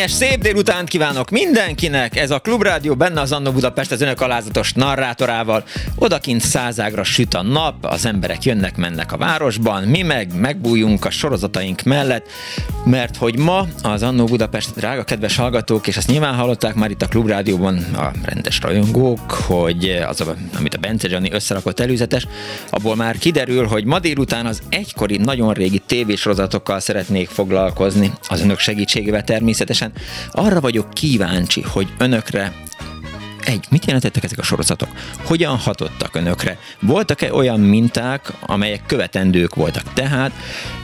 Fényes szép délutánt kívánok mindenkinek! Ez a Klubrádió, benne az Annó Budapest az önök alázatos narrátorával. Odakint százágra süt a nap, az emberek jönnek-mennek a városban, mi meg megbújunk a sorozataink mellett, mert hogy ma az Annó Budapest, drága kedves hallgatók, és ezt nyilván hallották már itt a Klubrádióban a rendes rajongók, hogy az, a, amit a Bence Gianni összerakott előzetes, abból már kiderül, hogy ma délután az egykori, nagyon régi tévésorozatokkal szeretnék foglalkozni, az önök segítségével természetesen, arra vagyok kíváncsi, hogy önökre egy, mit jelentettek ezek a sorozatok? Hogyan hatottak önökre? Voltak-e olyan minták, amelyek követendők voltak? Tehát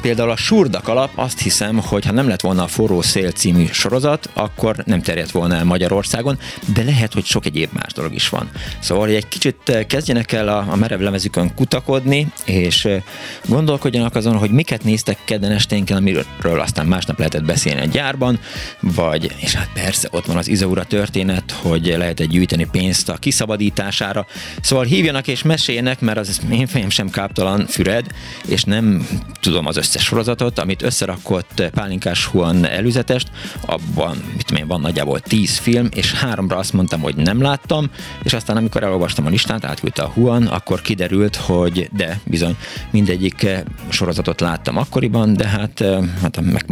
például a Surdak alap azt hiszem, hogy ha nem lett volna a Forró Szél című sorozat, akkor nem terjedt volna el Magyarországon, de lehet, hogy sok egyéb más dolog is van. Szóval, egy kicsit eh, kezdjenek el a, a merev lemezükön kutakodni, és eh, gondolkodjanak azon, hogy miket néztek kedden esténken, amiről aztán másnap lehetett beszélni a gyárban, vagy, és hát persze ott van az Izaura történet, hogy lehet egy gyűjteni pénzt a kiszabadítására. Szóval hívjanak és meséljenek, mert az én fejem sem káptalan füred, és nem tudom az összes sorozatot, amit összerakott Pálinkás Huan előzetest, abban, mit tudom én, van nagyjából tíz film, és háromra azt mondtam, hogy nem láttam, és aztán amikor elolvastam a listát, átküldte a Huan, akkor kiderült, hogy de, bizony, mindegyik sorozatot láttam akkoriban, de hát, hát meg,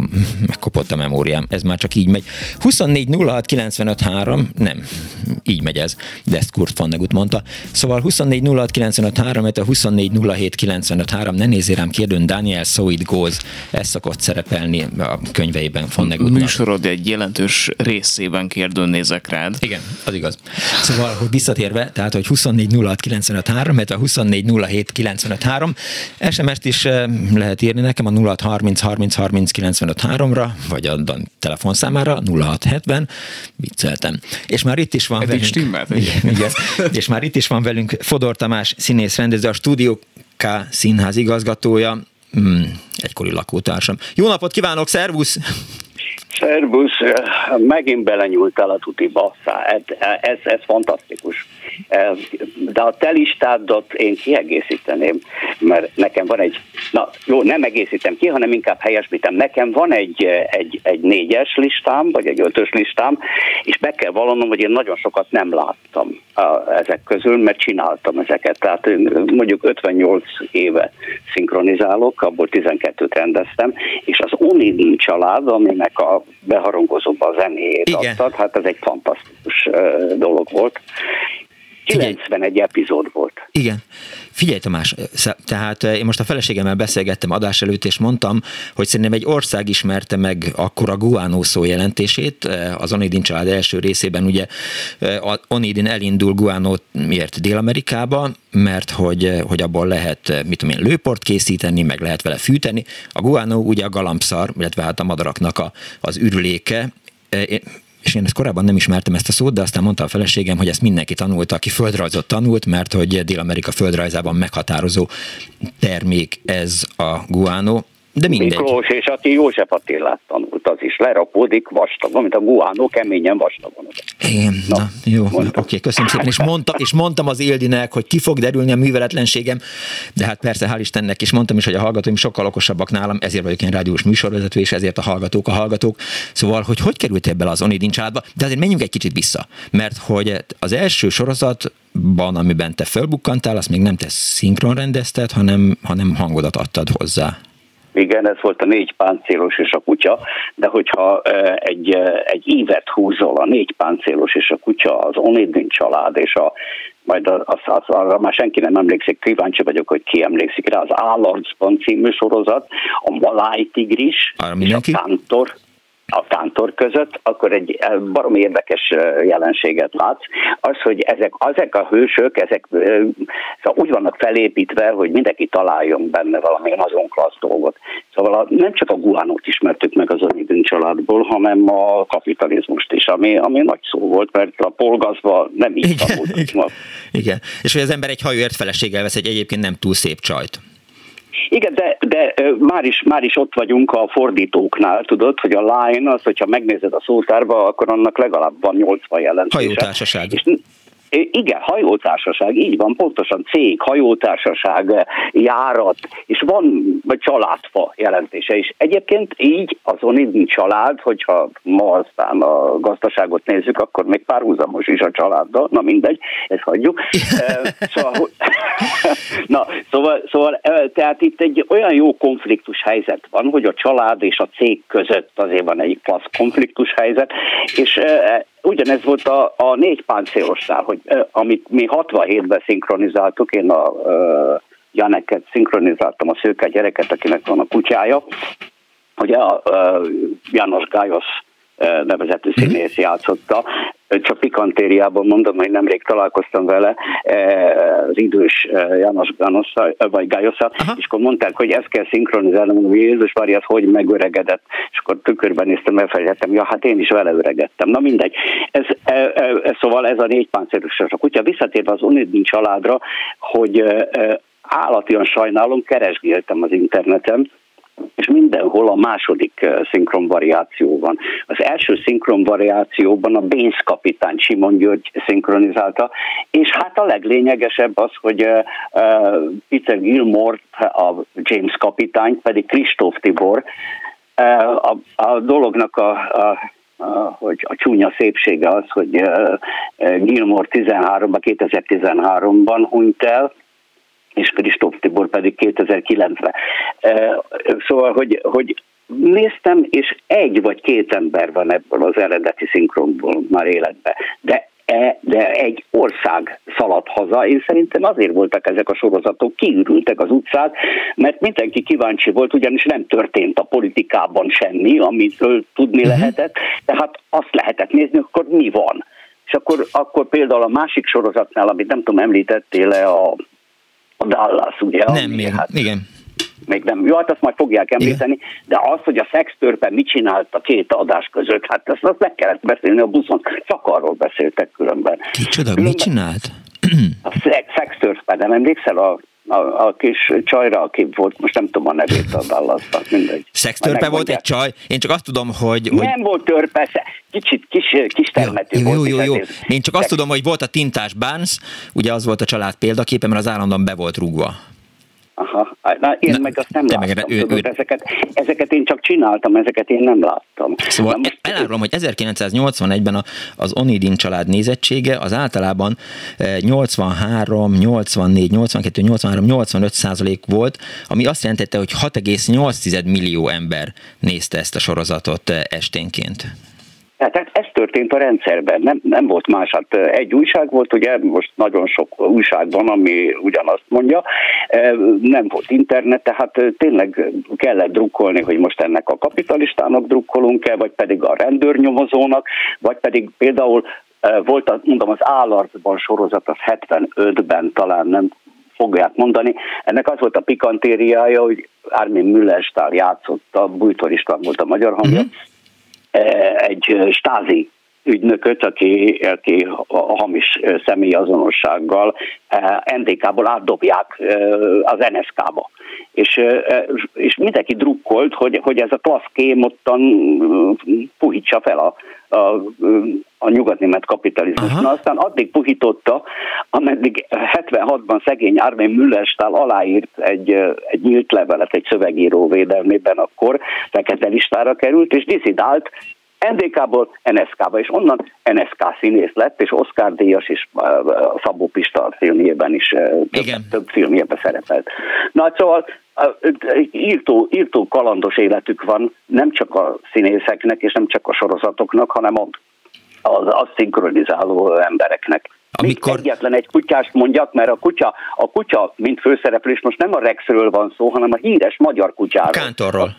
megkopott a memóriám, ez már csak így megy. 24 06 95 3, nem, így megy ez, de ezt Kurt Vonnegut mondta. Szóval 24 06 95 3, 24 07 95 3, ne nézzél rám kérdőn, Daniel So It Goes, ez szokott szerepelni a könyveiben Vonnegutnak. Műsorod egy jelentős részében kérdőn nézek rád. Igen, az igaz. Szóval, hogy visszatérve, tehát, hogy 24 06 95 3, 24 07 95 3, SMS-t is eh, lehet írni nekem a 06 30 30 30 95 3-ra, vagy a telefonszámára 0670, vicceltem. És már itt is van velünk. Stimmelt, igen, igen. És már itt is van velünk Fodor Tamás színész rendező, a Stúdió K színház igazgatója, hmm, egykori lakótársam. Jó napot kívánok, szervusz! Szervusz, megint belenyúltál a tutiba, ez, ez, ez fantasztikus. De a te listádat én kiegészíteném, mert nekem van egy, na jó, nem egészítem ki, hanem inkább helyesbítem. Nekem van egy, egy, egy négyes listám, vagy egy ötös listám, és be kell vallanom, hogy én nagyon sokat nem láttam ezek közül, mert csináltam ezeket. Tehát mondjuk 58 éve szinkronizálok, abból 12-t rendeztem, és az Onidin család, aminek a beharangozóba a zenéjét adtad, hát ez egy fantasztikus dolog volt. 91 epizód volt. Igen. Figyelj Tamás, tehát én most a feleségemmel beszélgettem adás előtt, és mondtam, hogy szerintem egy ország ismerte meg akkor a guánó szó jelentését. Az Onidin család első részében ugye Onidin elindul guánót miért Dél-Amerikába, mert hogy, hogy abból lehet, mit tudom én, lőport készíteni, meg lehet vele fűteni. A guánó ugye a galambszar, illetve hát a madaraknak a, az ürüléke, és én ezt korábban nem ismertem ezt a szót, de aztán mondta a feleségem, hogy ezt mindenki tanulta, aki földrajzot tanult, mert hogy Dél-Amerika földrajzában meghatározó termék ez a guánó. De mindegy. Miklós és aki József Attilát tanult, az is lerakódik vastagon, mint a guánó keményen vastagon. Igen, na, na jó, mondtam. oké, köszönöm szépen. És, mondta, és mondtam az Ildinek, hogy ki fog derülni a műveletlenségem, de hát persze, hál' Istennek, és mondtam is, hogy a hallgatóim sokkal okosabbak nálam, ezért vagyok én rádiós műsorvezető, és ezért a hallgatók a hallgatók. Szóval, hogy hogy került ebbe az Onidin családba, de azért menjünk egy kicsit vissza, mert hogy az első sorozatban, amiben te fölbukkantál, azt még nem te szinkron rendezted, hanem, hanem hangodat adtad hozzá. Igen, ez volt a négy páncélos és a kutya, de hogyha egy, egy évet húzol, a négy páncélos és a kutya, az Onidin család és a majd az, az, arra már senki nem emlékszik, kíváncsi vagyok, hogy ki emlékszik rá, az Állarcban című sorozat, a Maláj Tigris, és a Kántor, a kántor között, akkor egy eh, barom érdekes eh, jelenséget látsz. Az, hogy ezek, ezek a hősök, ezek eh, szóval úgy vannak felépítve, hogy mindenki találjon benne valami azon klassz dolgot. Szóval a, nem csak a guánót ismertük meg az Onidin családból, hanem a kapitalizmust is, ami, ami nagy szó volt, mert a polgazva nem így igen, igen. igen. És hogy az ember egy hajóért feleséggel vesz egy egyébként nem túl szép csajt. Igen, de, de már, is, már is ott vagyunk a fordítóknál, tudod, hogy a line az, hogyha megnézed a szótárba, akkor annak legalább van 80 jelentése. Hajótársaság. És igen, hajótársaság, így van, pontosan cég, hajótársaság, járat, és van családfa jelentése is. Egyébként így az Onidin család, hogyha ma aztán a gazdaságot nézzük, akkor még párhuzamos is a családdal, na mindegy, ezt hagyjuk. szóval, na, szóval, szóval, tehát itt egy olyan jó konfliktus helyzet van, hogy a család és a cég között azért van egy klassz konfliktus helyzet, és ugyanez volt a, a négy páncélosnál, hogy amit mi 67-ben szinkronizáltuk, én a uh, Janeket szinkronizáltam, a szőke gyereket, akinek van a kutyája, ugye a uh, János Gályos nevezetű mhm. színész játszotta. Csak pikantériában mondom, hogy nemrég találkoztam vele, az idős János Gánosszal, vagy Gályosszal, és akkor mondták, hogy ezt kell szinkronizálni, mondom, hogy Jézus Mária, hogy megöregedett, és akkor tükörben néztem, elfelejtettem, ja, hát én is vele öregedtem. Na mindegy. Ez, e, e, szóval ez a négy páncélos a kutya. Visszatérve az Unidin családra, hogy állatian sajnálom, keresgéltem az interneten, és mindenhol a második szinkron variáció van. Az első szinkron variációban a Bénz kapitány Simon György szinkronizálta, és hát a leglényegesebb az, hogy Peter Gilmore, a James kapitány, pedig Kristóf Tibor, a, a dolognak a, a hogy a csúnya szépsége az, hogy Gilmore 13-ban, 2013-ban hunyt el, és Kristóf Tibor pedig 2009-ben. Szóval, hogy, hogy néztem, és egy vagy két ember van ebből az eredeti szinkronból már életbe, de e, de egy ország szaladt haza. Én szerintem azért voltak ezek a sorozatok, kiürültek az utcát, mert mindenki kíváncsi volt, ugyanis nem történt a politikában semmi, amitől tudni uh-huh. lehetett, tehát azt lehetett nézni, akkor mi van. És akkor, akkor például a másik sorozatnál, amit nem tudom, említettél-e a a Dallas, ugye? Nem, még, hát, igen. Még nem. Jó, hát azt majd fogják említeni, igen. de az, hogy a szextörpen mit csinált a két adás között, hát ezt, azt meg kellett beszélni a buszon. Csak arról beszéltek különben. Kicsoda, különben, mit csinált? A szextörpen, nem emlékszel a a, a kis csajra, aki volt, most nem tudom a nevét a Dallasban, mindegy. Szextörpe volt egy csaj? Én csak azt tudom, hogy... hogy... Nem volt törpe, kicsit kis, kis termetű jó, volt. Jó, jó, jó. Én csak azt tudom, hogy volt a tintás Barnes, ugye az volt a család példaképe, mert az állandóan be volt rúgva. Aha, na én Na, meg azt nem láttam. Meg, ő, ő, ezeket, ezeket én csak csináltam, ezeket én nem láttam. Szóval most... elárulom, hogy 1981-ben az Onidin család nézettsége az általában 83, 84, 82, 83, 85 százalék volt, ami azt jelentette, hogy 6,8 millió ember nézte ezt a sorozatot eh, esténként. Tehát ez történt a rendszerben, nem, nem volt más. Hát egy újság volt, ugye most nagyon sok újság van, ami ugyanazt mondja, nem volt internet, tehát tényleg kellett drukkolni, hogy most ennek a kapitalistának drukkolunk-e, vagy pedig a rendőrnyomozónak, vagy pedig például volt, mondom, az állarcban sorozat, az 75-ben talán nem fogják mondani. Ennek az volt a pikantériája, hogy Armin Müllerstál játszotta, Bújtor István volt a magyar hangja, uh-huh egy stázi ügynököt, aki, aki a hamis személyazonossággal NDK-ból átdobják az NSK-ba. És, és mindenki drukkolt, hogy, hogy ez a klassz kém ottan puhítsa fel a, a, a nyugatnémet kapitalizmus. Na aztán addig puhította, ameddig 76-ban szegény Armin Müllerstál aláírt egy, egy nyílt levelet egy szövegíró védelmében, akkor fekete listára került, és diszidált NDK-ból NSK-ba, és onnan NSK színész lett, és Oscar díjas is Szabó Pista filmjében is több, több filmjében szerepelt. Na szóval írtó, írtó kalandos életük van, nem csak a színészeknek, és nem csak a sorozatoknak, hanem a, az azt szinkronizáló embereknek. Amikor... egyetlen egy kutyást mondjak, mert a kutya, a kutya, mint főszereplés, most nem a Rexről van szó, hanem a híres magyar kutyáról. Kántorról.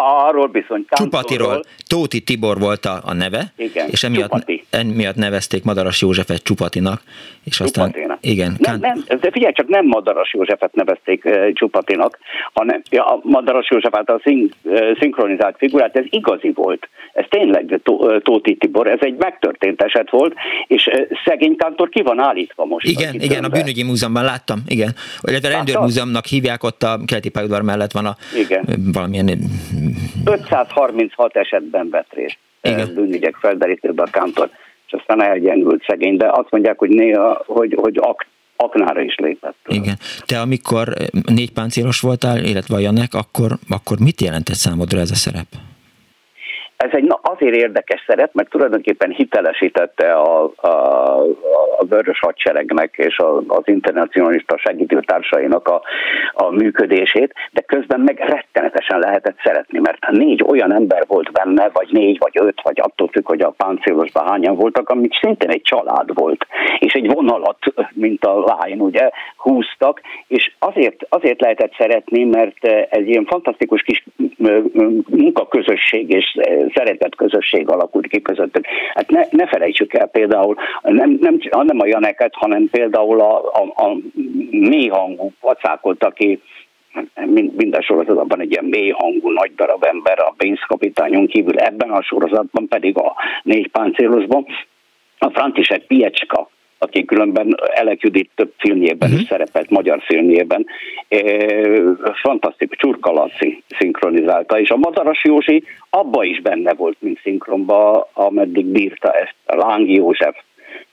Arról bizony. Csupatiról. Tóti Tibor volt a, a neve, igen, és emiatt, emiatt nevezték Madaras Józsefet Csupatinak. És aztán, Csupatina. igen, nem, nem, de figyelj csak, nem Madaras Józsefet nevezték uh, Csupatinak, hanem ja, a Madaras József által szink, uh, szinkronizált figurát, ez igazi volt. Ez tényleg uh, Tóti Tibor, ez egy megtörtént eset volt, és uh, szegény Kántor ki van állítva most. Igen, igen, a Bűnügyi Múzeumban láttam, igen. Illetve a Rendőrmúzeumnak hívják, ott a Keleti Pályaudvar mellett van a igen. valamilyen 536 esetben vett részt Igen. bűnügyek felderítőben a Kántor, és aztán elgyengült szegény, de azt mondják, hogy néha, hogy, hogy ak, aknára is lépett. Igen. Te amikor négy páncélos voltál, illetve a Janek, akkor, akkor mit jelentett számodra ez a szerep? Ez egy na, azért érdekes szerep, mert tulajdonképpen hitelesítette a, a, a Vörös Hadseregnek és a, az internacionalista segítőtársainak a, a működését, de közben meg rettenetesen lehetett szeretni, mert négy olyan ember volt benne, vagy négy, vagy öt, vagy attól függ, hogy a páncélosban hányan voltak, amik szintén egy család volt, és egy vonalat, mint a Lion, ugye, húztak, és azért, azért lehetett szeretni, mert egy ilyen fantasztikus kis munkaközösség és szeretett közösség alakult ki közöttük. Hát ne, ne felejtsük el például, nem, nem, nem a Janeket, hanem például a, a, a mély hangú pacákot, aki minden sorozatban egy ilyen mély hangú, nagy darab ember, a pénzkapitányon kívül ebben a sorozatban pedig a négy páncélosban, a František Piecska, aki különben Elek Judit több filmjében uh-huh. is mhm. szerepelt, magyar filmjében. E, fantasztikus, Csurka Laci szinkronizálta, és a Madaras Józsi abba is benne volt, mint szinkronba, ameddig bírta ezt, a Lángi József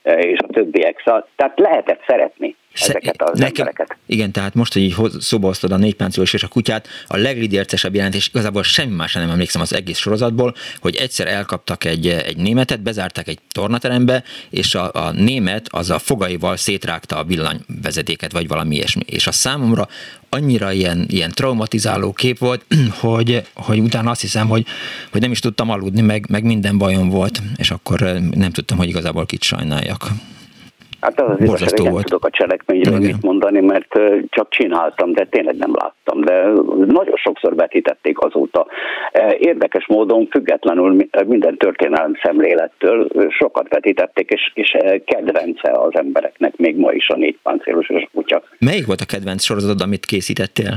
és a többiek. Szóval, tehát lehetett szeretni ezeket az nekem, embereket. Igen, tehát most, hogy így szóba hoztad a négy és a kutyát, a leglidércesebb jelentés, igazából semmi másra nem emlékszem az egész sorozatból, hogy egyszer elkaptak egy, egy németet, bezárták egy tornaterembe, és a, a német az a fogaival szétrágta a villanyvezetéket, vagy valami ilyesmi. És a számomra annyira ilyen, ilyen traumatizáló kép volt, hogy, hogy utána azt hiszem, hogy, hogy nem is tudtam aludni, meg, meg minden bajom volt, és akkor nem tudtam, hogy igazából kit sajnáljak. Hát az az igazság, hogy nem tudok a cselekményről mit mondani, mert csak csináltam, de tényleg nem láttam. De nagyon sokszor vetítették azóta. Érdekes módon, függetlenül minden történelem szemlélettől sokat vetítették, és, és kedvence az embereknek még ma is a négy páncélos kutya. Melyik volt a kedvenc sorozatod, amit készítettél?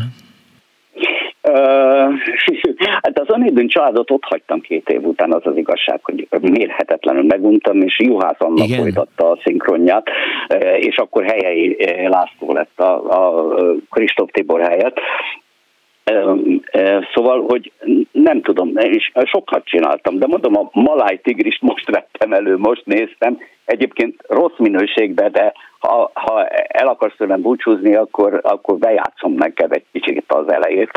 hát az Anidőn családot ott hagytam két év után, az az igazság, hogy mérhetetlenül meguntam, és Juhász Anna Igen. folytatta a szinkronját, és akkor helyei László lett a, a Kristóf Tibor helyett. Szóval, hogy nem tudom, és sokat csináltam, de mondom, a Maláj Tigrist most vettem elő, most néztem, egyébként rossz minőségben, de ha, ha el akarsz tőlem búcsúzni, akkor, akkor bejátszom neked egy kicsit az elejét.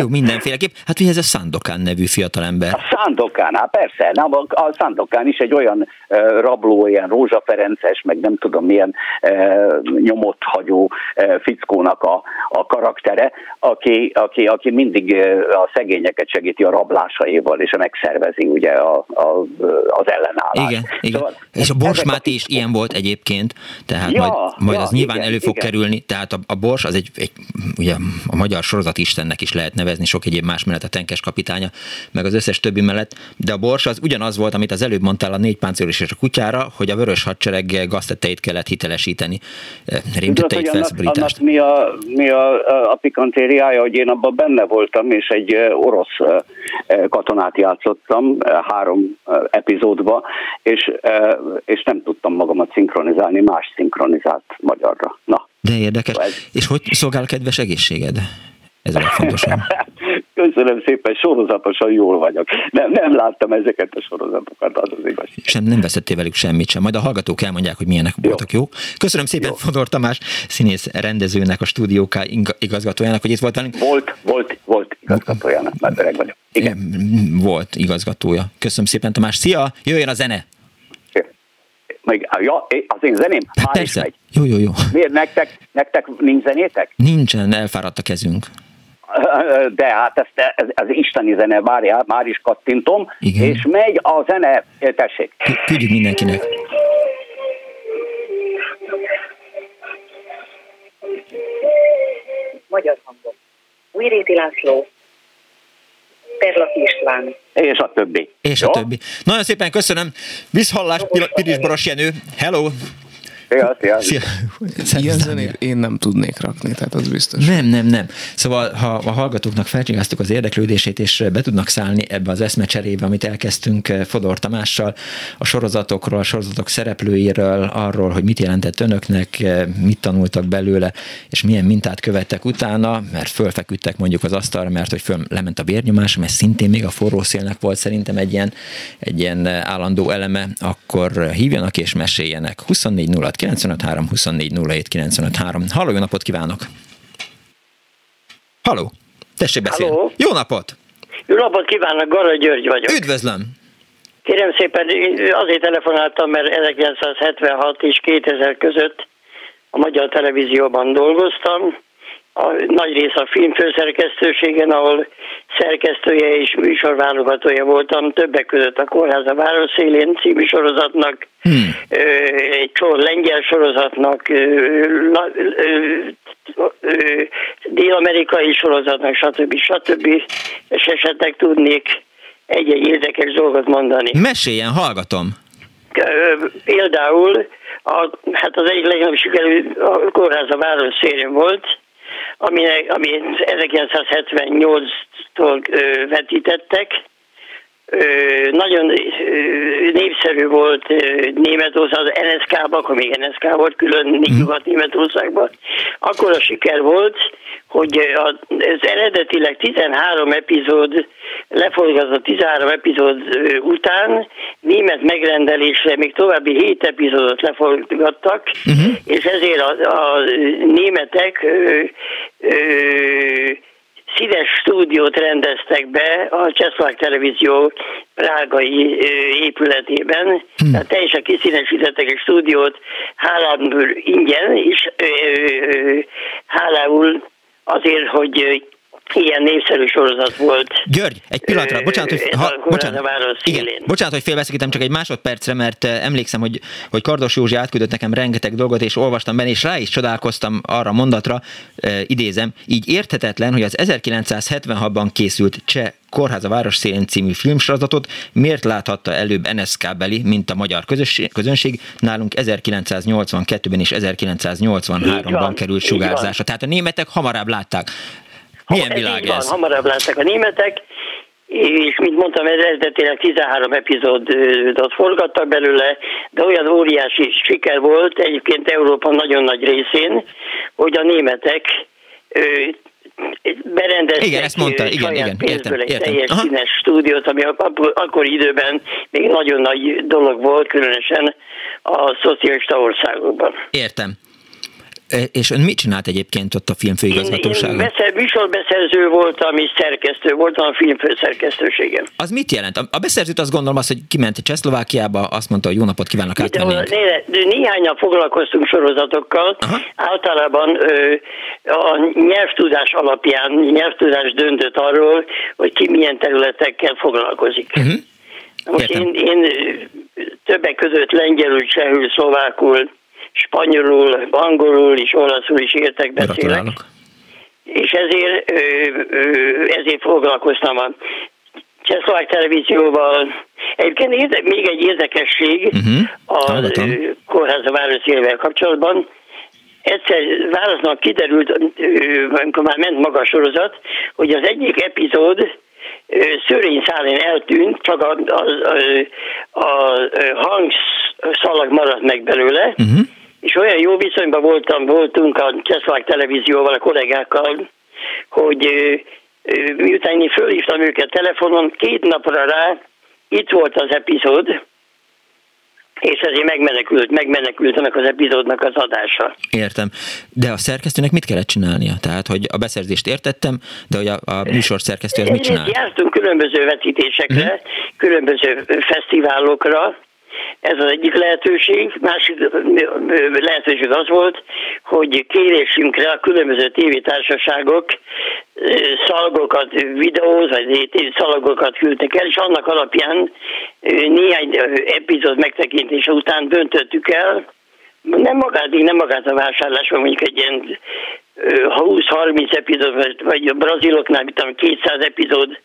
Jó, mindenféleképp. Hát ugye ez a Szándokán nevű fiatalember. A Szándokán, hát persze. Na, a Szándokán is egy olyan uh, rabló, ilyen Rózsa Ferences, meg nem tudom milyen uh, nyomot hagyó uh, fickónak a, a karaktere, aki, aki, aki mindig uh, a szegényeket segíti a rablásaival, és megszervezi ugye a, a, az ellenállást. Igen, igen. Szóval és a Bors Máté is ilyen volt egyébként, tehát ja, majd, majd ja, az nyilván igen, elő fog igen. kerülni, tehát a, a Bors az egy, egy, ugye a magyar sorozat istennek is lehetne nevezni sok egyéb más mellett a tenkes kapitánya, meg az összes többi mellett, de a bors az ugyanaz volt, amit az előbb mondtál a négy páncélos és a kutyára, hogy a vörös hadsereg gazteteit kellett hitelesíteni. Rémtette annak, annak mi, a, mi a, a pikantériája, hogy én abban benne voltam, és egy orosz katonát játszottam három epizódba, és, és nem tudtam magamat szinkronizálni, más szinkronizált magyarra. Na. De érdekes. Ez... És hogy szolgál a kedves egészséged? Ez a legfontosabb. Köszönöm szépen, sorozatosan jól vagyok. Nem, nem láttam ezeket a sorozatokat, az az igaz. Sem nem veszettél velük semmit sem. Majd a hallgatók elmondják, hogy milyenek jó. voltak jó. Köszönöm szépen jó. Fodor Tamás, színész rendezőnek, a stúdióká igazgatójának, hogy itt volt velünk. Volt, volt, volt igazgatójának, már öreg vagyok. Igen. Volt igazgatója. Köszönöm szépen Tamás. Szia, jöjjön a zene! Meg, ja, az én zeném hát már Persze. is megy. Jó, jó, jó. Miért nektek, nektek nincs zenétek? Nincsen, elfáradt a kezünk. De hát ezt, ez, ez isteni zene, várjál, már is kattintom, Igen. és megy a zene, tessék. Küldjük mindenkinek. Magyar hangok. Újréti László, Perlaki István. És a többi. És Jó? a többi. Nagyon szépen köszönöm. Viszhallás, Piris Boros Jenő. Hello! Szia, szia. szia. Ilyen zenét én nem tudnék rakni, tehát az biztos. Nem, nem, nem. Szóval, ha a hallgatóknak felcsigáztuk az érdeklődését, és be tudnak szállni ebbe az eszmecserébe, amit elkezdtünk eh, Fodor Tamással, a sorozatokról, a sorozatok szereplőiről, arról, hogy mit jelentett önöknek, eh, mit tanultak belőle, és milyen mintát követtek utána, mert fölfeküdtek mondjuk az asztalra, mert hogy föl lement a vérnyomás, mert szintén még a forró szélnek volt szerintem egy ilyen, egy ilyen eh, állandó eleme, akkor hívjanak és meséljenek. 24 953 24 07 953. Halló, jó napot kívánok! Halló! Tessék beszélni. Halló. Jó napot! Jó napot kívánok, Gara György vagyok. Üdvözlöm! Kérem szépen, azért telefonáltam, mert 1976 és 2000 között a Magyar Televízióban dolgoztam, a nagy rész a filmfőszerkesztőségen, ahol szerkesztője és műsorválogatója voltam, többek között a Kórház a Város szélén című sorozatnak, hmm. egy sor lengyel sorozatnak, dél-amerikai sorozatnak, stb. stb. És esetleg tudnék egy-egy érdekes dolgot mondani. Meséljen, hallgatom. Például a, hát az egyik legnagyobb sikerű a kórház a város szélén volt, ami, ami 1978-tól vetítettek. Nagyon népszerű volt Németország, az NSK-ban, akkor még NSK volt külön mhm. Nyugat-Németországban. Akkor a siker volt, hogy az eredetileg 13 epizód, leforgatott 13 epizód után német megrendelésre még további 7 epizódot leforgattak, uh-huh. és ezért a, a németek ö, ö, színes stúdiót rendeztek be a Csehszlovák Televízió prágai épületében, hmm. tehát teljesen kiszínesítettek egy stúdiót hálából ingyen, és hálául azért, hogy ilyen népszerű sorozat volt. György, egy pillanatra, bocsánat, hogy, ha, bocsánat, igen, bocsánat, hogy félbeszakítem csak egy másodpercre, mert emlékszem, hogy, hogy Kardos Józsi átküldött nekem rengeteg dolgot, és olvastam benne, és rá is csodálkoztam arra mondatra, idézem, így érthetetlen, hogy az 1976-ban készült cseh Kórház a Város szélén című filmsorozatot miért láthatta előbb NSK beli, mint a magyar közönség, nálunk 1982-ben és 1983-ban került sugárzásra. Tehát a németek hamarabb látták. Milyen ha, világ ez? Van, hamarabb láttak a németek, és mint mondtam, eredetileg 13 epizódot forgattak belőle, de olyan óriási siker volt egyébként Európa nagyon nagy részén, hogy a németek berendeztek igen, ezt mondta, igen, igen, értem, egy értem. teljes Aha. színes stúdiót, ami akkor időben még nagyon nagy dolog volt, különösen a szocialista országokban. Értem. E, és ön mit csinált egyébként ott a filmfőigazgatóságon? Én, én műsorbeszerző voltam, és szerkesztő voltam a filmfőszerkesztőségen. Az mit jelent? A beszerzőt azt gondolom azt, hogy kiment Csehszlovákiába, azt mondta, hogy jó napot kívánok átvenni. Néhányan foglalkoztunk sorozatokkal, Aha. általában ö, a nyelvtudás alapján, nyelvtudás döntött arról, hogy ki milyen területekkel foglalkozik. Uh-huh. Most én, én többek között lengyelül, csehül, szlovákul, spanyolul, angolul és olaszul is értek beszélek. És ezért, ezért foglalkoztam a Csehszlovák televízióval. Egyébként még egy érdekesség uh-huh. a kórház a városzélevel kapcsolatban. Egyszer válasznak kiderült, amikor már ment maga a sorozat, hogy az egyik epizód Szörény szálén eltűnt, csak a, a, a, a hangszalag maradt meg belőle, uh-huh és olyan jó viszonyban voltam, voltunk a Csehszlovák televízióval, a kollégákkal, hogy miután én fölhívtam őket telefonon, két napra rá itt volt az epizód, és ezért megmenekült, megmenekült ennek az epizódnak az adása. Értem. De a szerkesztőnek mit kellett csinálnia? Tehát, hogy a beszerzést értettem, de hogy a, a műsor szerkesztő az mit csinál? Jártunk különböző vetítésekre, hmm. különböző fesztiválokra, ez az egyik lehetőség. Másik lehetőség az volt, hogy kérésünkre a különböző tévétársaságok szalagokat, videóz, vagy szalagokat küldtek el, és annak alapján néhány epizód megtekintése után döntöttük el, nem magát, nem magát a vásárlás, mondjuk egy ilyen 20-30 epizód, vagy a braziloknál, mit tudom, 200 epizód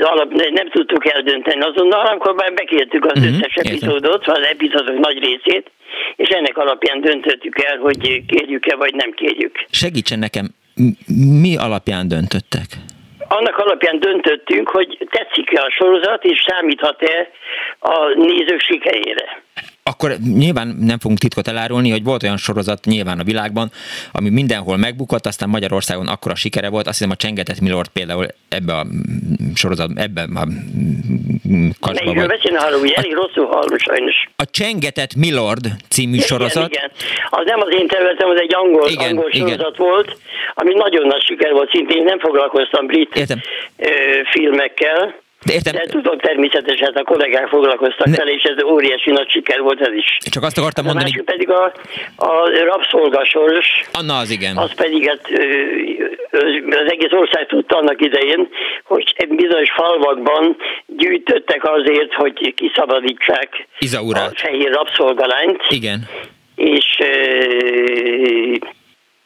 alap, nem tudtuk eldönteni azonnal, amikor már bekértük az uh-huh, összes epizódot, az epizódok nagy részét, és ennek alapján döntöttük el, hogy kérjük-e, vagy nem kérjük. Segítsen nekem, mi alapján döntöttek? Annak alapján döntöttünk, hogy tetszik-e a sorozat, és számíthat-e a nézők sikerére akkor nyilván nem fogunk titkot elárulni, hogy volt olyan sorozat nyilván a világban, ami mindenhol megbukott, aztán Magyarországon akkora sikere volt, azt hiszem a Csengetett Milord például ebbe a sorozat, ebbe a. Beszélne, hallom, hogy elég rosszul hallom sajnos. A Csengetett Milord című igen, sorozat. Igen, az nem az én területem, az egy angol, igen, angol sorozat igen. volt, ami nagyon nagy siker volt, szintén nem foglalkoztam brit Értem. filmekkel. De értem. De tudom természetesen, a kollégák foglalkoztak ne... fel, és ez óriási nagy siker volt ez is. Csak azt akartam mondani. A pedig a, a rabszolgasoros. Anna az igen. Az pedig hát, az egész ország tudta annak idején, hogy bizonyos falvakban gyűjtöttek azért, hogy kiszabadítsák Izaurát. a fehér rabszolgalányt. Igen. És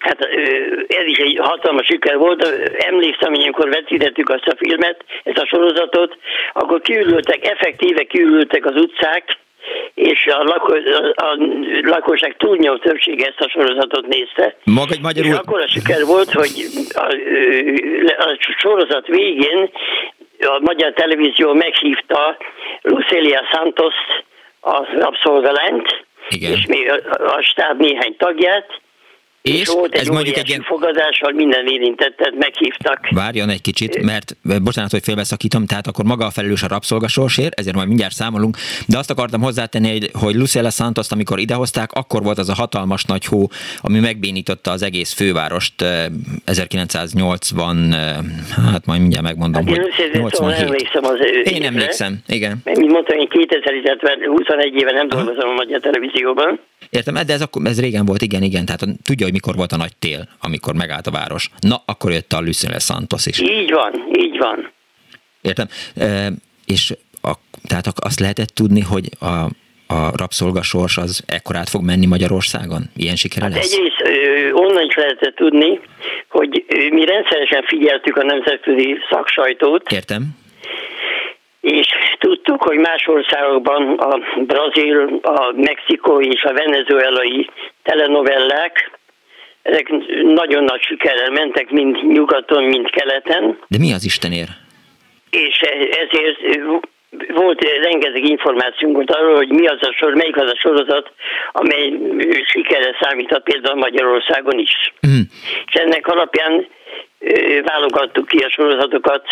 Hát ez is egy hatalmas siker volt. Emlékszem, hogy amikor vetítettük azt a filmet, ezt a sorozatot, akkor kiürültek, effektíve kiürültek az utcák, és a, lako, a, a lakosság túlnyomó többsége ezt a sorozatot nézte. Maga egy magyarul... És akkor a siker volt, hogy a, a sorozat végén a magyar televízió meghívta Lucelia Santos a rabszolgalányt, és még a, a stáb néhány tagját, és, volt egy ez mondjuk egy ilyen... fogadással minden érintettet meghívtak. Várjon egy kicsit, mert bocsánat, hogy félbeszakítom, tehát akkor maga a felelős a rabszolgasorsért, ezért majd mindjárt számolunk, de azt akartam hozzátenni, hogy, Lucella Santos, amikor idehozták, akkor volt az a hatalmas nagy hó, ami megbénította az egész fővárost 1980, hát majd mindjárt megmondom, hát, hogy 87. Emlékszem az ő Én emlékszem, igen. Mint mondtam, én 2021 éve nem dolgozom a magyar televízióban. Értem, de ez, akkor, ez régen volt, igen, igen, tehát tudja, hogy mikor volt a nagy tél, amikor megállt a város. Na, akkor jött a Lucille Santos is. Így van, így van. Értem. E, és a, tehát azt lehetett tudni, hogy a, a rabszolgasors az ekkorát fog menni Magyarországon? Ilyen sikere hát lesz? Egyrészt onnan is lehetett tudni, hogy mi rendszeresen figyeltük a nemzetközi szaksajtót. Értem és tudtuk, hogy más országokban a brazil, a mexikói és a venezuelai telenovellák ezek nagyon nagy sikerrel mentek, mind nyugaton, mind keleten. De mi az Istenér? És ezért volt rengeteg információnk volt arról, hogy mi az a sor, melyik az a sorozat, amely sikerre számíthat például Magyarországon is. Mm. És ennek alapján válogattuk ki a sorozatokat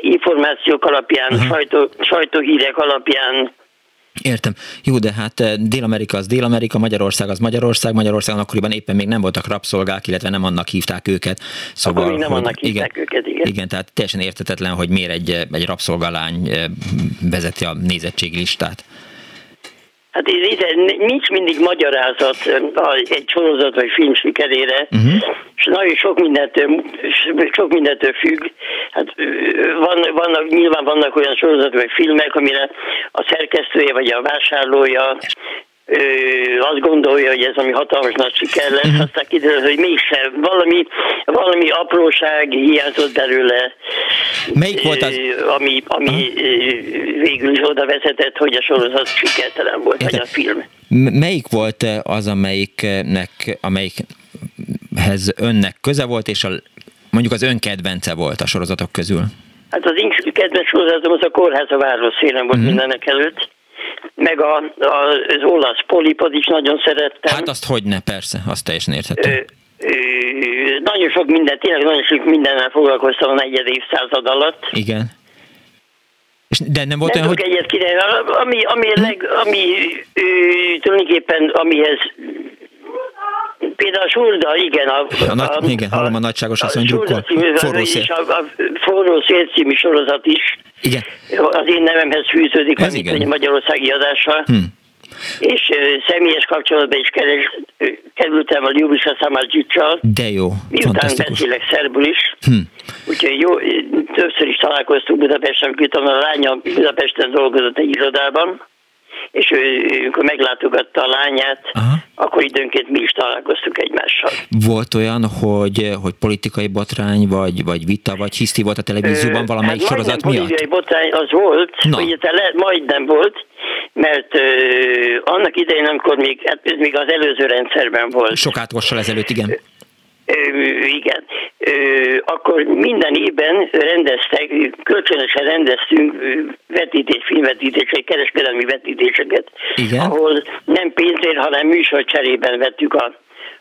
információk alapján, sajtó, sajtóhírek alapján, Értem. Jó, de hát Dél-Amerika az Dél-Amerika, Magyarország az Magyarország, Magyarországon akkoriban éppen még nem voltak rabszolgák, illetve nem annak hívták őket. Szóval, Akkor még nem hogy, annak hívták igen, őket, igen. Igen, tehát teljesen értetetlen, hogy miért egy, egy rabszolgalány vezeti a nézettségi listát. Hát ide nincs mindig magyarázat egy sorozat vagy film sikerére, uh-huh. és nagyon sok mindentől, sok mindentől függ. Hát van, vannak, nyilván vannak olyan sorozatok vagy filmek, amire a szerkesztője vagy a vásárlója azt gondolja, hogy ez ami hatalmas nagy siker lesz, uh-huh. aztán kiderül, hogy mégsem. Valami, valami apróság hiányzott belőle. Melyik volt az? Ami, ami uh-huh. végül is oda vezetett, hogy a sorozat sikertelen volt, Érte. vagy a film. Melyik volt az, amelyiknek, amelyikhez önnek köze volt, és a, mondjuk az ön kedvence volt a sorozatok közül? Hát az én kedvenc sorozatom az a Kórház a város szélen volt uh-huh. mindenek előtt meg a, a, az olasz polipod is nagyon szerettem. Hát azt hogy ne, persze, azt teljesen érthető. nagyon sok minden, tényleg nagyon sok mindennel foglalkoztam a negyed évszázad alatt. Igen. És de nem volt nem olyan, hogy... egyet kiderül, ami, ami, hm? leg, ami ő, tulajdonképpen, amihez Például a Surda, igen. A, a, nagy, a, igen, hallom a nagyságos asszony drukkol. Forró szél. A, a Forró szél című sorozat is. Igen. Az én nevemhez fűződik, Ez igen. a magyarországi adással. Hm és személyes kapcsolatban is keres, kerültem a Ljubisa Samadzsicsal. De jó, Miután beszélek szerbul is. Hm. Úgyhogy jó, többször is találkoztunk Budapesten, amikor a lánya Budapesten dolgozott egy irodában és ő, amikor meglátogatta a lányát, Aha. Akkor időnként mi is találkoztunk egymással. Volt olyan, hogy, hogy politikai botrány, vagy, vagy vita, vagy hiszti volt a televízióban valamelyik hát sorozat miatt? politikai botrány az volt, Na. ugye le, majdnem volt, mert ö, annak idején, amikor még, hát még az előző rendszerben volt. Sok átvossal ezelőtt, igen igen. Akkor minden évben rendeztek, kölcsönösen rendeztünk vetítés, filmvetítések, kereskedelmi vetítéseket, Igen. ahol nem pénzért, hanem műsor cserében vettük a,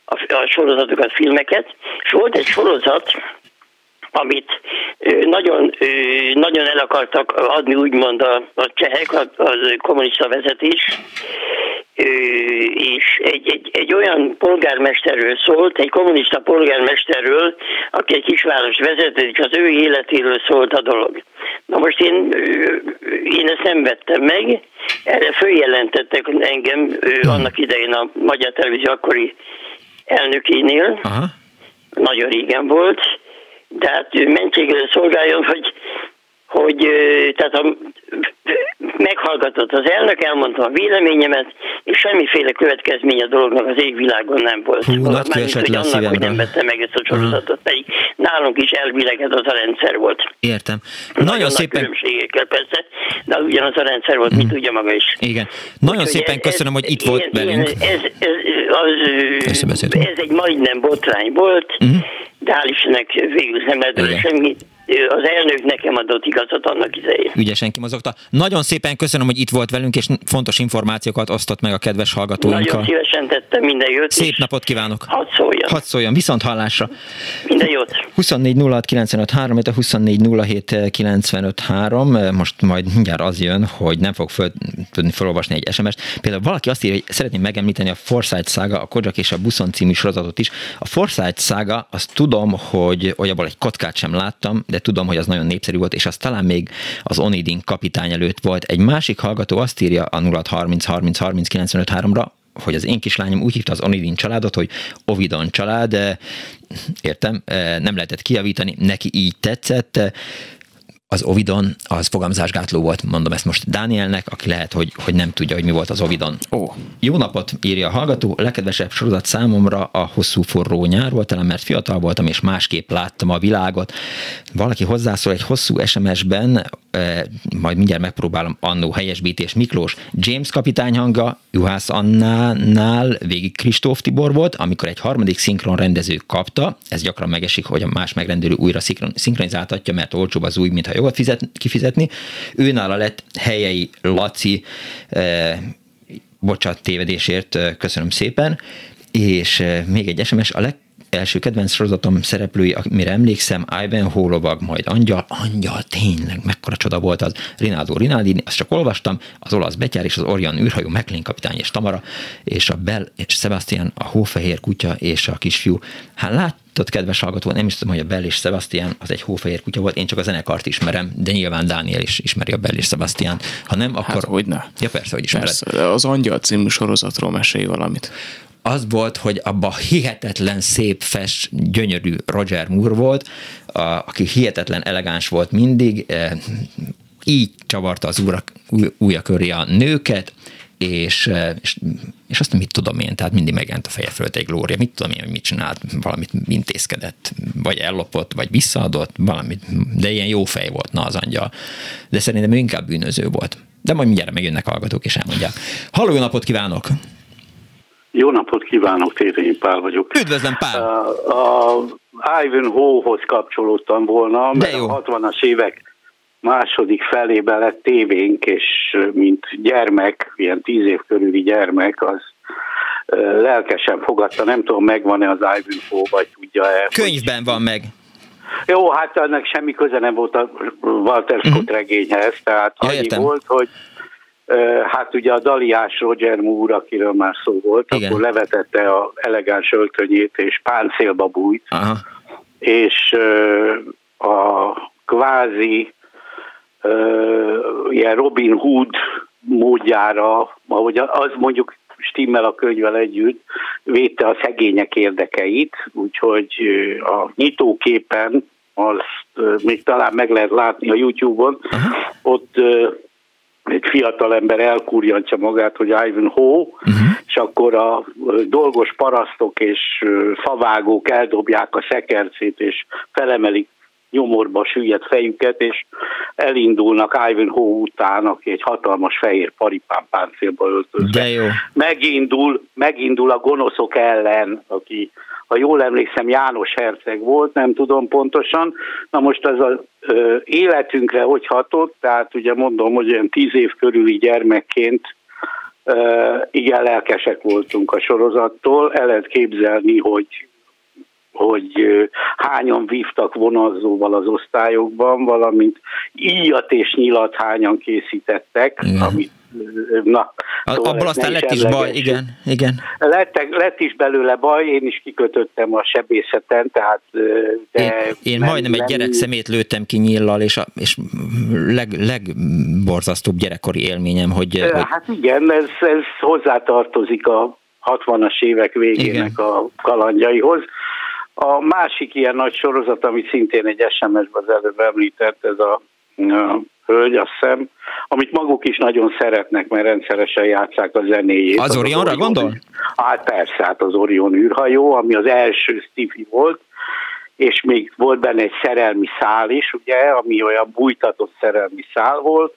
a, a sorozatokat, filmeket. És volt egy sorozat, amit nagyon, nagyon el akartak adni úgymond a, a csehek, a, a kommunista vezetés, és egy, egy, egy olyan polgármesterről szólt, egy kommunista polgármesterről, aki egy kisváros vezető, és az ő életéről szólt a dolog. Na most én, én ezt nem vettem meg, erre följelentettek engem annak idején a Magyar Televízió akkori elnökénél, Aha. nagyon régen volt, de hát mentségre szolgáljon, hogy hogy tehát a, meghallgatott az elnök, elmondta a véleményemet, és semmiféle következmény a dolognak az égvilágon nem volt. Hú, Már hogy annak, hogy nem vette meg ezt a sorozatot, pedig nálunk is elvileg ez az a rendszer volt. Értem. Nagyon, Nagyon szépen... különbségekkel persze, de ugyanaz a rendszer volt, mm. tudja maga is. Igen. Nagyon Úgy, szépen ez, köszönöm, hogy itt volt ilyen, velünk. Ez, ez, az, ez egy majdnem botrány volt, mm. De hál' Istennek végül nem lehet semmi az elnök nekem adott igazat annak idején. Ügyesen kimozogta. Nagyon szépen köszönöm, hogy itt volt velünk, és fontos információkat osztott meg a kedves hallgatóinkkal. Nagyon szívesen tettem, minden jót. Szép napot kívánok. Hadd szóljon. Hadd szóljon, viszont hallásra. Minden jót. 24 06 3, a 24 most majd mindjárt az jön, hogy nem fog föl, tudni felolvasni egy SMS-t. Például valaki azt írja, hogy szeretném megemlíteni a Forsyth szága, a Kodzsak és a Buszon című sorozatot is. A Forsyth szága, azt tudom, hogy, abból egy kockát sem láttam, de tudom, hogy az nagyon népszerű volt, és az talán még az Onidin kapitány előtt volt. Egy másik hallgató azt írja a 0630 30 30 95 ra hogy az én kislányom úgy hívta az Onidin családot, hogy Ovidon család, értem, nem lehetett kiavítani, neki így tetszett, az Ovidon az fogamzásgátló volt, mondom ezt most Dánielnek, aki lehet, hogy, hogy nem tudja, hogy mi volt az Ovidon. Ó. Jó napot, írja a hallgató, legkedvesebb sorozat számomra a hosszú forró nyár volt, talán mert fiatal voltam, és másképp láttam a világot. Valaki hozzászól egy hosszú SMS-ben, majd mindjárt megpróbálom annó helyesbítés Miklós. James kapitány hanga, Juhász Annánál végig Kristóf Tibor volt, amikor egy harmadik szinkron rendező kapta, ez gyakran megesik, hogy a más megrendelő újra szinkronizáltatja, mert olcsóbb az új, mintha jogot fizet, kifizetni. Őnála lett helyei Laci, eh, bocsát tévedésért, köszönöm szépen, és még egy SMS, a leg első kedvenc sorozatom szereplői, amire emlékszem, Ivan lovag, majd Angyal, Angyal, tényleg, mekkora csoda volt az, Rinaldo Rinaldi, azt csak olvastam, az olasz betyár és az Orion űrhajó, McLean kapitány és Tamara, és a Bell és Sebastian, a hófehér kutya és a kisfiú. Hát láttad, kedves hallgató, nem is tudom, hogy a Bell és Sebastian az egy hófehér kutya volt, én csak a zenekart ismerem, de nyilván Dániel is ismeri a Bell és Sebastian. Ha nem, akkor... Hát, hogy ne? Ja, persze, hogy ismered. Persze, az Angyal című sorozatról mesélj valamit az volt, hogy abba hihetetlen szép, fes, gyönyörű Roger Moore volt, a, aki hihetetlen elegáns volt mindig, e, így csavarta az újra, újra köré a nőket, és, e, és, és azt mit tudom én, tehát mindig megjelent a feje fölött egy glória, mit tudom én, hogy mit csinált, valamit intézkedett, vagy ellopott, vagy visszaadott, valamit, de ilyen jó fej volt, na az angyal. De szerintem ő inkább bűnöző volt. De majd mindjárt megjönnek hallgatók, és elmondják. Halló, jó napot kívánok! Jó napot kívánok, Tétényi Pál vagyok. Üdvözlöm, Pál! A, a Ivanhoe-hoz kapcsolódtam volna, mert a 60-as évek második felében lett tévénk, és mint gyermek, ilyen tíz év körüli gyermek, az lelkesen fogadta, nem tudom, megvan-e az Ivanhoe, vagy tudja-e. Könyvben van meg. Jó, hát ennek semmi köze nem volt a Walter Scott uh-huh. regényhez, tehát ja, annyi értem. volt, hogy hát ugye a Daliás Roger Moore, akiről már szó volt, Igen. akkor levetette a elegáns öltönyét és páncélba bújt, Aha. és a kvázi ilyen Robin Hood módjára, ahogy az mondjuk stimmel a könyvvel együtt, védte a szegények érdekeit, úgyhogy a nyitóképen, azt még talán meg lehet látni a YouTube-on, Aha. ott egy fiatal ember elkurjantja magát, hogy Ivanhoe, uh-huh. és akkor a dolgos parasztok és favágók eldobják a szekercét, és felemelik nyomorba süllyedt fejüket, és elindulnak Ivanhoe után, aki egy hatalmas fehér paripán páncélba öltözve. De jó. Megindul, megindul a gonoszok ellen, aki ha jól emlékszem, János Herceg volt, nem tudom pontosan. Na most ez az életünkre hogy hatott, tehát ugye mondom, hogy olyan tíz év körüli gyermekként igen lelkesek voltunk a sorozattól. El lehet képzelni, hogy hogy hányan vívtak vonalzóval az osztályokban, valamint íjat és nyilat hányan készítettek, igen. amit Na, szóval Abból aztán lett is baj, igen. igen. Lett, lett is belőle baj, én is kikötöttem a sebészeten, tehát... De én, én nem, majdnem nem, egy gyerek szemét lőttem ki nyillal, és, a, és leg, legborzasztóbb gyerekkori élményem, hogy... Hát hogy... igen, ez, ez hozzátartozik a 60-as évek végének igen. a kalandjaihoz. A másik ilyen nagy sorozat, amit szintén egy SMS-ben az előbb említett, ez a, hölgy, azt hiszem, amit maguk is nagyon szeretnek, mert rendszeresen játszák a zenéjét. Az, az Orionra Orion, gondol? Hát persze, hát az Orion űrhajó, ami az első Stevie volt, és még volt benne egy szerelmi szál is, ugye, ami olyan bújtatott szerelmi szál volt.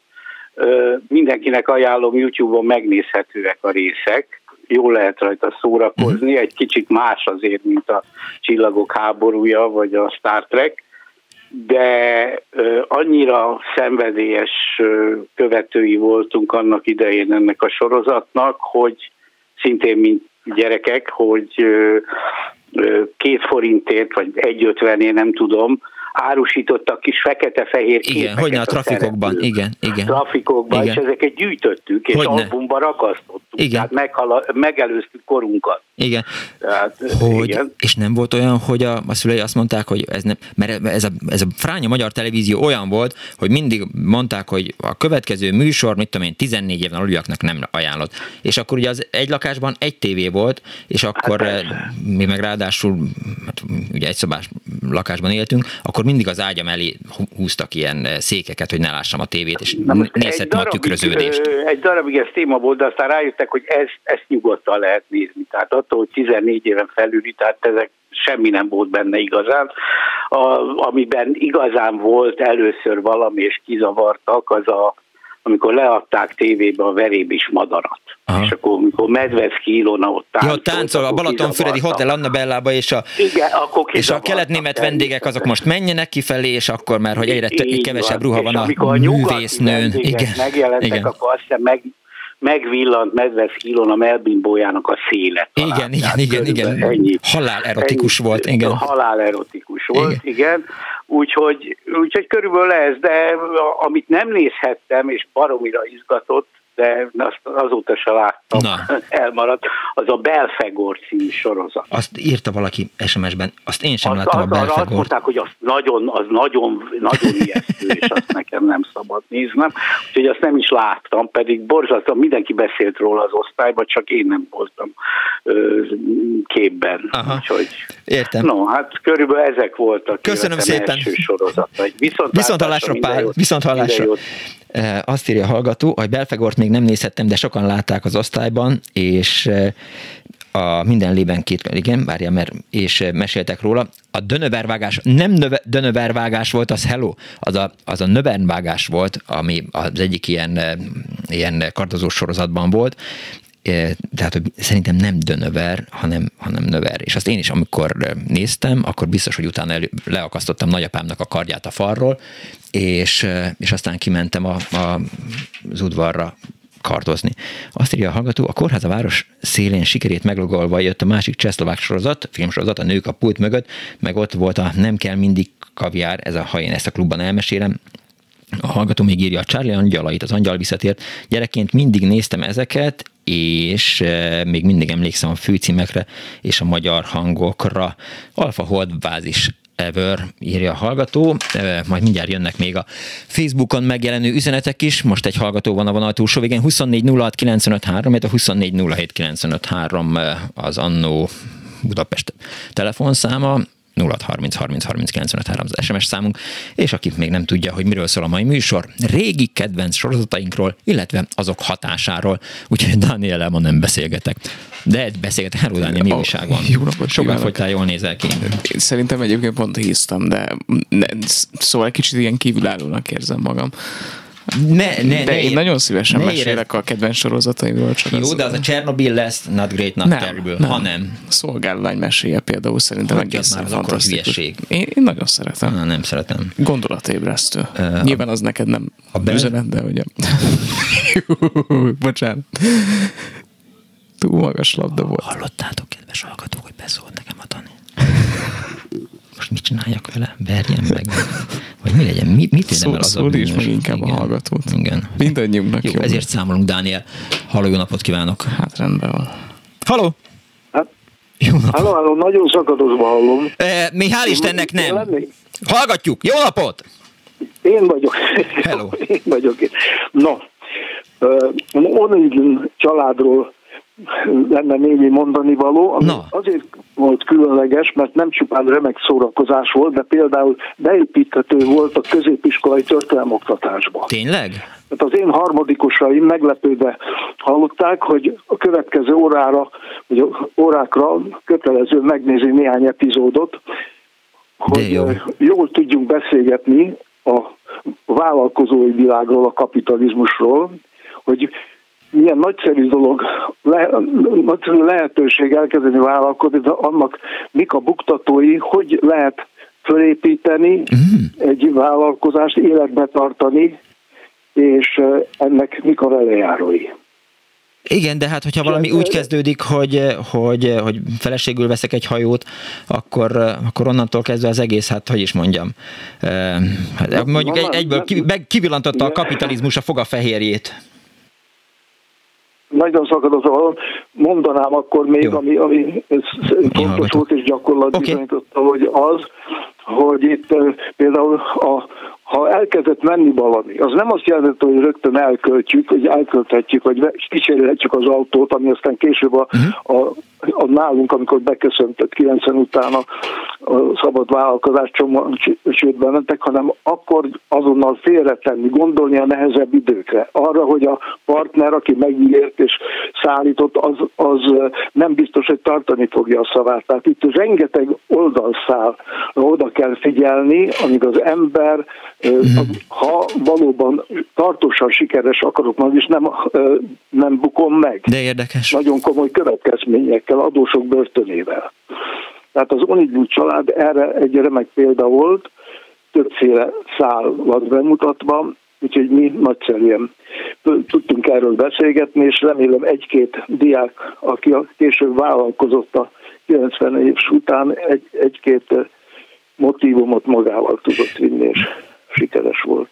Mindenkinek ajánlom, YouTube-on megnézhetőek a részek, jól lehet rajta szórakozni, uh-huh. egy kicsit más azért, mint a Csillagok háborúja, vagy a Star Trek, de annyira szenvedélyes követői voltunk annak idején ennek a sorozatnak, hogy szintén mint gyerekek, hogy két forintért, vagy egy ötvenért, nem tudom, árusítottak kis fekete-fehér Igen, hogy a trafikokban, igen, igen. Trafikokban, igen. és ezeket gyűjtöttük, és hogyne. albumba ragasztottuk, igen. tehát meghala, megelőztük korunkat. Igen. Tehát, hogy, igen. És nem volt olyan, hogy a, a szülei azt mondták, hogy ez nem, mert ez a, ez a fránya magyar televízió olyan volt, hogy mindig mondták, hogy a következő műsor, mit tudom én, 14 éven aluljaknak nem ajánlott. És akkor ugye az egy lakásban egy tévé volt, és akkor hát mi meg ráadásul hát, ugye egy szobás lakásban éltünk, akkor mindig az ágyam elé húztak ilyen székeket, hogy ne lássam a tévét, és nézhettem a tükröződést. Egy darabig ez téma volt, de aztán rájöttek, hogy ez, ezt nyugodtan lehet nézni. Tehát attól, hogy 14 éven felüli, tehát ezek semmi nem volt benne igazán. A, amiben igazán volt először valami, és kizavartak, az a amikor leadták tévébe a verébis madarat. Aha. És akkor, amikor Medveszki Ilona ott táncol. Ja, táncol a Balatonfüredi Hotel Annabellába, és a, Igen, akkor és a keletnémet vendégek azok most menjenek kifelé, és akkor már, hogy egyre kevesebb ruha van a, a művésznőn. Igen. megjelentek, Igen. akkor azt hiszem meg, megvillant Medveszki Ilona melbimbójának a széle. Igen, igen, igen, igen. Ennyi, halál erotikus ennyi, volt. Igen. Halál erotikus volt, igen. igen. Úgyhogy, úgyhogy körülbelül ez, de amit nem nézhettem, és baromira izgatott, de azt azóta se láttam, Na. elmaradt, az a Belfegor című sorozat. Azt írta valaki SMS-ben, azt én sem azt, láttam az, a Belfegort. Azt mondták, hogy az nagyon, az nagyon, nagyon ijesztő, és azt nekem nem szabad néznem, úgyhogy azt nem is láttam, pedig borzasztóan mindenki beszélt róla az osztályban, csak én nem voltam ö, képben. Aha. Úgyhogy, Értem. No, hát körülbelül ezek voltak. Köszönöm szépen. Első sorozatai. Viszont, viszont hallásra, Pál. Viszont hallásra. Azt írja a hallgató, hogy Belfegort még nem nézhettem, de sokan látták az osztályban, és a minden lében két, igen, várja, mert, és meséltek róla. A dönövervágás, nem növe, dönövervágás volt, az hello, az a, az a növernvágás volt, ami az egyik ilyen, ilyen kardozós sorozatban volt, tehát hogy szerintem nem dönöver, hanem, hanem növer. És azt én is, amikor néztem, akkor biztos, hogy utána elő, leakasztottam nagyapámnak a kardját a falról, és, és aztán kimentem a, a, az udvarra kardozni. Azt írja a hallgató, a kórház a város szélén sikerét meglogolva jött a másik csehszlovák sorozat, filmsorozat, a nők a pult mögött, meg ott volt a nem kell mindig kaviár, ez a, ha én ezt a klubban elmesélem, a hallgató még írja a Charlie angyalait, az angyal visszatért. Gyerekként mindig néztem ezeket, és még mindig emlékszem a főcímekre és a magyar hangokra. Alfa Hold bázis ever, írja a hallgató. Majd mindjárt jönnek még a Facebookon megjelenő üzenetek is. Most egy hallgató van a vonal túlsó végén. 24 06 a 24 e, az annó Budapest telefonszáma. 0630 30 30 95 az SMS számunk, és aki még nem tudja, hogy miről szól a mai műsor, régi kedvenc sorozatainkról, illetve azok hatásáról, úgyhogy Daniel ma nem beszélgetek. De beszélgetek, Hello Daniel, mi újság van? Jó napot Sokan fogytál, jól nézel ki. Én szerintem egyébként pont hisztam, de ne, szóval kicsit ilyen kívülállónak érzem magam. Ne, ne, de ne, én ér, nagyon szívesen ne mesélek érez... a kedvenc sorozataimról. Csak Jó, de az a Csernobyl lesz not great, not nem, terrible, nem. hanem... Szolgálvány meséje például szerintem hogy egészen már fantasztikus. Én, én, nagyon szeretem. Na, nem szeretem. Gondolatébresztő. Uh, Nyilván az neked nem a be... üzenet, de ugye... Bocsánat. Túl magas labda volt. Hallottátok, kedves hallgatók, hogy beszólt nekem a Dani? Most mit csináljak vele? Verjem meg? Vagy mi legyen? Mi, mit érem el az a bűnös? meg inkább Igen. a hallgatót. Igen. Mindannyiunknak jó. jó. Ezért számolunk, Dániel. Halló, jó napot kívánok. Hát rendben van. Halló! Hát, jó napot. Halló, halló, nagyon szakadozva hallom. E, mi hál' Istennek nem. Hallgatjuk. Jó napot! Én vagyok. Hello. Én vagyok. Na, uh, Onigin családról lenne némi mondani való, ami Na. azért volt különleges, mert nem csupán remek szórakozás volt, de például beépíthető volt a középiskolai történelmoktatásba. Tényleg? Tehát az én harmadikosaim meglepődve hallották, hogy a következő órára, vagy órákra kötelező megnézni néhány epizódot, hogy jó. jól tudjunk beszélgetni a vállalkozói világról, a kapitalizmusról, hogy milyen nagyszerű dolog, le, nagyszerű lehetőség elkezdeni vállalkozni, de annak mik a buktatói, hogy lehet fölépíteni mm. egy vállalkozást, életbe tartani, és ennek mik a velejárói. Igen, de hát hogyha valami úgy kezdődik, hogy, hogy, hogy feleségül veszek egy hajót, akkor, akkor onnantól kezdve az egész, hát hogy is mondjam, hát mondjuk egy, egyből kivillantotta a kapitalizmus a fogafehérjét nagyon szakadozó, mondanám akkor még, Jó. ami, ami fontos volt és gyakorlat okay. bizonyította, hogy az, hogy itt például a, ha elkezdett menni valami, az nem azt jelenti, hogy rögtön elköltjük, hogy elkölthetjük, vagy kicserélhetjük az autót, ami aztán később a, uh-huh. a, a nálunk, amikor beköszöntött 90 után a, a szabad vállalkozás csődben mentek, hanem akkor azonnal félretenni, gondolni a nehezebb időkre. Arra, hogy a partner, aki megígért és szállított, az, az nem biztos, hogy tartani fogja a szavát. Tehát itt rengeteg oldalszál oda kell figyelni, amíg az ember Mm. Ha valóban tartósan sikeres akarok majd, és nem, nem bukom meg. De érdekes. Nagyon komoly következményekkel, adósok börtönével. Tehát az Oniglu család erre egy remek példa volt, többféle szál van bemutatva, úgyhogy mi nagyszerűen tudtunk erről beszélgetni, és remélem egy-két diák, aki később vállalkozott a 90 év után, egy, egy-két motivumot magával tudott vinni, és sikeres volt.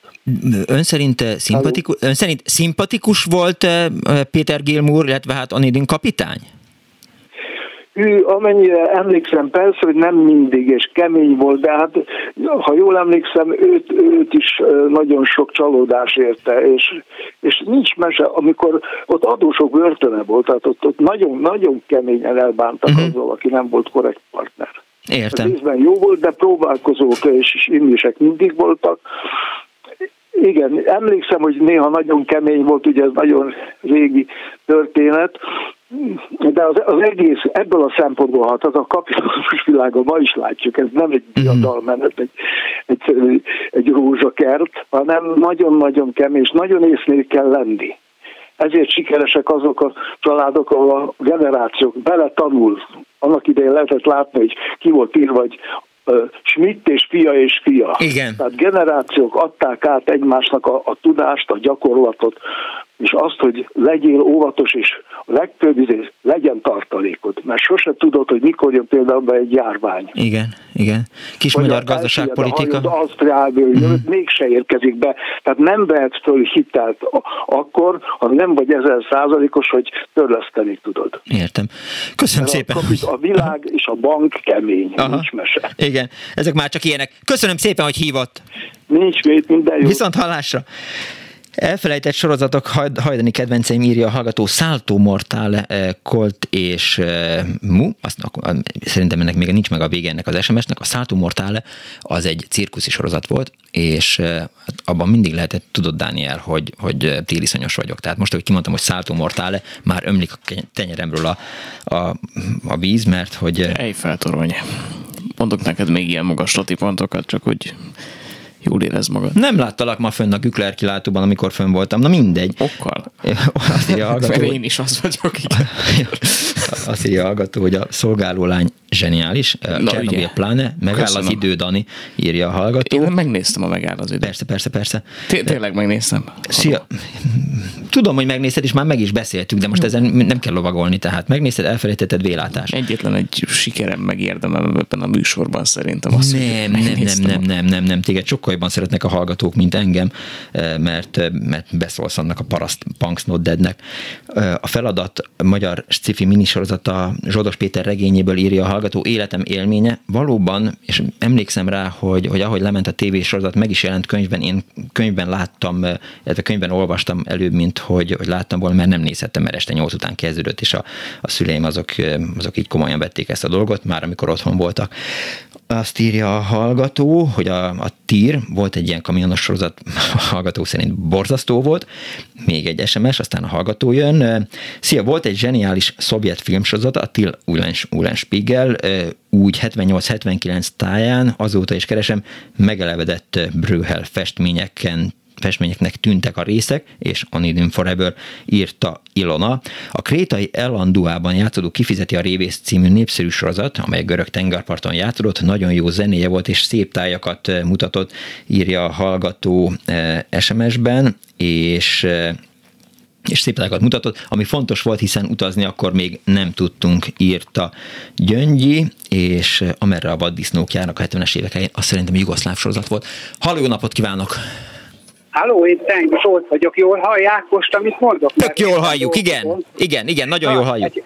Ön szerint szimpatikus, ön szerint szimpatikus volt eh, Péter Gilmour, illetve hát Anidin kapitány? Ő, amennyire emlékszem, persze, hogy nem mindig, és kemény volt, de hát ha jól emlékszem, őt, őt is eh, nagyon sok csalódás érte, és, és nincs mese, amikor ott adósok börtöne volt, tehát ott, ott nagyon, nagyon keményen elbántak uh-huh. azzal, aki nem volt korrekt partner. Értem. Részben jó volt, de próbálkozók és indisek mindig voltak. Igen, emlékszem, hogy néha nagyon kemény volt, ugye ez nagyon régi történet, de az, az egész ebből a szempontból hat, az a kapitalizmus világa ma is látjuk, ez nem egy mhm. diadalmenet, egy, egy, egy rózsakert, hanem nagyon-nagyon kemény, és nagyon észnél kell lenni. Ezért sikeresek azok a családok, ahol a generációk bele tanul. Annak idején lehetett látni, hogy ki volt írva, hogy Schmidt és fia és fia. Igen. Tehát generációk adták át egymásnak a, a tudást, a gyakorlatot, és azt, hogy legyél óvatos, és a legtöbb izé, legyen tartalékod, mert sose tudod, hogy mikor jön például be egy járvány. Igen, igen. Kis Vagy magyar gazdaságpolitika. Az Ausztriából jön, mm. mégse érkezik be. Tehát nem vehet föl hitelt akkor, ha nem vagy ezer százalékos, hogy törleszteni tudod. Értem. Köszönöm Mert szépen. A, a világ és a bank kemény, Aha. nincs mese. Igen, ezek már csak ilyenek. Köszönöm szépen, hogy hívott. Nincs mit, minden jó. Viszont hallásra. Elfelejtett sorozatok hajdani kedvenceim írja a hallgató Salto Mortale, Colt és Mu. Azt, szerintem ennek még nincs meg a vége ennek az SMS-nek. A Salto Mortale az egy cirkuszi sorozat volt, és hát abban mindig lehetett, tudod Dániel, hogy, hogy téliszonyos vagyok. Tehát most, hogy kimondtam, hogy Salto Mortale, már ömlik a tenyeremről a, a, a víz, mert hogy... Eiffel torony. Mondok neked még ilyen magas pontokat, csak hogy jól érez magad. Nem láttalak ma fönn a Gükler kilátóban, amikor fönn voltam. Na mindegy. Okkal. Azt írja hallgató, Mert én is az vagyok. Igen. Azt írja hallgató, hogy a szolgálólány zseniális. Csernobyl pláne. Megáll Köszönöm. az idő, Dani, írja a hallgató. Én megnéztem a megáll az idő. Persze, persze, persze. Tényleg megnéztem. Szia. Tudom, hogy megnézted, és már meg is beszéltük, de most ezen nem kell lovagolni, tehát megnézted, elfelejtetted vélátás. Egyetlen egy sikerem megérdemem ebben a műsorban szerintem. Azt, nem, nem, nem, nem, nem, nem, nem, téged sokkal jobban szeretnek a hallgatók, mint engem, mert, mert beszólsz annak a paraszt Punks Not Deadnek. A feladat magyar sci-fi minisorozata Zsodos Péter regényéből írja a hallgató Életem élménye. Valóban, és emlékszem rá, hogy, hogy ahogy lement a tévésorozat, meg is jelent könyvben, én könyvben láttam, illetve könyvben olvastam előbb, mint hogy, hogy láttam volna, mert nem nézhettem, mert este nyolc után kezdődött, és a, a szüleim azok, azok így komolyan vették ezt a dolgot, már amikor otthon voltak. Azt írja a hallgató, hogy a, a tír, volt egy ilyen kamionos sorozat, a hallgató szerint borzasztó volt, még egy SMS, aztán a hallgató jön. Szia, volt egy zseniális szovjet filmsorozat, a Till Spiegel, úgy 78-79 táján, azóta is keresem, megelevedett Brühel festményeken festményeknek tűntek a részek, és Onidin Forever írta Ilona. A krétai Elanduában játszódó Kifizeti a Révész című népszerű sorozat, amely görög tengerparton játszódott, nagyon jó zenéje volt, és szép tájakat eh, mutatott, írja a hallgató eh, SMS-ben, és eh, és szép tájakat mutatott, ami fontos volt, hiszen utazni akkor még nem tudtunk, írta Gyöngyi, és amerre a vaddisznók járnak a 70-es évek elején, azt szerintem jugoszláv sorozat volt. Halló, napot kívánok! Halló, én Tengis ott vagyok, jól hallják most, amit mondok? Tök jól halljuk, igen, igen, igen, nagyon jól halljuk. Egy,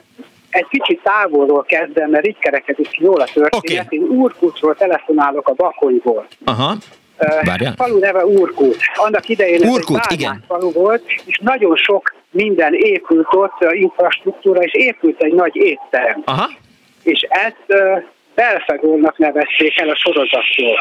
egy kicsit távolról kezdem, mert így kerekedik jól a történet. Okay. Én Úrkutról telefonálok a Bakonyból. Aha. Várjál. A falu neve Úrkút. Annak idején Úrkút, ez egy igen. falu volt, és nagyon sok minden épült ott, infrastruktúra, és épült egy nagy étterem. Aha. És ezt uh, Belfegornak nevezték el a sorozatról.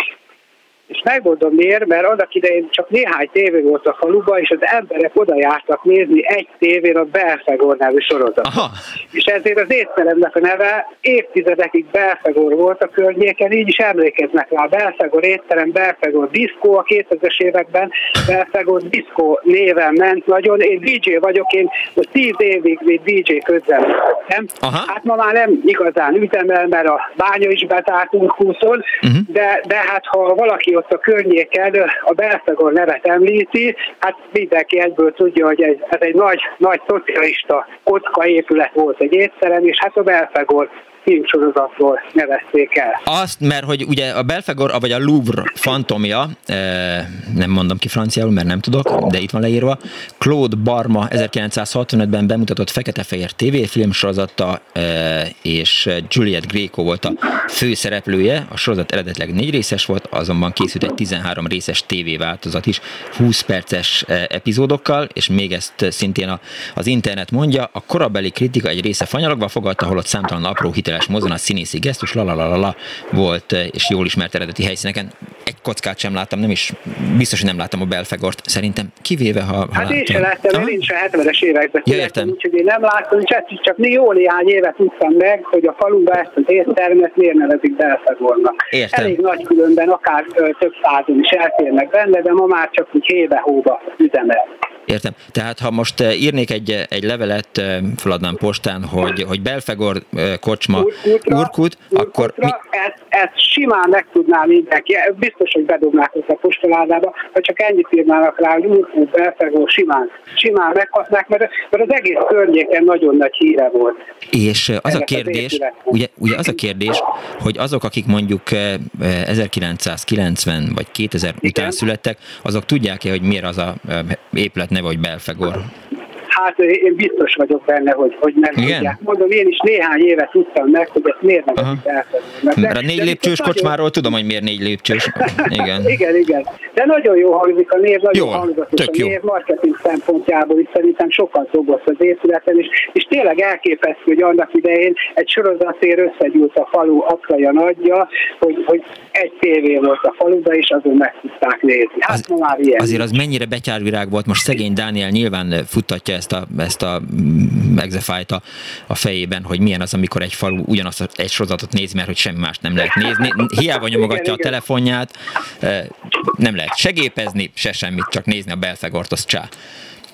És megmondom miért, mert annak idején csak néhány tévé volt a faluban, és az emberek oda jártak nézni egy tévén a Belfegor nevű sorozat. Aha. És ezért az étteremnek a neve évtizedekig Belfegor volt a környéken, így is emlékeznek rá. Belfegor étterem, Belfegor diszkó a 2000-es években, Belfegor diszkó néven ment nagyon. Én DJ vagyok, én most 10 évig még DJ közben nem? Hát ma már nem igazán üzemel, mert a bánya is betártunk 20 uh-huh. de, de hát ha valaki ott a környéken a Belfegor nevet említi, hát mindenki egyből tudja, hogy ez, ez egy nagy, nagy szocialista kocka épület volt egy étszerem, és hát a Belfegor filmsorozatról nevezték el. Azt, mert hogy ugye a Belfegor, vagy a Louvre fantomja, nem mondom ki franciául, mert nem tudok, de itt van leírva, Claude Barma 1965-ben bemutatott fekete-fehér tévéfilmsorozata, és Juliet Greco volt a főszereplője. A sorozat eredetileg négy részes volt, azonban készült egy 13 részes tévéváltozat is, 20 perces epizódokkal, és még ezt szintén az internet mondja, a korabeli kritika egy része fanyalogva fogadta, holott számtalan apró hitel hiteles mozzanat, színészi gesztus, la volt, eh, és jól ismert eredeti helyszíneken. Egy kockát sem láttam, nem is, biztos, hogy nem láttam a Belfegort, szerintem, kivéve, ha, ha Hát én sem láttam, én is a 70-es években ja, értem. úgyhogy én nem láttam, és ezt is csak jó néhány évet tudtam meg, hogy a faluba ezt az éttermet miért nevezik Belfegornak. Értem. Elég nagy különben, akár ö, több százon is eltérnek benne, de ma már csak úgy hébe-hóba üzemel. Értem. Tehát ha most eh, írnék egy, egy levelet, eh, feladnám postán, hogy, hogy Belfegor kocsma Urkut, Urkut akkor... Mi... Ez, ezt simán meg tudná mindenki, biztos, hogy bedobnák ezt a postaládába, ha csak ennyit írnának rá, hogy Urfú, Belfegó, simán, simán megkapnák, mert, mert az egész környéken nagyon nagy híre volt. És az a kérdés, ugye, ugye az a kérdés, hogy azok, akik mondjuk 1990 vagy 2000 Igen. után születtek, azok tudják-e, hogy miért az a épület neve, hogy Belfegor? Hát én biztos vagyok benne, hogy, hogy nem Igen? tudják. Mondom, én is néhány évet tudtam meg, hogy ezt miért nem elfelejteni. Mert a négy lépcsős kocsmáról nagyon... tudom, hogy miért négy lépcsős. Igen. igen, igen. De nagyon jó hangzik a név, nagyon jó, hangzatos a név, jó. marketing szempontjából is szerintem sokkal szobos az épületen, és, és tényleg elképesztő, hogy annak idején egy sorozatért összegyűlt a falu apraja nagyja, hogy, hogy egy tévé volt a faluba, és azon meg tudták nézni. Hát az, már ilyen. Azért az mennyire betyárvirág volt, most szegény Dániel nyilván futtatja ezt a, ezt a megzefájt a, a fejében, hogy milyen az, amikor egy falu ugyanazt egy sorozatot néz, mert hogy semmi más nem lehet nézni. Hiába nyomogatja a telefonját, eh, nem lehet segépezni, se semmit, csak nézni a Belfegortos csá.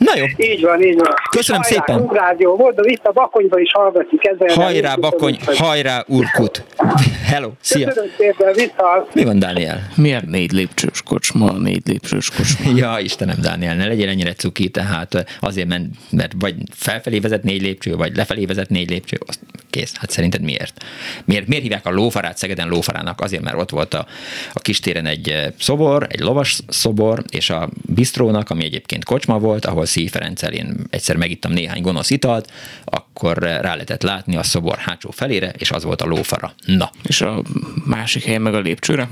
Na jó. Így van, így van. Köszönöm Hajrá, szépen. Rádió volt, de itt a Bakonyban is hallgatjuk ezzel. Hajrá, Bakony, hajrá, Urkut. Hello, szia. Köszönöm szépen, vissza. Mi van, Dániel? Miért négy lépcsős kocsma, négy lépcsős kocsma? ja, Istenem, Dániel, ne legyél ennyire cuki, tehát azért, mert, mert vagy felfelé vezet négy lépcső, vagy lefelé vezet négy lépcső, azt kész. Hát szerinted miért? Miért, miért hívják a lófarát Szegeden lófarának? Azért, mert ott volt a, a kistéren egy szobor, egy lovas szobor, és a bistrónak, ami egyébként kocsma volt, ahol Szíj Ferenccel én egyszer megittam néhány gonosz italt, akkor rá lehetett látni a szobor hátsó felére, és az volt a lófara. Na. És a másik helyen meg a lépcsőre?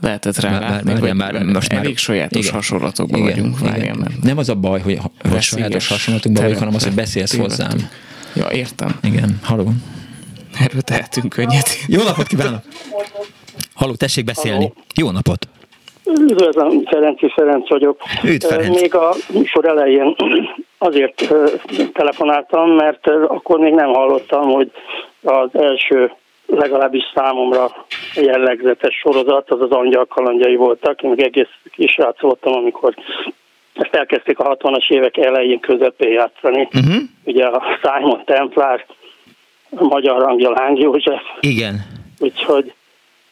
lehetett rá látni, már, már, már, most elég már, sajátos igen, hasonlatokban igen, vagyunk. Igen. Várjál, mert nem az a baj, hogy, hogy sajátos hasonlatokban vagyunk, hanem az, hogy beszélsz tévedtünk. hozzám. Ja, értem. Igen, haló. Erről tehetünk könnyet. Jó napot kívánok! Haló, tessék beszélni. Halló. Jó napot! Üdvözlöm, Ferenci Ferenc vagyok. Üdv, Ferenc. Még a műsor elején azért telefonáltam, mert akkor még nem hallottam, hogy az első legalábbis számomra jellegzetes sorozat, az az angyal kalandjai voltak. Én meg egész kisrác voltam, amikor ezt elkezdték a 60-as évek elején közepén játszani. Uh-huh. Ugye a Simon Templár, a magyar angyal Háng József. Igen. Úgyhogy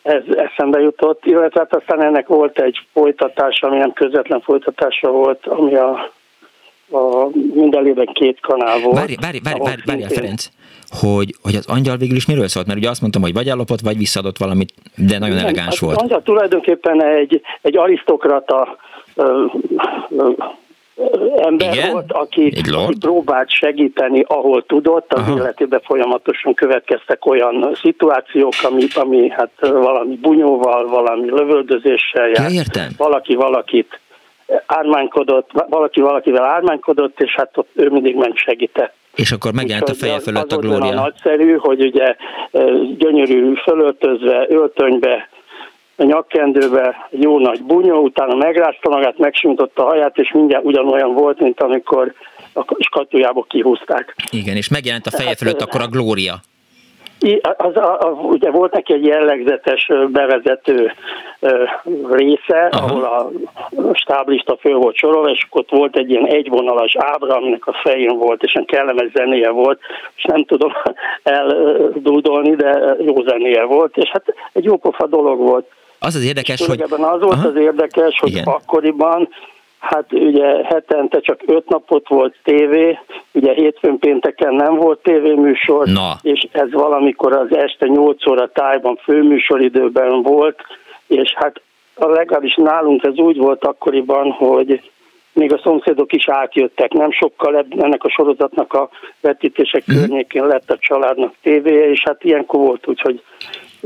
ez eszembe jutott, illetve hát aztán ennek volt egy folytatása, ami nem közvetlen folytatása volt, ami a, a mindenében két kanál volt. Várj, várj, várj, várj, várj Ferenc, hogy, hogy az angyal végül is miről szólt? Mert ugye azt mondtam, hogy vagy ellopott, vagy visszadott valamit, de nagyon Nem, elegáns volt. Az angyal tulajdonképpen egy, egy arisztokrata ember Igen? volt, aki, aki próbált segíteni, ahol tudott, az Aha. életében folyamatosan következtek olyan szituációk, ami, ami hát valami bunyóval, valami lövöldözéssel járt. Ja, értem. Valaki valakit ármánykodott, valaki valakivel ármánykodott, és hát ott ő mindig ment segített. És akkor megjelent a feje fölött a glória. Az nagyszerű, hogy ugye gyönyörű fölöltözve, öltönybe, a nyakkendőbe jó nagy bunyó, utána megrázta magát, megsimította a haját, és mindjárt ugyanolyan volt, mint amikor a skatujából kihúzták. Igen, és megjelent a feje fölött akkor a glória. Az, a, a, ugye volt neki egy jellegzetes bevezető része, Aha. ahol a stáblista föl volt sorolva, és ott volt egy ilyen egyvonalas ábra, aminek a fején volt, és egy kellemes zenéje volt, és nem tudom eldúdolni, de jó zenéje volt, és hát egy jópofa dolog volt. Az az érdekes, hogy... Az volt Aha. az érdekes, hogy Igen. akkoriban Hát ugye hetente csak öt napot volt tévé, ugye hétfőn pénteken nem volt tévéműsor, Na. és ez valamikor az este 8 óra tájban főműsoridőben volt, és hát legalábbis nálunk ez úgy volt akkoriban, hogy még a szomszédok is átjöttek, nem sokkal ennek a sorozatnak a vetítések mm. környékén lett a családnak tévéje, és hát ilyenkor volt úgy, hogy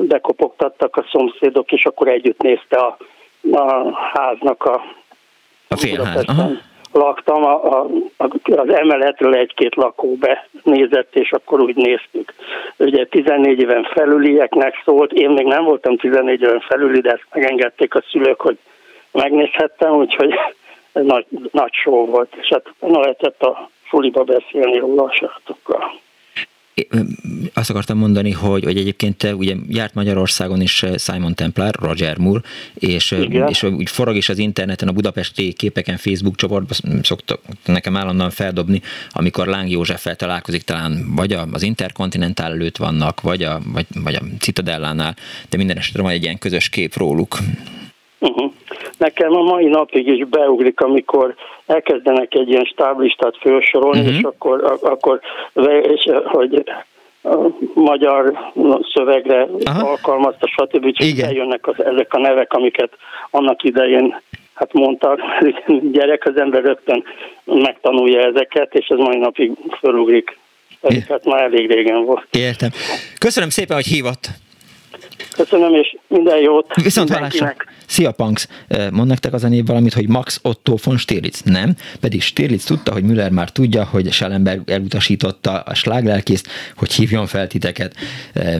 bekopogtattak a szomszédok, és akkor együtt nézte a, a háznak a a félház. Laktam, a, a, az emeletről egy-két lakó benézett, és akkor úgy néztük. Ugye 14 éven felülieknek szólt, én még nem voltam 14 éven felüli, de ezt megengedték a szülők, hogy megnézhettem, úgyhogy ez nagy, nagy show volt, és hát lehetett a fuliba beszélni róla a sajátokkal. Azt akartam mondani, hogy, hogy egyébként ugye járt Magyarországon is Simon Templar, Roger Moore, és, és úgy forog is az interneten, a budapesti képeken, Facebook csoportban szoktak nekem állandóan feldobni, amikor Láng Józseffel találkozik, talán vagy az Interkontinentál előtt vannak, vagy a, vagy, vagy a Citadellánál, de minden esetre van egy ilyen közös kép róluk. Uh-huh. Nekem a mai napig is beugrik, amikor elkezdenek egy ilyen stáblistát felsorolni, uh-huh. és akkor, akkor és, hogy magyar szövegre Aha. alkalmazta, stb. Csak eljönnek az, ezek a nevek, amiket annak idején hát mondtak, gyerek, az ember rögtön megtanulja ezeket, és ez mai napig felugrik. Hát már elég régen volt. Értem. Köszönöm szépen, hogy hívott. Köszönöm, és minden jót Viszont hallásra. Szia, Punks! Mond nektek az a név valamit, hogy Max Otto von Stirlitz? Nem, pedig Stirlitz tudta, hogy Müller már tudja, hogy Schellenberg elutasította a sláglelkészt, hogy hívjon fel titeket,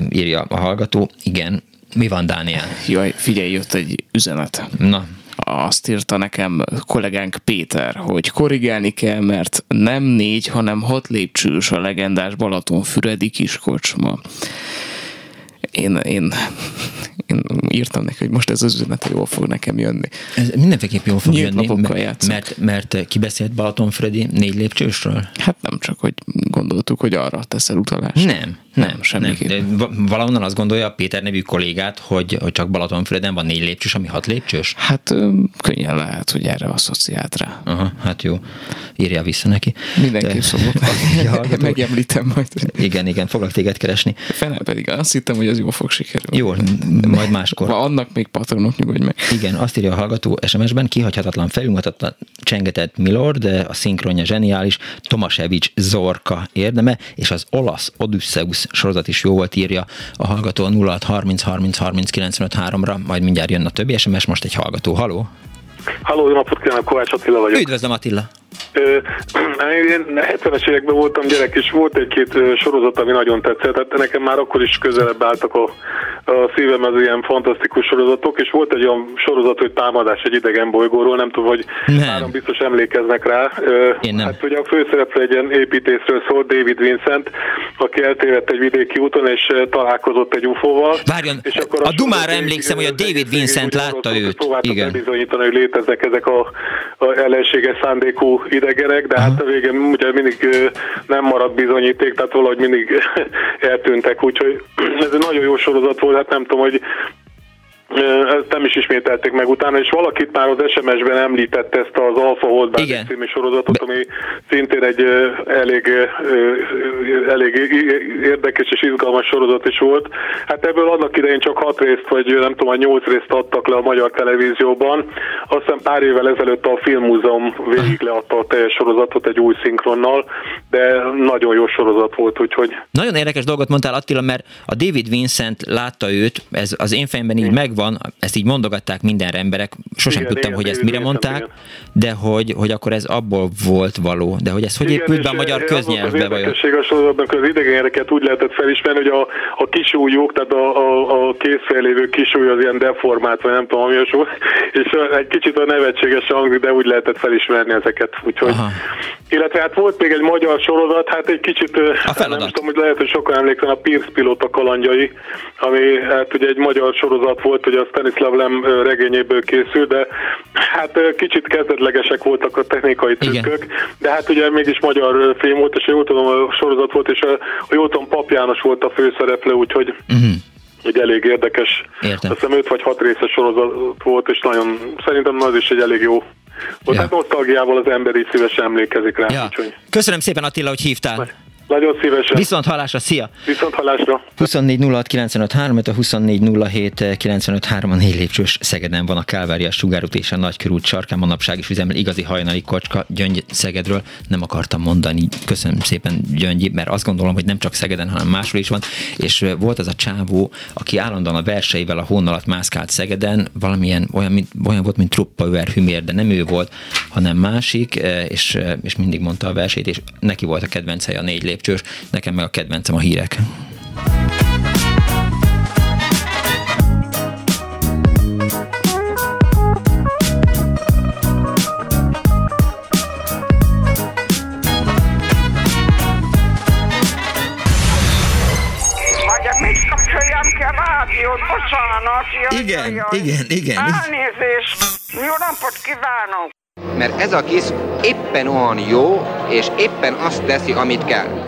írja a hallgató. Igen, mi van, Dániel? Jaj, figyelj, jött egy üzenet. Na, azt írta nekem kollégánk Péter, hogy korrigálni kell, mert nem négy, hanem hat lépcsős a legendás Balatonfüredi kiskocsma én, én, én írtam neki, hogy most ez az üzenet jól fog nekem jönni. Ez mindenféleképp jól fog Nyílt jönni, mert, mert, mert kibeszélt Balaton Freddy négy lépcsősről? Hát nem csak, hogy gondoltuk, hogy arra teszel utalást. Nem, nem, semmiképp. Nem. Valahonnan azt gondolja a Péter nevű kollégát, hogy, hogy csak Balatonfüreden van négy lépcsős, ami hat lépcsős? Hát könnyen lehet, hogy erre asszociált rá. Aha, hát jó. Írja vissza neki. Mindenképp szokok. Megemlítem majd. Igen, igen, foglak téged keresni. Fene pedig azt hittem, hogy ez jól fog sikerülni. Jó, majd máskor. Ha annak még patronok, nyugodj meg. Igen, azt írja a hallgató SMS-ben, kihagyhatatlan felülmutatlan csengetett Milord, de a szinkronja zseniális, Tomasevics Zorka érdeme, és az olasz Odysseus sorozat is jó volt, írja a hallgató a 06 30 30 30 95 3-ra, majd mindjárt jön a többi SMS, most egy hallgató. Haló? Halló, jó napot kívánok, Kovács Attila vagyok. Üdvözlöm Attila. Én 70-es években voltam gyerek, és volt egy-két sorozat, ami nagyon tetszett. Hát nekem már akkor is közelebb álltak a, a szívem az ilyen fantasztikus sorozatok, és volt egy olyan sorozat, hogy támadás egy idegen bolygóról, nem tudom, hogy nem. biztos emlékeznek rá. Én nem. Hát ugye a főszereplő egy ilyen építészről szólt, David Vincent, aki eltévedt egy vidéki úton, és találkozott egy UFO-val. Várjon, és akkor a, a Dumára emlékszem, hogy a David Vincent látta őt. Igen. bizonyítani, hogy léteznek ezek a, a ellenséges szándékú idegenek, de hát a végén ugye mindig nem maradt bizonyíték, tehát valahogy mindig eltűntek, úgyhogy ez egy nagyon jó sorozat volt, hát nem tudom, hogy ezt nem is ismételték meg utána, és valakit már az SMS-ben említette ezt az Alpha Hold című sorozatot, ami szintén egy elég, elég érdekes és izgalmas sorozat is volt. Hát ebből annak idején csak hat részt, vagy nem tudom, a nyolc részt adtak le a magyar televízióban. Aztán pár évvel ezelőtt a Filmmúzeum végig leadta a teljes sorozatot egy új szinkronnal, de nagyon jó sorozat volt, úgyhogy... Nagyon érdekes dolgot mondtál Attila, mert a David Vincent látta őt, ez az én fejemben így meg van, ezt így mondogatták minden emberek, sosem igen, tudtam, igen, hogy ezt mire mondták, igen. de hogy, hogy akkor ez abból volt való, de hogy ez hogy igen, épült be a magyar köznyelvbe? Az érdekesség a sorozatnak az idegeneket úgy lehetett felismerni, hogy a, a kisúlyok, tehát a, a, a készfel lévő kisúly az ilyen deformált, vagy nem tudom, ami a és egy kicsit a nevetséges hangzik, de úgy lehetett felismerni ezeket, úgyhogy Aha. illetve hát volt még egy magyar sorozat, hát egy kicsit, a nem tudom, hogy lehet, hogy sokan emlékszenek a Pierce pilóta kalandjai, ami hát ugye egy magyar sorozat volt, hogy a Stanislav Lem regényéből készül, de hát kicsit kezdetlegesek voltak a technikai trükkök, de hát ugye mégis magyar film volt, és jól tudom, a sorozat volt, és a, a jól tudom, Pap János volt a főszereplő, úgyhogy uh-huh. egy elég érdekes, Értem. azt hiszem 5 vagy 6 részes sorozat volt, és nagyon, szerintem az is egy elég jó volt. Ja. Hát nosztalgiával az ember így szívesen emlékezik rá. Ja. Úgyhogy... Köszönöm szépen Attila, hogy hívtál. Majd. Nagyon szívesen. Viszont hallásra, szia! Viszont hallásra. 24 06 95 3, a 24 07 95 3 a négy lépcsős Szegeden van a Kálvária sugárút és a Nagykörút sarkán manapság is üzemel igazi hajnali kocska Gyöngy Szegedről. Nem akartam mondani, köszönöm szépen Gyöngyi, mert azt gondolom, hogy nem csak Szegeden, hanem máshol is van. És volt az a csávó, aki állandóan a verseivel a hón alatt mászkált Szegeden, valamilyen olyan, mint, olyan volt, mint Truppa Hümér, de nem ő volt, hanem másik, és, és mindig mondta a versét, és neki volt a kedvence a négy lépcső lépcsős, nekem meg a kedvencem a hírek. Igen, igen, igen. Elnézést! Jó napot kívánok! Mert ez a kis éppen olyan jó, és éppen azt teszi, amit kell.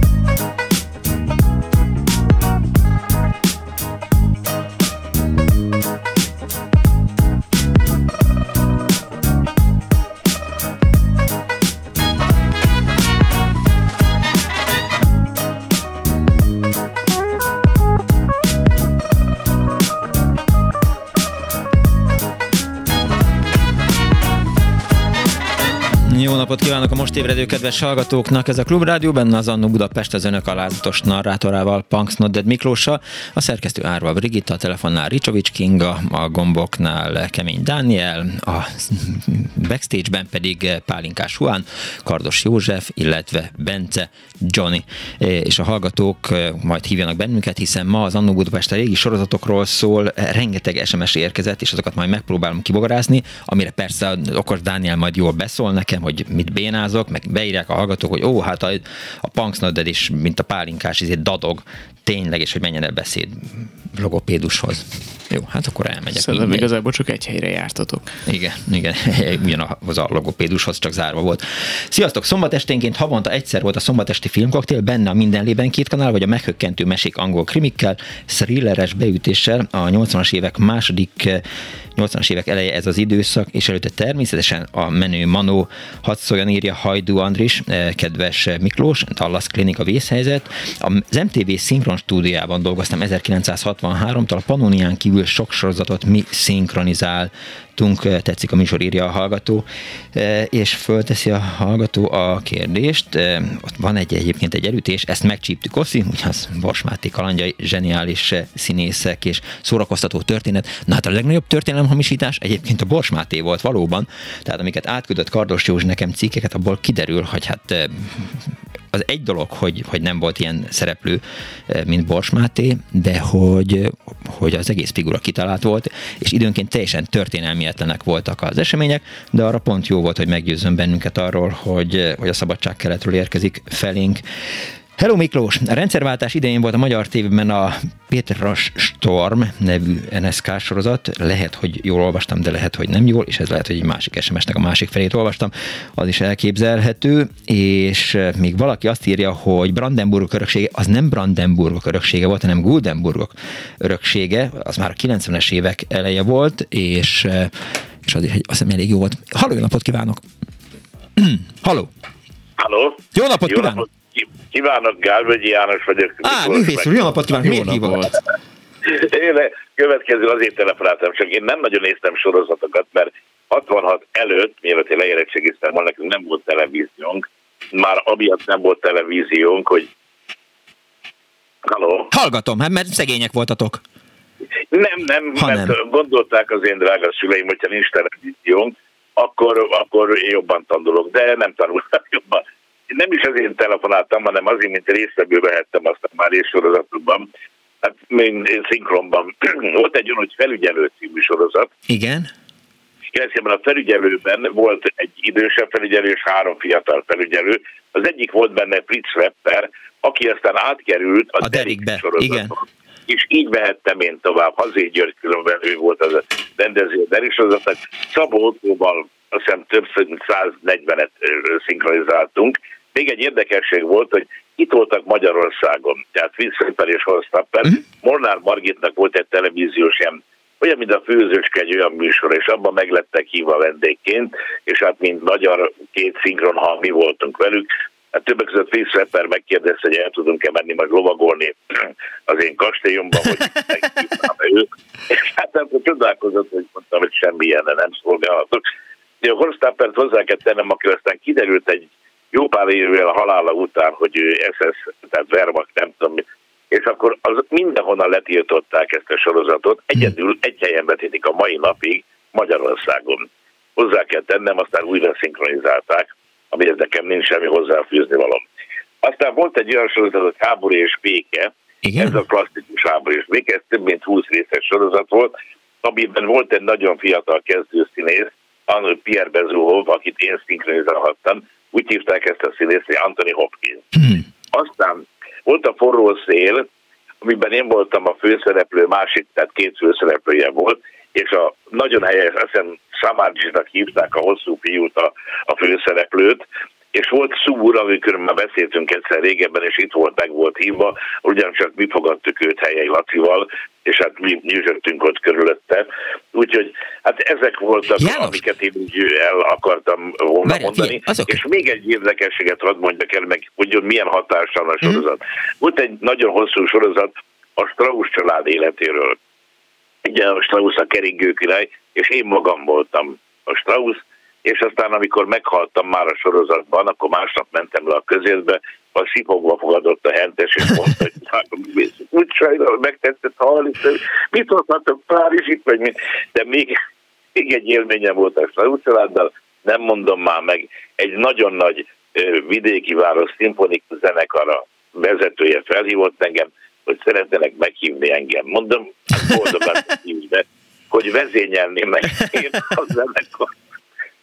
Jó napot kívánok a most ébredő kedves hallgatóknak! Ez a Klubrádió, benne az Annó Budapest az önök alázatos narrátorával, Punks Nodded Miklóssal, a szerkesztő Árva Brigitta, a telefonnál Ricsovics Kinga, a gomboknál Kemény Dániel, a backstage-ben pedig Pálinkás Juan, Kardos József, illetve Bence Johnny. És a hallgatók majd hívjanak bennünket, hiszen ma az Annó Budapest a régi sorozatokról szól, rengeteg SMS érkezett, és azokat majd megpróbálom kibogarázni, amire persze okos Dániel majd jól beszól nekem, hogy mit bénázok, meg beírják a hallgatók, hogy ó, hát a, a Punksnodded is, mint a pálinkás, ezért dadog, tényleg, és hogy menjen el beszéd logopédushoz. Jó, hát akkor elmegyek. Szerintem Mindegy. igazából csak egy helyre jártatok. Igen, igen, ugyanaz a logopédushoz csak zárva volt. Sziasztok! Szombat esténként havonta egyszer volt a szombatesti filmkoktél, benne a mindenlében két kanál, vagy a meghökkentő mesék angol krimikkel, thrilleres beütéssel, a 80-as évek második 80-as évek eleje ez az időszak, és előtte természetesen a menő Manó, hadd szóljon írja Hajdú Andris, eh, kedves Miklós, Dallas Clinic a vészhelyzet. Az MTV szinkron stúdiában dolgoztam 1963-tól, a Pannonián kívül sok sorozatot mi szinkronizál hallgattunk, tetszik a műsor, írja a hallgató, és fölteszi a hallgató a kérdést. Ott van egy egyébként egy elütés, ezt megcsíptük Oszi, ugye az Bors Máté kalandjai, zseniális színészek és szórakoztató történet. Na hát a legnagyobb történelemhamisítás egyébként a Bors Máté volt valóban, tehát amiket átküldött Kardos Józsi nekem cikkeket, abból kiderül, hogy hát az egy dolog, hogy, hogy nem volt ilyen szereplő, mint Bors Máté, de hogy, hogy az egész figura kitalált volt, és időnként teljesen történelmietlenek voltak az események, de arra pont jó volt, hogy meggyőzzön bennünket arról, hogy, hogy a szabadság keletről érkezik felénk. Hello Miklós! A rendszerváltás idején volt a magyar tévében a Pétras Storm nevű NSK sorozat. Lehet, hogy jól olvastam, de lehet, hogy nem jól, és ez lehet, hogy egy másik SMS-nek a másik felét olvastam. Az is elképzelhető, és még valaki azt írja, hogy Brandenburgok öröksége, az nem Brandenburgok öröksége volt, hanem Guldenburgok öröksége, az már a 90-es évek eleje volt, és, és az is azt hiszem elég jó volt. Halló, jó napot kívánok! Halló! Halló! Jó napot jó kívánok! Napot. Kívánok, Gálvegyi János vagyok. Á, művész úr, jó napot kívánok! Miért hívott? Én következő azért telefonáltam, csak én nem nagyon néztem sorozatokat, mert 66 előtt, mielőtt én leérettségiztem volna, nekünk nem volt televíziónk, már amiatt nem volt televíziónk, hogy Halló? Hallgatom, hát mert szegények voltatok. Nem, nem, Ha mert nem. gondolták az én drága szüleim, hogyha nincs televíziónk, akkor, akkor jobban tanulok, de nem tanultam jobban. Nem is azért telefonáltam, hanem azért, mint résztvevő vehettem azt a már sorozatokban. Hát én, én szinkronban. Volt egy olyan, hogy felügyelő című sorozat, Igen. Jelentében a felügyelőben volt egy idősebb felügyelő és három fiatal felügyelő. Az egyik volt benne Fritz Repper, aki aztán átkerült a, A Derikbe, igen. És így mehettem én tovább. Hazé György különben ő volt az a rendező a Derik sorozatnak. Szabó Ottóval azt hiszem mint 140-et ö, szinkronizáltunk. Még egy érdekesség volt, hogy itt voltak Magyarországon, tehát Repper és Horstapper. Mhm. Molnár Margitnak volt egy televíziós ilyen olyan, mint a főzőske egy olyan műsor, és abban meglettek hívva vendégként, és hát mint magyar két szinkron, ha mi voltunk velük, hát többek között Repper megkérdezte, hogy el tudunk-e menni majd lovagolni az én kastélyomban, hogy őt. És hát akkor csodálkozott, hogy mondtam, hogy semmilyen nem szolgálhatok. De a Horstappert hozzá kell tennem, aki aztán kiderült egy jó pár évvel a halála után, hogy ő SS, tehát Wehrmacht, nem tudom, mi, és akkor az mindenhonnan letiltották ezt a sorozatot. Egyedül egy helyen vetítik a mai napig Magyarországon. Hozzá kell tennem, aztán újra szinkronizálták, amihez nekem nincs semmi hozzáfűzni valom. Aztán volt egy olyan sorozat, hogy Háború és Béke. Igen? Ez a klasszikus Háború és Béke, ez több mint 20 részes sorozat volt, amiben volt egy nagyon fiatal kezdőszínész, Anno Pierre Bezuhov, akit én szinkronizálhattam, úgy hívták ezt a színészt, hogy Anthony Hopkins. Hmm. Aztán volt a forró szél, amiben én voltam a főszereplő, másik, tehát két főszereplője volt, és a nagyon helyes, azt hiszem Samárdzsnak hívták a hosszú fiút a, a főszereplőt, és volt szúr, amikor már beszéltünk egyszer régebben, és itt volt, meg volt hívva, ugyancsak mi fogadtuk őt helyei Lacival, és hát mi nyűzsöttünk ott körülötte. Úgyhogy hát ezek voltak, János. amiket én úgy el akartam volna Várj, mondani. Figyelj, azok... És még egy érdekességet hadd mondjak el, meg hogy milyen hatással a mhm. sorozat. Mm. Volt egy nagyon hosszú sorozat a Strauss család életéről. Ugye a Strauss a keringő király, és én magam voltam a Strauss, és aztán amikor meghaltam már a sorozatban, akkor másnap mentem le a közérbe, a sipogva fogadott a hentes, és mondta, hogy úgy sajnálom, megtetszett hallani, mit hozhatok Párizsit, vagy mit, de még, még egy élményem volt a Strauss családdal, nem mondom már meg, egy nagyon nagy vidéki város szimfonikus zenekara vezetője felhívott engem, hogy szeretnének meghívni engem. Mondom, hát boldogan hívni, hogy vezényelni meg én a zenekar.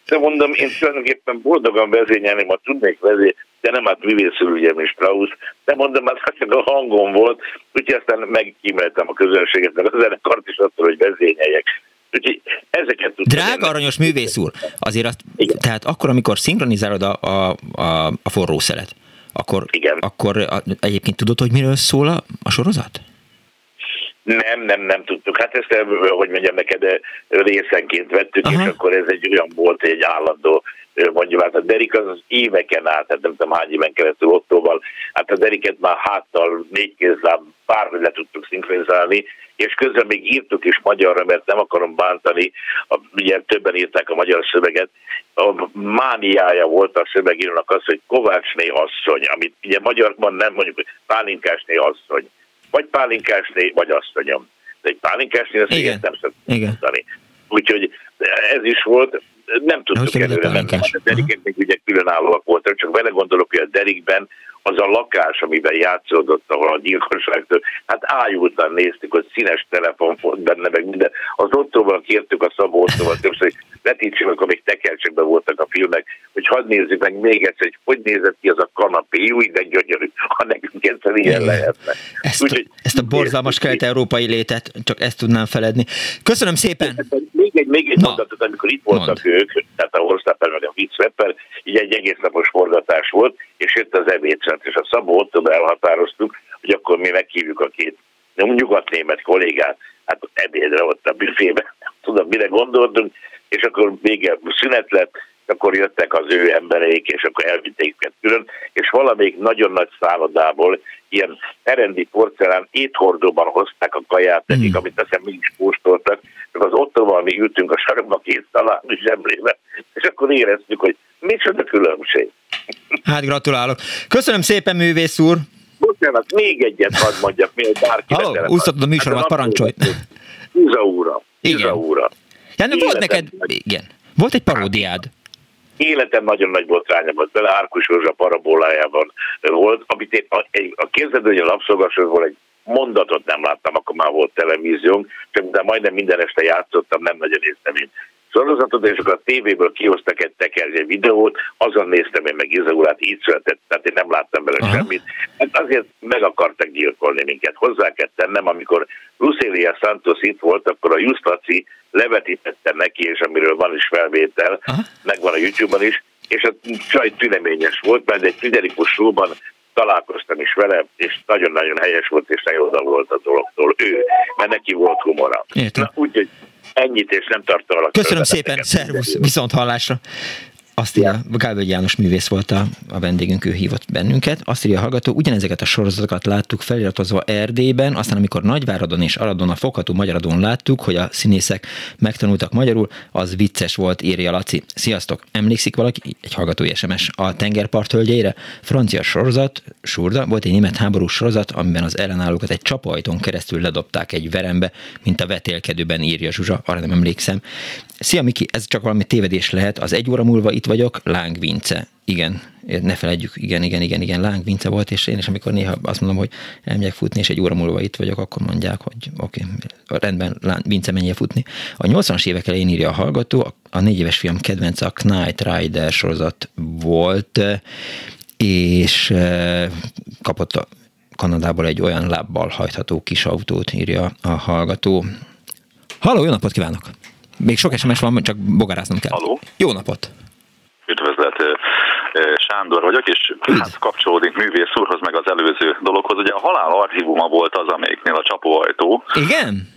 De mondom, én tulajdonképpen boldogan vezényelni, ma tudnék vezény, de nem hát művészül, ugye, mint Strauss, de mondom, hát csak a hangom volt, úgyhogy aztán megkímeltem a közönséget, mert a zenekart is attól, hogy vezényeljek. Úgyhogy ezeket tudtam. Drága ennek. aranyos művész úr, azért azt, Igen. tehát akkor, amikor szinkronizálod a, a, a, a forró szelet, akkor, Igen. akkor egyébként tudod, hogy miről szól a, a sorozat? Nem, nem, nem tudtuk. Hát ezt, hogy mondjam neked, részenként vettük, Aha. és akkor ez egy olyan volt, egy állandó mondjuk, hát a Derik az, az éveken át, tehát nem tudom hány éven keresztül Ottóval, hát a Deriket már háttal, négy kézláb, bárhogy le tudtuk szinkronizálni, és közben még írtuk is magyarra, mert nem akarom bántani, a, ugye többen írták a magyar szöveget, a mániája volt a szövegírónak az, hogy Kovácsné asszony, amit ugye magyarban nem mondjuk, Pálinkásné asszony, vagy Pálinkásné, vagy asszonyom. De egy Pálinkásné azt Igen. nem szoktam mondani. Úgyhogy ez is volt, nem tudtuk előre menni. A derikek még ugye különállóak voltak, csak vele gondolok, hogy a derikben az a lakás, amiben játszódott, ahol a gyilkosságtól, hát ájultan néztük, hogy színes telefon volt benne, meg minden. Az ottóval kértük a Szabó Ottóval többször, hogy vetítsük, amikor még tekercsekben voltak a filmek, hogy hadd nézzük meg még egyszer, hogy hogy nézett ki az a kanapé, jó de gyönyörű, ha nekünk egyszer ilyen lehetne. Ezt, Úgy, a, ezt a borzalmas kelet-európai létet, csak ezt tudnám feledni. Köszönöm szépen! Még egy, még egy mondatot, amikor itt voltak Mond. ők, tehát a Horsztáper meg a Vicz így egy egész napos forgatás volt, és jött az ebédszent, és a Szabó Ottóba elhatároztuk, hogy akkor mi meghívjuk a két nyugat-német kollégát, hát ebédre ott a büfében, nem tudom, mire gondoltunk, és akkor vége szünet lett, akkor jöttek az ő embereik, és akkor elvitték őket külön, és valamelyik nagyon nagy szállodából ilyen terendi porcelán éthordóban hozták a kaját nekik, mm. amit aztán mi is póstoltak, csak az ott valami ültünk a sarokba két találni zsemlébe, és akkor éreztük, hogy micsoda különbség. Hát gratulálok. Köszönöm szépen, művész úr! Bocsánat, még egyet hadd mondjak, miért bárki Halló, úsztatod a műsoromat, hát, parancsolj! Húza úra, Húza úra. Ja, volt neked, igen, volt egy paródiád. Életem nagyon nagy botrányom volt bele, Árkus Józsa parabólájában volt, amit én a, a képzeld, a lapszolgasról egy mondatot nem láttam, akkor már volt televíziónk, csak de majdnem minden este játszottam, nem nagyon néztem én sorozatot, és akkor a tévéből kihoztak egy tekerje videót, azon néztem én meg Izaulát, így született, tehát én nem láttam bele Aha. semmit. Hát azért meg akartak gyilkolni minket. Hozzá kell tennem, amikor Lucélia Santos itt volt, akkor a Justaci levetítette neki, és amiről van is felvétel, Aha. megvan a YouTube-on is, és a csaj tüneményes volt, mert egy Friderikus showban találkoztam is vele, és nagyon-nagyon helyes volt, és nagyon oda volt a dologtól ő, mert neki volt humora. Úgyhogy ennyit, és nem tartom Köszönöm szépen, szervusz, viszont hallásra. Azt írja, János művész volt a, a vendégünk, ő hívott bennünket. Azt írja hallgató, ugyanezeket a sorozatokat láttuk feliratozva Erdélyben, aztán amikor Nagyváradon és Aradon a fogható magyaradon láttuk, hogy a színészek megtanultak magyarul, az vicces volt, írja Laci. Sziasztok! Emlékszik valaki, egy hallgatói SMS, a tengerpart hölgyeire? Francia sorozat, Surda, volt egy német háborús sorozat, amiben az ellenállókat egy csapajton keresztül ledobták egy verembe, mint a vetélkedőben írja Zsuzsa, arra nem emlékszem. Szia Miki, ez csak valami tévedés lehet, az egy óra múlva itt vagyok, Láng Vince. Igen, ne felejtjük, igen, igen, igen, igen, Láng Vince volt, és én is amikor néha azt mondom, hogy elmegyek futni, és egy óra múlva itt vagyok, akkor mondják, hogy oké, okay, rendben, Láng Vince menjél futni. A 80-as évek elején írja a hallgató, a négy éves fiam kedvence a Knight Rider sorozat volt, és eh, kapott a Kanadából egy olyan lábbal hajtható kis autót, írja a hallgató. Halló, jó napot kívánok! Még sok SMS van, csak bogaráznom kell. Halló. Jó napot! Üdvözlet, Sándor vagyok, és hát kapcsolódik művész úrhoz, meg az előző dologhoz. Ugye a halál archívuma volt az, amelyiknél a csapóajtó. Igen?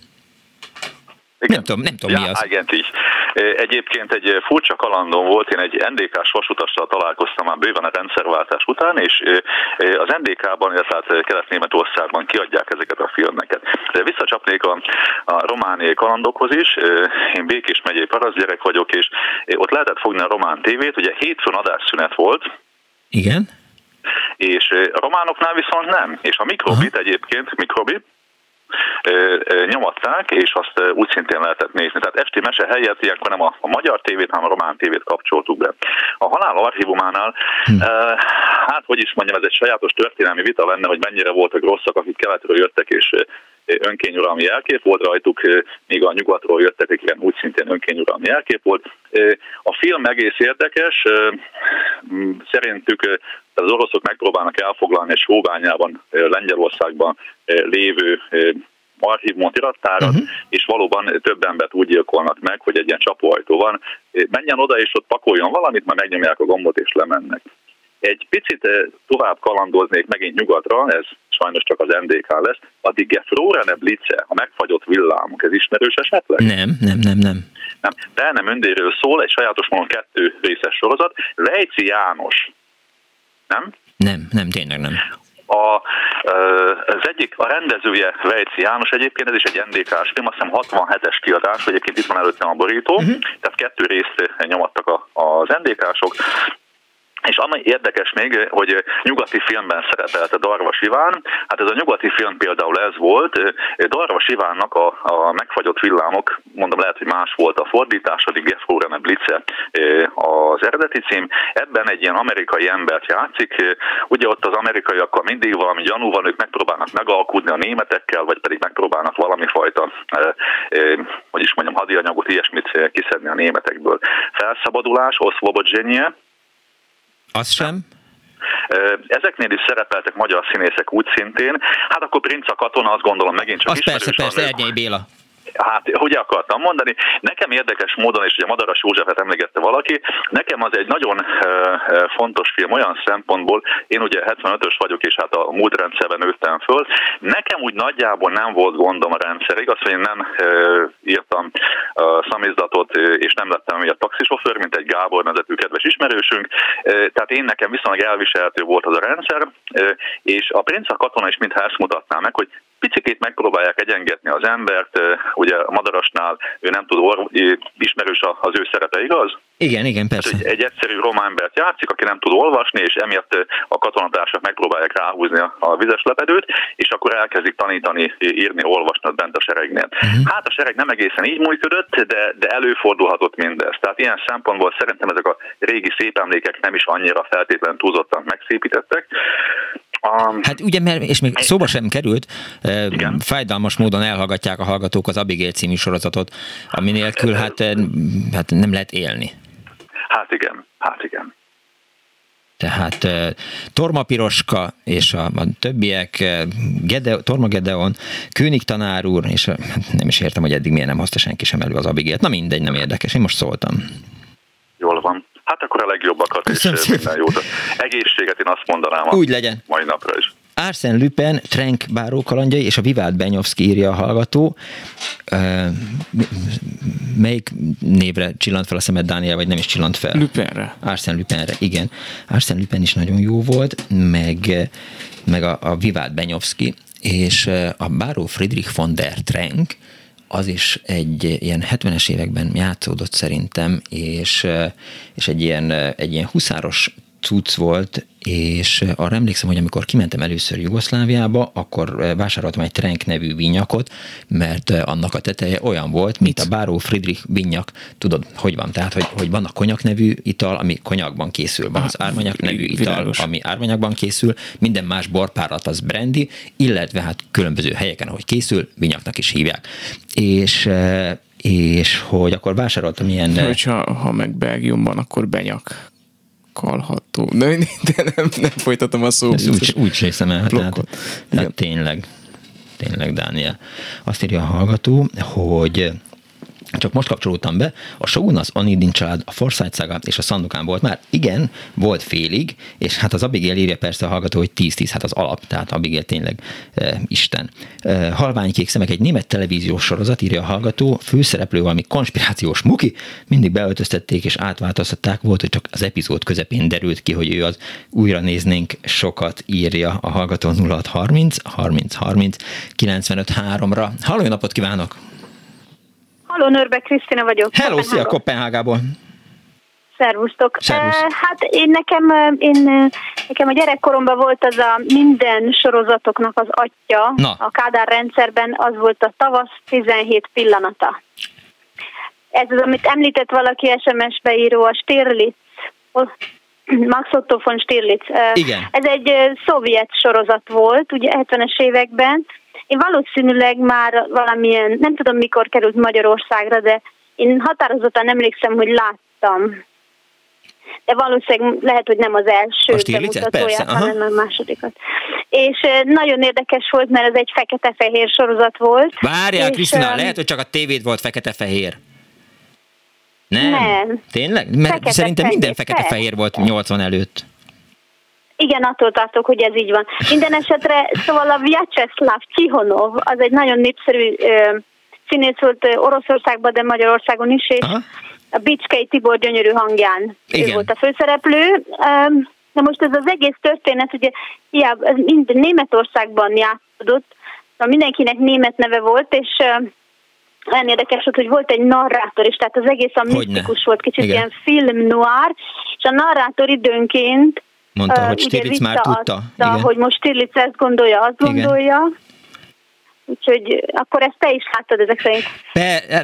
Igen. Nem tudom, nem tudom ja, mi az. Igen, így. Egyébként egy furcsa kalandom volt, én egy NDK-s vasutassal találkoztam már bőven a rendszerváltás után, és az NDK-ban, illetve hát Kelet-Németországban kiadják ezeket a filmeket. De visszacsapnék a, a romániai kalandokhoz is, én Békés megyei parasztgyerek vagyok, és ott lehetett fogni a román tévét, ugye hétfőn adásszünet volt, igen. És a románoknál viszont nem. És a mikrobit Aha. egyébként, mikrobit, nyomatták, és azt úgy szintén lehetett nézni. Tehát esti mese helyett ilyenkor nem a, a magyar tévét, hanem a román tévét kapcsoltuk be. A halál archívumánál, hm. hát hogy is mondjam, ez egy sajátos történelmi vita lenne, hogy mennyire voltak rosszak, akik keletről jöttek, és önkényuralmi jelkép volt rajtuk, míg a nyugatról jöttek, igen, úgy szintén önkényuralmi jelkép volt. A film egész érdekes, szerintük az oroszok megpróbálnak elfoglalni egy hóbányában, Lengyelországban lévő archívumot irattárat, uh-huh. és valóban több embert úgy gyilkolnak meg, hogy egy ilyen csapóajtó van. Menjen oda, és ott pakoljon valamit, majd megnyomják a gombot, és lemennek. Egy picit tovább kalandoznék megint nyugatra, ez sajnos csak az NDK lesz, addig Gefrorene Blitze, a megfagyott villámok, ez ismerős esetleg? Nem, nem, nem, nem. Nem, de nem öndéről szól, egy sajátos módon kettő részes sorozat. Lejci János, nem? Nem, nem, tényleg nem. A, az egyik, a rendezője Vejci János egyébként, ez is egy NDK-s film, azt hiszem 67-es kiadás, egyébként itt van előttem a borító, uh-huh. tehát kettő részt nyomattak a, az NDK-sok, és ami érdekes még, hogy nyugati filmben szerepelt Darvas Iván, hát ez a nyugati film például ez volt, Darvas Ivánnak a, a megfagyott villámok, mondom lehet, hogy más volt a fordítás, addig Gefrorene Blitze az eredeti cím, ebben egy ilyen amerikai embert játszik, ugye ott az amerikaiakkal mindig valami gyanú van, ők megpróbálnak megalkudni a németekkel, vagy pedig megpróbálnak valami fajta, hogy is mondjam, hadianyagot, ilyesmit kiszedni a németekből. Felszabadulás, Oszvobodzsenye, az sem? Ezeknél is szerepeltek magyar színészek úgy szintén. Hát akkor Prince a katona, azt gondolom megint csak Az persze, persze, Ernyei Béla. Hát, hogy akartam mondani, nekem érdekes módon, és ugye Madaras Józsefet emlegette valaki, nekem az egy nagyon fontos film olyan szempontból, én ugye 75-ös vagyok, és hát a múlt rendszerben nőttem föl, nekem úgy nagyjából nem volt gondom a rendszer, igaz, hogy én nem írtam szamizdatot, és nem lettem a taxisofőr, mint egy Gábor nevezetű kedves ismerősünk, tehát én nekem viszonylag elviselhető volt az a rendszer, és a Prince a katona is mintha ezt mutatná meg, hogy picikét megpróbálják egyengetni az embert, ugye a Madarasnál ő nem tud, or- ismerős az ő szerepe, igaz? Igen, igen, persze. egy, egy egyszerű román embert játszik, aki nem tud olvasni, és emiatt a katonatársak megpróbálják ráhúzni a, a vizes lepedőt, és akkor elkezdik tanítani, írni, olvasni bent a seregnél. Uh-huh. Hát a sereg nem egészen így működött, de, de előfordulhatott mindez. Tehát ilyen szempontból szerintem ezek a régi szép emlékek nem is annyira feltétlenül túlzottan megszépítettek. Um, hát ugye, mert, és még szóba sem került, igen. fájdalmas módon elhallgatják a hallgatók az Abigail című sorozatot, ami nélkül hát, hát nem lehet élni. Hát igen, hát igen. Tehát Torma Piroska és a, a többiek, Gede, Torma Gedeon, König tanár úr, és nem is értem, hogy eddig miért nem hozta senki sem elő az Abigélt. Na mindegy, nem érdekes, én most szóltam. Jól van. Legjobbakat Köszönöm és minden jót. Egészséget én azt mondanám a Úgy legyen. mai napra is. Arsène Lupin, Trenk báró kalandjai és a Vivált Benyovszki írja a hallgató. Melyik névre csillant fel a szemed, Dániel, vagy nem is csillant fel? Lupinre. Arsène Lupinre, igen. Arsène Lupin is nagyon jó volt, meg, meg a, a Vivált Benyovszki, és a báró Friedrich von der Trenk, az is egy ilyen 70-es években játszódott szerintem, és, és egy, ilyen, egy ilyen huszáros cucc volt, és arra emlékszem, hogy amikor kimentem először Jugoszláviába, akkor vásároltam egy Trenk nevű vinyakot, mert annak a teteje olyan volt, mint a Báró Friedrich vinyak. Tudod, hogy van? Tehát, hogy, hogy van a konyak nevű ital, ami konyakban készül, van az ármanyak nevű ital, Világos. ami ármanyakban készül, minden más borpárat az brandy, illetve hát különböző helyeken, ahogy készül, vinyaknak is hívják. És és hogy akkor vásároltam ilyen... Hogyha ha meg Belgiumban, akkor benyak kalható. De, de nem, nem folytatom a szót. Úgy, úgy hiszem el, tehát, tehát tényleg, tényleg, Dániel. Azt írja a hallgató, hogy csak most kapcsolódtam be, a Shogun, az Onidin család, a Forsyth Saga és a Szandukán volt már. Igen, volt félig, és hát az Abigail írja persze a hallgató, hogy 10-10, hát az alap, tehát Abigail tényleg e, Isten. E, Halványkék szemek, egy német televíziós sorozat, írja a hallgató, főszereplő valami konspirációs muki, mindig beöltöztették és átváltoztatták, volt, hogy csak az epizód közepén derült ki, hogy ő az újra néznénk sokat, írja a hallgató 0630 30 30 95 3-ra. Halló, napot kívánok! Halló, Nörbe Krisztina vagyok. Hello, szia, Kopenhágából. Szervusztok. Szervusz. Uh, hát én nekem, én, nekem a gyerekkoromban volt az a minden sorozatoknak az atya, Na. a Kádár rendszerben az volt a tavasz 17 pillanata. Ez az, amit említett valaki SMS beíró, a Stirlitz, Max Otto von Stirlitz. Igen. Ez egy szovjet sorozat volt, ugye 70-es években, én valószínűleg már valamilyen, nem tudom mikor került Magyarországra, de én határozottan emlékszem, hogy láttam. De valószínűleg lehet, hogy nem az első bemutatóját, hanem a másodikat. És nagyon érdekes volt, mert ez egy fekete-fehér sorozat volt. Várjál, Krisztina, um, lehet, hogy csak a tévéd volt fekete-fehér. Nem? Nem. Tényleg? Mert fekete szerintem minden fekete-fehér volt 80 előtt. Igen, attól tartok, hogy ez így van. Minden esetre, szóval a Vyacheslav Tihonov, az egy nagyon népszerű ö, színész volt Oroszországban, de Magyarországon is, és Aha. a Bicskei Tibor gyönyörű hangján Igen. ő volt a főszereplő. Na most ez az egész történet, ugye hiába, minden Németországban játszódott, szóval mindenkinek német neve volt, és olyan érdekes volt, hogy volt egy narrátor is, tehát az egész a misztikus volt, kicsit Igen. ilyen film noir, és a narrátor időnként Mondta, hogy Stirlitz már tudta. Adta, hogy most Stirlitz ezt gondolja, azt Igen. gondolja. Úgyhogy akkor ezt te is láttad ezek szerint. Be,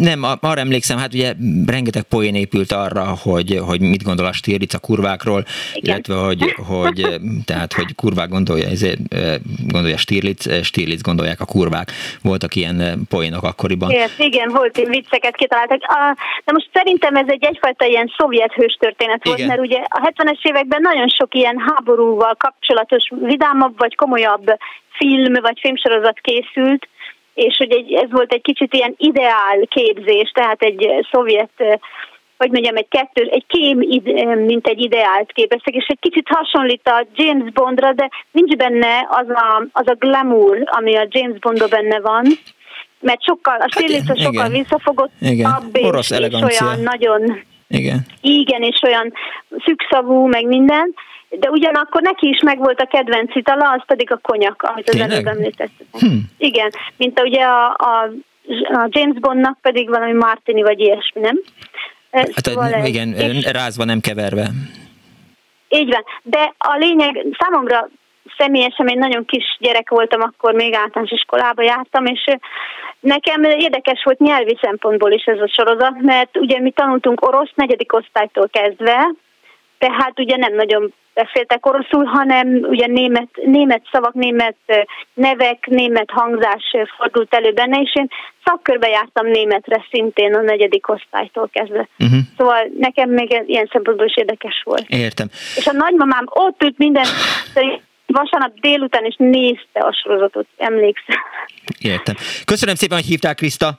nem, arra emlékszem, hát ugye rengeteg poén épült arra, hogy, hogy mit gondol a Stirlitz a kurvákról, Igen. illetve hogy, hogy, tehát, hogy kurvák gondolja, ezért gondolja Stirlitz, Stirlitz gondolják a kurvák. Voltak ilyen poénok akkoriban. Igen, igen volt, vicceket kitaláltak. De most szerintem ez egy egyfajta ilyen szovjet hős történet volt, Igen. mert ugye a 70-es években nagyon sok ilyen háborúval kapcsolatos, vidámabb vagy komolyabb film vagy filmsorozat készült, és hogy egy, ez volt egy kicsit ilyen ideál képzés, tehát egy szovjet hogy mondjam, egy kettő, egy kém, mint egy ideált képeztek, és egy kicsit hasonlít a James Bondra, de nincs benne az a, az a glamour, ami a James Bondban benne van, mert sokkal, a stílusa hát, sokkal visszafogott, és, és olyan nagyon igen. igen, és olyan szükszavú, meg minden, de ugyanakkor neki is megvolt a kedvenc itala, az pedig a konyak, amit az Tényleg? előbb említettem. Hm. Igen, mint a, ugye a, a, a James Bondnak pedig valami Martini vagy ilyesmi, nem? Hát szóval igen, és, rázva nem keverve. Így van, de a lényeg számomra személyesen én nagyon kis gyerek voltam, akkor még általános iskolába jártam, és nekem érdekes volt nyelvi szempontból is ez a sorozat, mert ugye mi tanultunk orosz negyedik osztálytól kezdve, tehát ugye nem nagyon beszéltek oroszul, hanem ugye német, német szavak, német nevek, német hangzás fordult elő benne, és én szakkörbe jártam németre szintén a negyedik osztálytól kezdve. Uh-huh. Szóval nekem még ilyen szempontból is érdekes volt. Értem. És a nagymamám ott ült minden, vasárnap délután is nézte a sorozatot, emlékszem. Értem. Köszönöm szépen, hogy hívtál, Kriszta.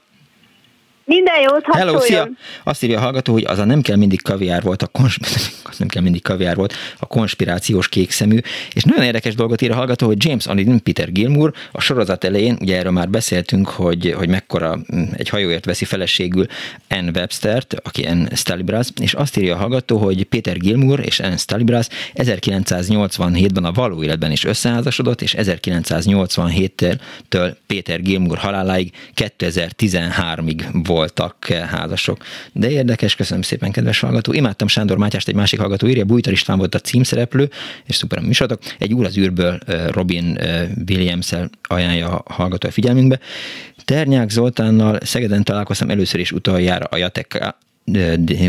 Minden jót, Hello, szia! Azt írja a hallgató, hogy az a nem kell mindig kaviár volt, a konspirációs, nem kell mindig kaviár volt, a konspirációs kékszemű. És nagyon érdekes dolgot ír a hallgató, hogy James Onidin, Peter Gilmour a sorozat elején, ugye erről már beszéltünk, hogy, hogy mekkora mm, egy hajóért veszi feleségül Ann Webstert, aki Ann Stalibras, és azt írja a hallgató, hogy Peter Gilmour és Ann Stalibras 1987-ben a való életben is összeházasodott, és 1987-től Peter Gilmour haláláig 2013-ig volt voltak házasok. De érdekes, köszönöm szépen, kedves hallgató. Imádtam Sándor Mátyást, egy másik hallgató írja, Bújtar István volt a címszereplő, és szuper a műsorotok. Egy úr az űrből Robin williams ajánlja a hallgató a figyelmünkbe. Ternyák Zoltánnal Szegeden találkoztam először is utoljára a Jatek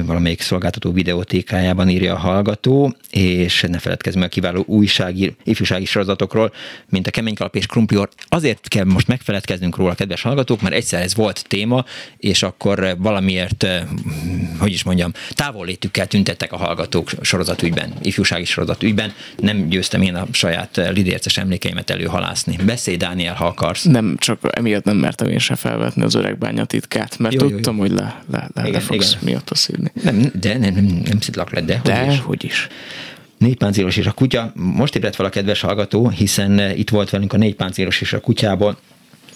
valamelyik szolgáltató videótékájában írja a hallgató, és ne feledkezz meg a kiváló újsági, ifjúsági sorozatokról, mint a Kemény Kalap és Krumplior. Azért kell most megfeledkeznünk róla, kedves hallgatók, mert egyszer ez volt téma, és akkor valamiért, hogy is mondjam, távollétükkel tüntettek a hallgatók sorozatügyben, ifjúsági sorozatügyben. Nem győztem én a saját lidérces emlékeimet előhalászni. Beszélj, Dániel, ha akarsz. Nem, csak emiatt nem mertem én se felvetni az öreg bánya titkát, mert jó, tudtam, jó, jó. hogy le, le, le, igen, le fogsz igen miatt a szívni. Nem, de nem, nem, nem szidlak le, de, de hogy is. Hogy is. Négy páncélos és a kutya. Most ébredt fel a kedves hallgató, hiszen eh, itt volt velünk a négy páncélos és a kutyából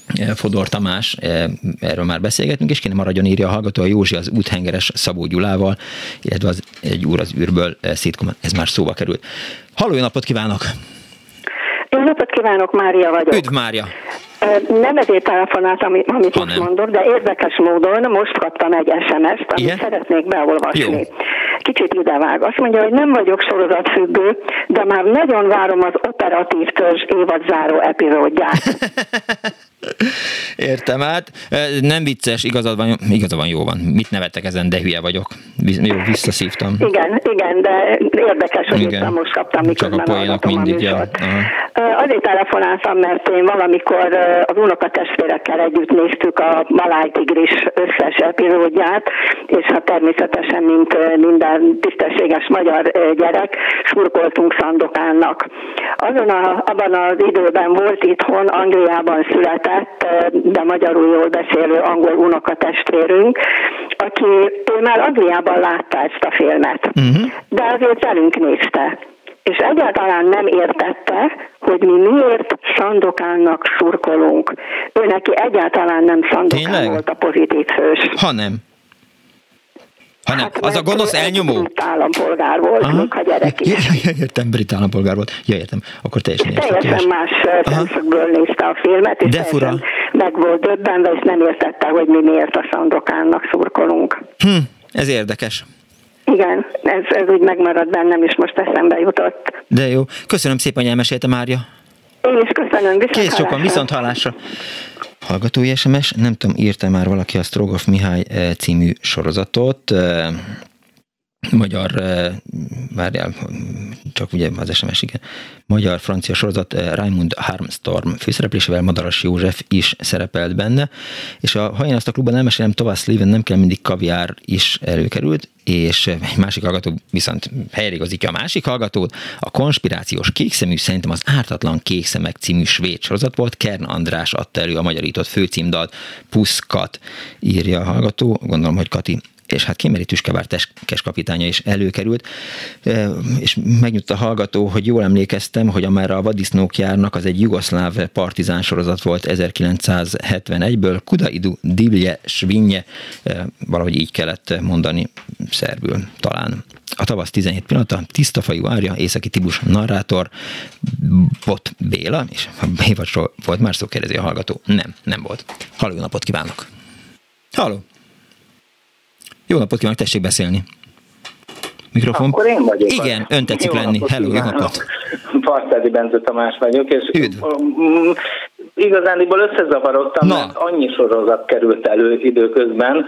eh, Fodor Tamás, eh, erről már beszélgetünk, és kéne maradjon írja a hallgató a Józsi az úthengeres Szabó Gyulával, illetve az egy úr az űrből szitkom, ez már szóba került. Halló, jó napot kívánok! Jó napot kívánok, Mária vagyok. Üdv, Mária! Nem ezért telefonáltam, amit most mondok, de érdekes módon most kaptam egy SMS-t, amit Igen? szeretnék beolvasni. Jó. Kicsit idevág. Azt mondja, hogy nem vagyok sorozatfüggő, de már nagyon várom az operatív törzs évadzáró epizódját. Értem át. Nem vicces, igazad van, igazad van, jó van. Mit nevettek ezen, de hülye vagyok. Jó, visszaszívtam. Igen, igen, de érdekes, hogy igen. most kaptam, miközben Csak a poénok mindig, ja. Azért telefonáltam, mert én valamikor az unokatestvérekkel együtt néztük a Maláj Tigris összes epizódját, és hát természetesen, mint minden tisztességes magyar gyerek, surkoltunk Szandokánnak. Azon a, abban az időben volt itthon, Angliában született, de magyarul jól beszélő angol unokatestvérünk, aki ő már Angliában látta ezt a filmet, uh-huh. de azért velünk nézte és egyáltalán nem értette, hogy mi miért Szandokánnak szurkolunk. Ő neki egyáltalán nem Szandokán Tényleg? volt a pozitív hős. Ha nem. Hanem hát, az a gonosz elnyomó? Brit állampolgár volt, Aha. még ha gyerek is. Ja, ja, ja, értem, brit állampolgár volt. Ja, értem, akkor teljesen értem. Teljesen más szemszögből nézte a filmet, és De fura. meg volt döbbenve, és nem értette, hogy mi miért a Szandokánnak szurkolunk. Hm, ez érdekes. Igen, ez, ez úgy megmarad bennem, és most eszembe jutott. De jó. Köszönöm szépen, hogy elmesélte Mária. Én is köszönöm, viszont Kész sokan, viszont hallásra. Hallgatói SMS, nem tudom, írta már valaki a Strogoff Mihály eh, című sorozatot, eh, magyar, eh, várjál, csak ugye az SMS, igen, magyar-francia sorozat Raimund Harmstorm főszereplésével Madaras József is szerepelt benne, és ha én azt a klubban elmesélem, Thomas Sleven nem kell mindig kaviár is előkerült, és egy másik hallgató viszont helyreigazítja a másik hallgatót. A konspirációs kékszemű szerintem az Ártatlan Kékszemek című svéd sorozat volt. Kern András adta elő a magyarított főcímdalt Puszkat, írja a hallgató. Gondolom, hogy Kati és hát Kimeri Tüskevár teskes kapitánya is előkerült, és megnyudt a hallgató, hogy jól emlékeztem, hogy amerre a vadisznók járnak, az egy jugoszláv partizán sorozat volt 1971-ből, Kudaidu Divje Svinje, valahogy így kellett mondani szerbül talán. A tavasz 17 pillanata, tiszta fajú árja, északi Tibus narrátor, Bot Béla, és a Bévacsról volt már szó, kérdezi a hallgató. Nem, nem volt. Halló, napot kívánok! Halló! Jó napot kívánok, tessék beszélni. Mikrofon. Akkor én vagyok. Igen, ön tetszik jó lenni. Hello, jó napot. Partádi Bence Tamás vagyok, és Üdv. igazándiból összezavarodtam, Na. mert annyi sorozat került elő időközben,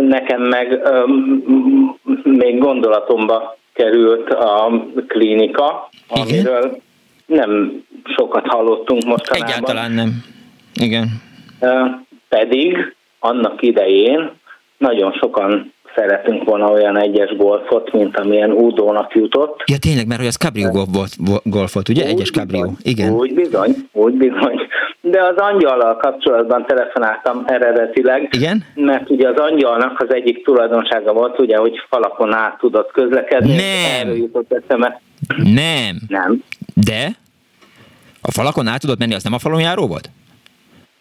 nekem meg um, még gondolatomba került a klinika, Igen? amiről nem sokat hallottunk mostanában. Egyáltalán nem. Igen. Pedig annak idején nagyon sokan szeretünk volna olyan egyes golfot, mint amilyen Udónak jutott. Ja tényleg, mert hogy az Cabrio golf volt, golf volt ugye? Úgy egyes Cabrio. Bizony, Igen. Úgy bizony, úgy bizony. De az angyallal kapcsolatban telefonáltam eredetileg. Igen? Mert ugye az angyalnak az egyik tulajdonsága volt, ugye, hogy falakon át tudott közlekedni. Nem. Erről jutott eszembe. Nem. Nem. De? A falakon át tudott menni, az nem a falon járó volt?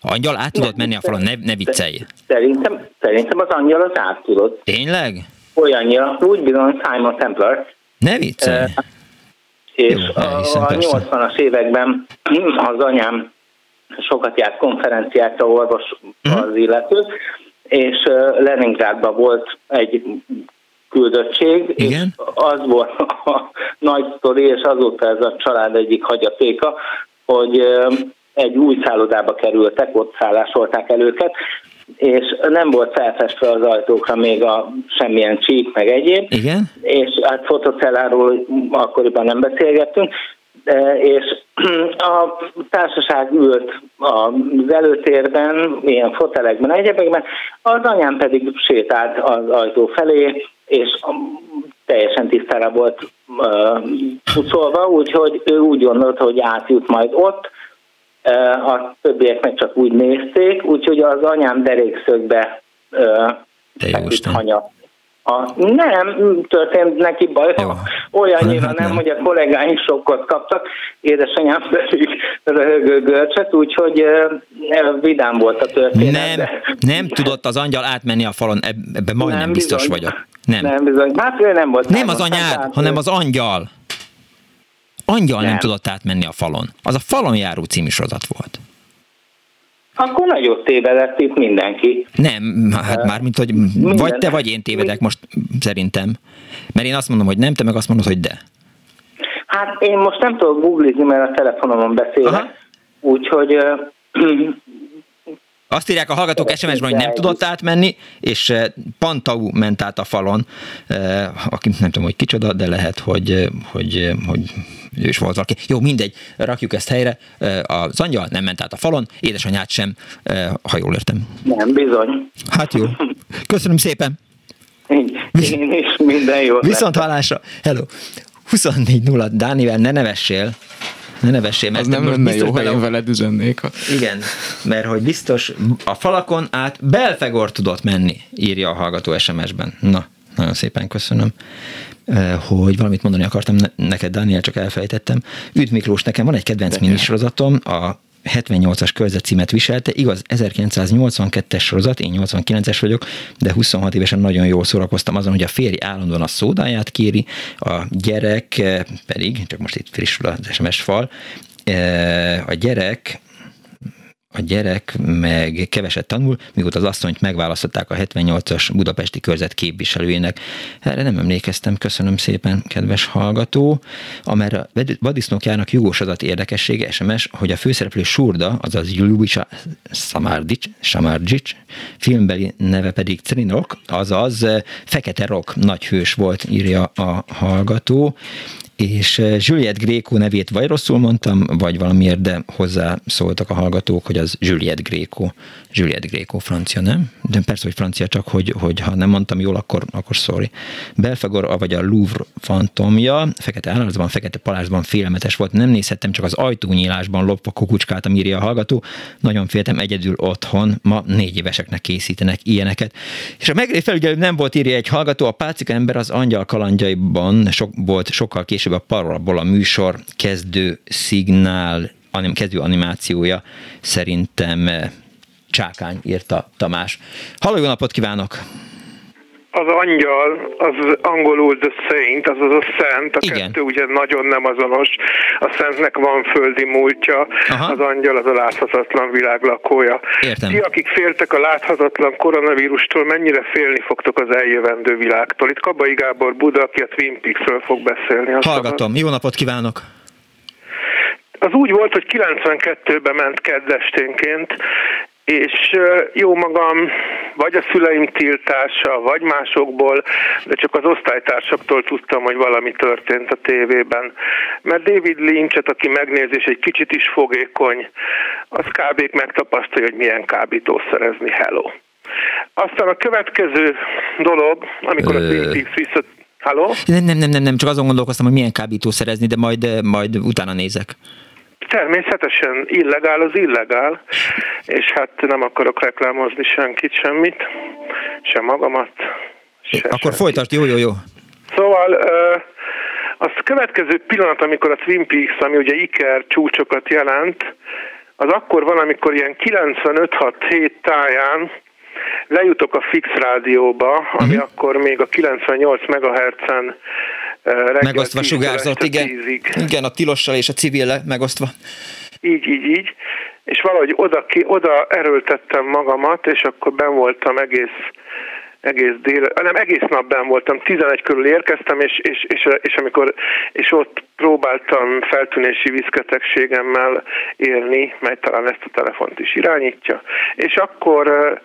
Angyal át tudott menni a falon, ne, ne viccelj. Szerintem, szerintem az angyal az át tudott. Tényleg? Olyannyira, úgy bizony Simon Templar. Ne viccelj. Uh, és Jó, a, a 80-as években az anyám sokat járt konferenciákra, orvos uh-huh. az illető, és Leningrádban volt egy küldöttség, Igen? és az volt a nagy sztori, és azóta ez a család egyik hagyatéka, hogy egy új szállodába kerültek, ott szállásolták el őket, és nem volt felfestve az ajtókra még a semmilyen csík, meg egyéb. Igen? És hát fotocelláról akkoriban nem beszélgettünk, és a társaság ült az előtérben, ilyen fotelekben, egyebekben, az anyám pedig sétált az ajtó felé, és teljesen tisztára volt pucolva, úgyhogy ő úgy gondolta, hogy átjut majd ott, a többiek meg csak úgy nézték, úgyhogy az anyám derékszögbe feküdt hanyat. A, nem történt neki baj, Jó. olyannyira nem, nem, hogy a kollégáim sokkot kaptak, édesanyám pedig röhögő görcset, úgyhogy vidám volt a történet. Nem, de... nem tudott az angyal átmenni a falon, ebben majdnem nem biztos bizony. vagyok. Nem. Nem bizony, hát ő nem volt. Nem az anyád, hanem az angyal. Angyal nem. nem tudott átmenni a falon. Az a falon járó című sorozat volt. Akkor nagyot tévedett itt mindenki. Nem, hát már mint hogy Minden. vagy te, vagy én tévedek most szerintem. Mert én azt mondom, hogy nem, te meg azt mondod, hogy de. Hát én most nem tudok googlizni, mert a telefonomon beszélek. Úgyhogy azt írják a hallgatók SMS-ben, hogy nem tudott átmenni, és Pantau ment át a falon, aki nem tudom, hogy kicsoda, de lehet, hogy, hogy, hogy ő is volt valaki. Jó, mindegy, rakjuk ezt helyre. Az angyal nem ment át a falon, édesanyát sem, ha jól értem. Nem, bizony. Hát jó. Köszönöm szépen. Én, én is minden jó. Viszont hallásra. Hello. 24 0 Dánivel, ne nevessél. Ne nevessél, mert nem lenne jó, ha én veled üzennék. Igen, mert hogy biztos a falakon át Belfegor tudott menni, írja a hallgató SMS-ben. Na, nagyon szépen köszönöm hogy valamit mondani akartam neked, Daniel, csak elfelejtettem. Üdv Miklós, nekem van egy kedvenc minisorozatom, a 78-as körzetcímet viselte, igaz, 1982-es sorozat, én 89-es vagyok, de 26 évesen nagyon jól szórakoztam azon, hogy a férj állandóan a szódáját kéri, a gyerek pedig, csak most itt frissül az SMS fal, a gyerek a gyerek meg keveset tanul, mióta az asszonyt megválasztották a 78-as budapesti körzet képviselőjének. Erre nem emlékeztem, köszönöm szépen, kedves hallgató. Amerre a vadisznók járnak jogos adat érdekessége, SMS, hogy a főszereplő Surda, azaz Ljubica Samardic, Samardic, filmbeli neve pedig Trinok, azaz Fekete Rock nagy hős volt, írja a hallgató, és eh, Juliette Gréco nevét vagy rosszul mondtam, vagy valamiért, de hozzá szóltak a hallgatók, hogy az Juliette Gréco. Juliette Gréco francia, nem? De persze, hogy francia, csak hogy, hogy ha nem mondtam jól, akkor, akkor sorry. Belfagor, vagy a Louvre fantomja, fekete állarcban, fekete palázsban félelmetes volt, nem nézhettem, csak az ajtónyílásban lopva kukucskáltam, írja a hallgató. Nagyon féltem egyedül otthon, ma négy éveseknek készítenek ilyeneket. És a megré felügyelő nem volt, írja egy hallgató, a Pácika ember az angyal kalandjaiban sok, volt sokkal később később a Parabola műsor kezdő szignál, anim, kezdő animációja szerintem eh, Csákány írta Tamás. Halló, jó napot kívánok! Az angyal, az angolul the saint, az az a szent, a Igen. kettő ugye nagyon nem azonos, a szentnek van földi múltja, Aha. az angyal az a láthatatlan világ lakója. Értem. Ti, akik féltek a láthatatlan koronavírustól, mennyire félni fogtok az eljövendő világtól? Itt Kabai Gábor Buda, aki a Twin Peaks-ről fog beszélni. Hallgatom, jó napot kívánok! Az úgy volt, hogy 92-ben ment keddesténként, és jó magam, vagy a szüleim tiltása, vagy másokból, de csak az osztálytársaktól tudtam, hogy valami történt a tévében. Mert David Lynchet, aki megnéz és egy kicsit is fogékony, az kb. megtapasztalja, hogy milyen kábítószerezni, hello. Aztán a következő dolog, amikor a Twin Peaks? Nem, nem, nem, nem, nem, csak azon gondolkoztam, hogy milyen kábítószerezni, de majd, majd utána nézek. Természetesen illegál az illegál, és hát nem akarok reklámozni senkit, semmit, sem magamat. Se Akkor senkit. folytasd, jó, jó, jó. Szóval az következő pillanat, amikor a Twin Peaks, ami ugye Iker csúcsokat jelent, az akkor van, amikor ilyen 95-6-7 táján lejutok a fix rádióba, ami uh-huh. akkor még a 98 MHz-en megosztva sugárzott, igen. Igen, a tilossal és a civil megosztva. Így, így, így. és valahogy oda, ki, oda erőltettem magamat, és akkor ben voltam egész egész dél, nem egész nap ben voltam, 11 körül érkeztem, és, és, és, és, amikor, és ott próbáltam feltűnési viszketegségemmel élni, mely talán ezt a telefont is irányítja, és akkor,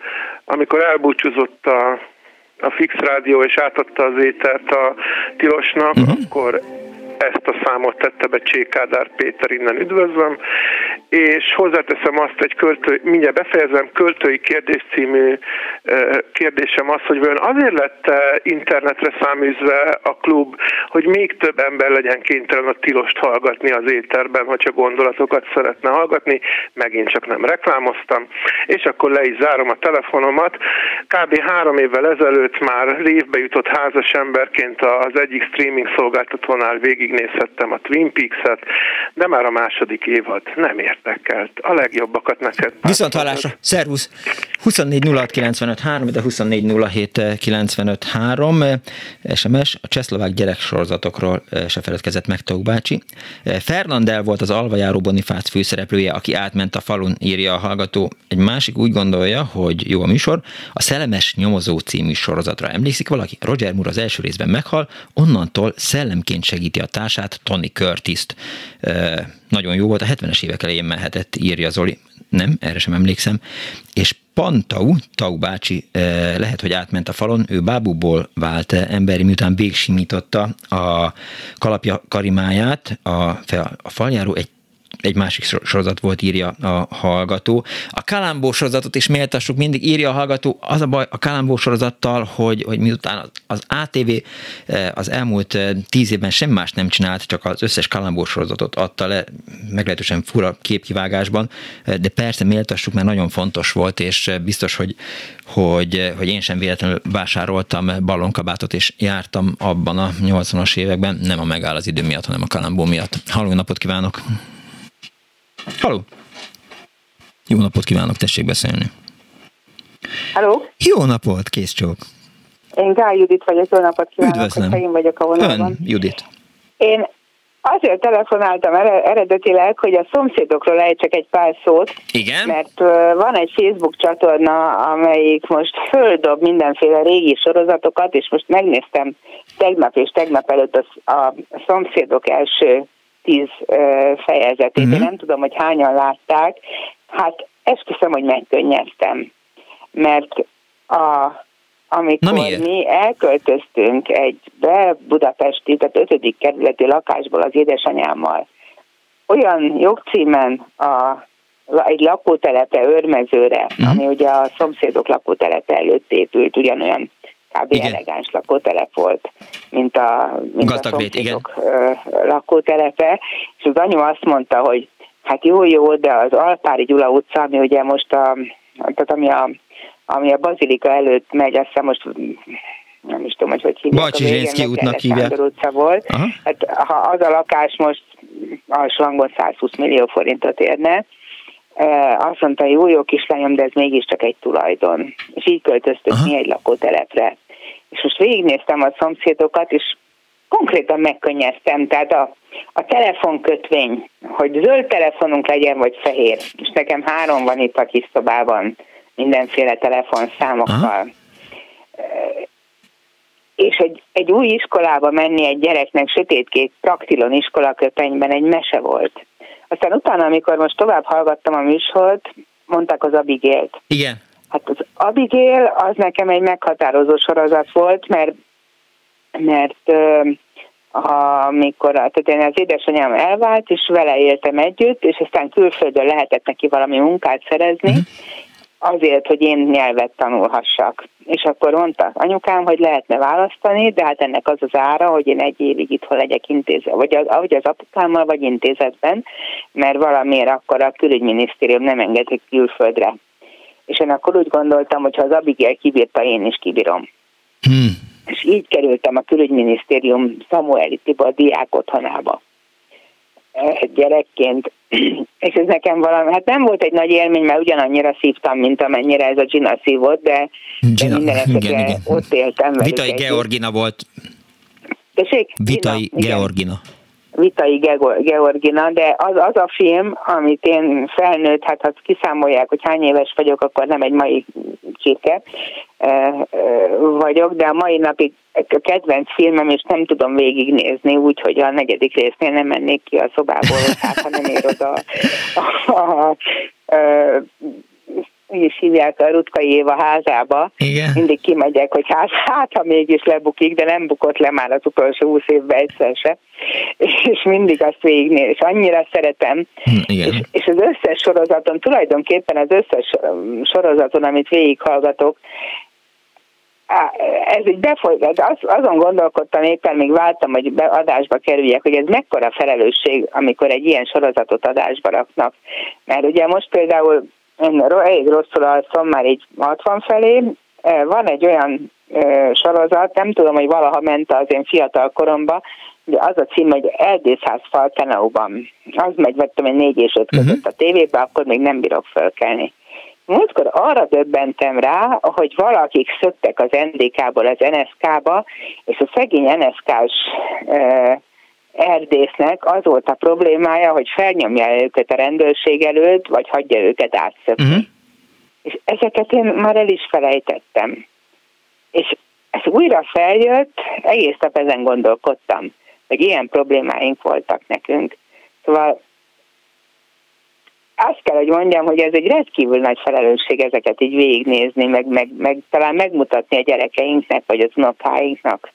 amikor elbúcsúzott a, a fix rádió, és átadta az étert a tilosnak, uh-huh. akkor ezt a számot tette be Csékádár Péter, innen üdvözlöm, és hozzáteszem azt egy költő, mindjárt befejezem, költői kérdés című kérdésem az, hogy vajon azért lett internetre száműzve a klub, hogy még több ember legyen kénytelen a tilost hallgatni az éterben, csak gondolatokat szeretne hallgatni, megint csak nem reklámoztam, és akkor le is zárom a telefonomat. Kb. három évvel ezelőtt már révbe jutott házas emberként az egyik streaming szolgáltatónál végig végignézhettem a Twin Peaks-et, de már a második évad nem érdekelt. A legjobbakat neked. Viszont hallásra. Szervusz. 24 de 24 SMS, a csehszlovák gyereksorozatokról eh, se feledkezett meg Tók bácsi. Eh, Fernandel volt az alvajáró Bonifác főszereplője, aki átment a falun, írja a hallgató. Egy másik úgy gondolja, hogy jó a műsor. A Szellemes nyomozó című sorozatra emlékszik valaki? Roger Moore az első részben meghal, onnantól szellemként segíti a társát, Tony Curtis-t. Nagyon jó volt, a 70-es évek elején mehetett, írja Zoli. Nem, erre sem emlékszem. És Pantau, Tau bácsi lehet, hogy átment a falon, ő bábúból vált emberi, miután végsimította a kalapja karimáját, a, a faljáró egy egy másik sorozat volt, írja a hallgató. A Kalambó sorozatot is méltassuk, mindig írja a hallgató. Az a baj a Kalambó sorozattal, hogy, hogy miután az, az ATV eh, az elmúlt eh, tíz évben sem más nem csinált, csak az összes Kalambó sorozatot adta le, meglehetősen fura képkivágásban, eh, de persze méltassuk, mert nagyon fontos volt, és biztos, hogy, hogy, hogy én sem véletlenül vásároltam ballonkabátot, és jártam abban a 80-as években, nem a megáll az idő miatt, hanem a Kalambó miatt. Halló napot kívánok! Halló! Jó napot kívánok, tessék beszélni. Halló! Jó napot, kész csók! Én Gál Judit vagyok, jó napot kívánok, Üdvözlöm. én vagyok a vonalban. Ön, Judit. Én azért telefonáltam eredetileg, hogy a szomszédokról ejtsek egy pár szót. Igen? Mert van egy Facebook csatorna, amelyik most földob mindenféle régi sorozatokat, és most megnéztem tegnap és tegnap előtt a, a szomszédok első tíz fejezetét. Uh-huh. Én nem tudom, hogy hányan látták. Hát esküszöm, hogy megkönnyeztem. Mert a, amikor mi elköltöztünk egy be Budapesti, tehát ötödik kerületi lakásból az édesanyámmal, olyan jogcímen a, egy lakótelepe örmezőre, uh-huh. ami ugye a szomszédok lakótelepe előtt épült, ugyanolyan kb. Igen. elegáns lakótelep volt, mint a, mint a igen. lakótelepe, és az anyu azt mondta, hogy hát jó, jó, de az Alpári Gyula utca, ami ugye most a, tehát ami a, ami a Bazilika előtt megy, azt hiszem most nem is tudom, hogy hogy hívják. Bajcsizsénszki útnak hívják. utca volt. Aha. Hát, ha az a lakás most a slangon 120 millió forintot érne, azt mondta, jó, jó kislányom, de ez mégiscsak egy tulajdon. És így költöztünk Aha. mi egy lakótelepre. És most végignéztem a szomszédokat, és konkrétan megkönnyeztem, tehát a, a telefonkötvény, hogy zöld telefonunk legyen, vagy fehér, és nekem három van itt a kis szobában, mindenféle telefonszámokkal. Aha. És egy, egy új iskolába menni egy gyereknek sötétkék praktilon iskolaköpenyben egy mese volt. Aztán utána, amikor most tovább hallgattam a műsort, mondták az Abigélt. Igen. Hát az Abigail az nekem egy meghatározó sorozat volt, mert mert amikor tehát én az édesanyám elvált, és vele éltem együtt, és aztán külföldön lehetett neki valami munkát szerezni, uh-huh azért, hogy én nyelvet tanulhassak. És akkor mondta anyukám, hogy lehetne választani, de hát ennek az az ára, hogy én egy évig itthon legyek intézet, vagy az, ahogy az apukámmal, vagy intézetben, mert valamiért akkor a külügyminisztérium nem engedik külföldre. És én akkor úgy gondoltam, hogy ha az Abigail kibírta, én is kibírom. Hmm. És így kerültem a külügyminisztérium Samueli Tibor diák otthonába gyerekként, és ez nekem valami, hát nem volt egy nagy élmény, mert ugyanannyira szívtam, mint amennyire ez a Gina szívott, de, Gina, de minden esetre igen, igen. ott éltem. Vitai Georgina volt. Tessék? Vitai Gina, Georgina. Vitai Georgina, de az, az a film, amit én felnőtt, hát ha kiszámolják, hogy hány éves vagyok, akkor nem egy mai csirke vagyok, de a mai napig a kedvenc filmem, és nem tudom végignézni, úgyhogy a negyedik résznél nem mennék ki a szobából, hát ha nem ér oda a, a, a, a úgy is hívják a Rutkai Éva házába. Igen. Mindig kimegyek, hogy hát, hát ha mégis lebukik, de nem bukott le már az utolsó húsz évben egyszer se. És mindig azt végignél, és annyira szeretem. Hm, igen. És, és az összes sorozaton, tulajdonképpen az összes sorozaton, amit végighallgatok, ez egy befolyás, az, azon gondolkodtam éppen, még váltam, hogy be, adásba kerüljek, hogy ez mekkora felelősség, amikor egy ilyen sorozatot adásba raknak. Mert ugye most például én elég rosszul alszom, már így 60 felé. Van egy olyan sorozat, nem tudom, hogy valaha ment az én fiatal koromba, de az a cím, hogy Eldészház fal Kenauban. Az megy, vettem egy négy és öt között uh-huh. a tévébe, akkor még nem bírok fölkelni. Múltkor arra döbbentem rá, hogy valakik szöktek az NDK-ból az NSK-ba, és a szegény NSK-s erdésznek az volt a problémája, hogy felnyomja őket a rendőrség előtt, vagy hagyja őket átszökni. Uh-huh. És ezeket én már el is felejtettem. És ez újra feljött, egész nap ezen gondolkodtam, hogy ilyen problémáink voltak nekünk. Szóval azt kell, hogy mondjam, hogy ez egy rendkívül nagy felelősség ezeket így végignézni, meg, meg, meg talán megmutatni a gyerekeinknek, vagy az unokáinknak.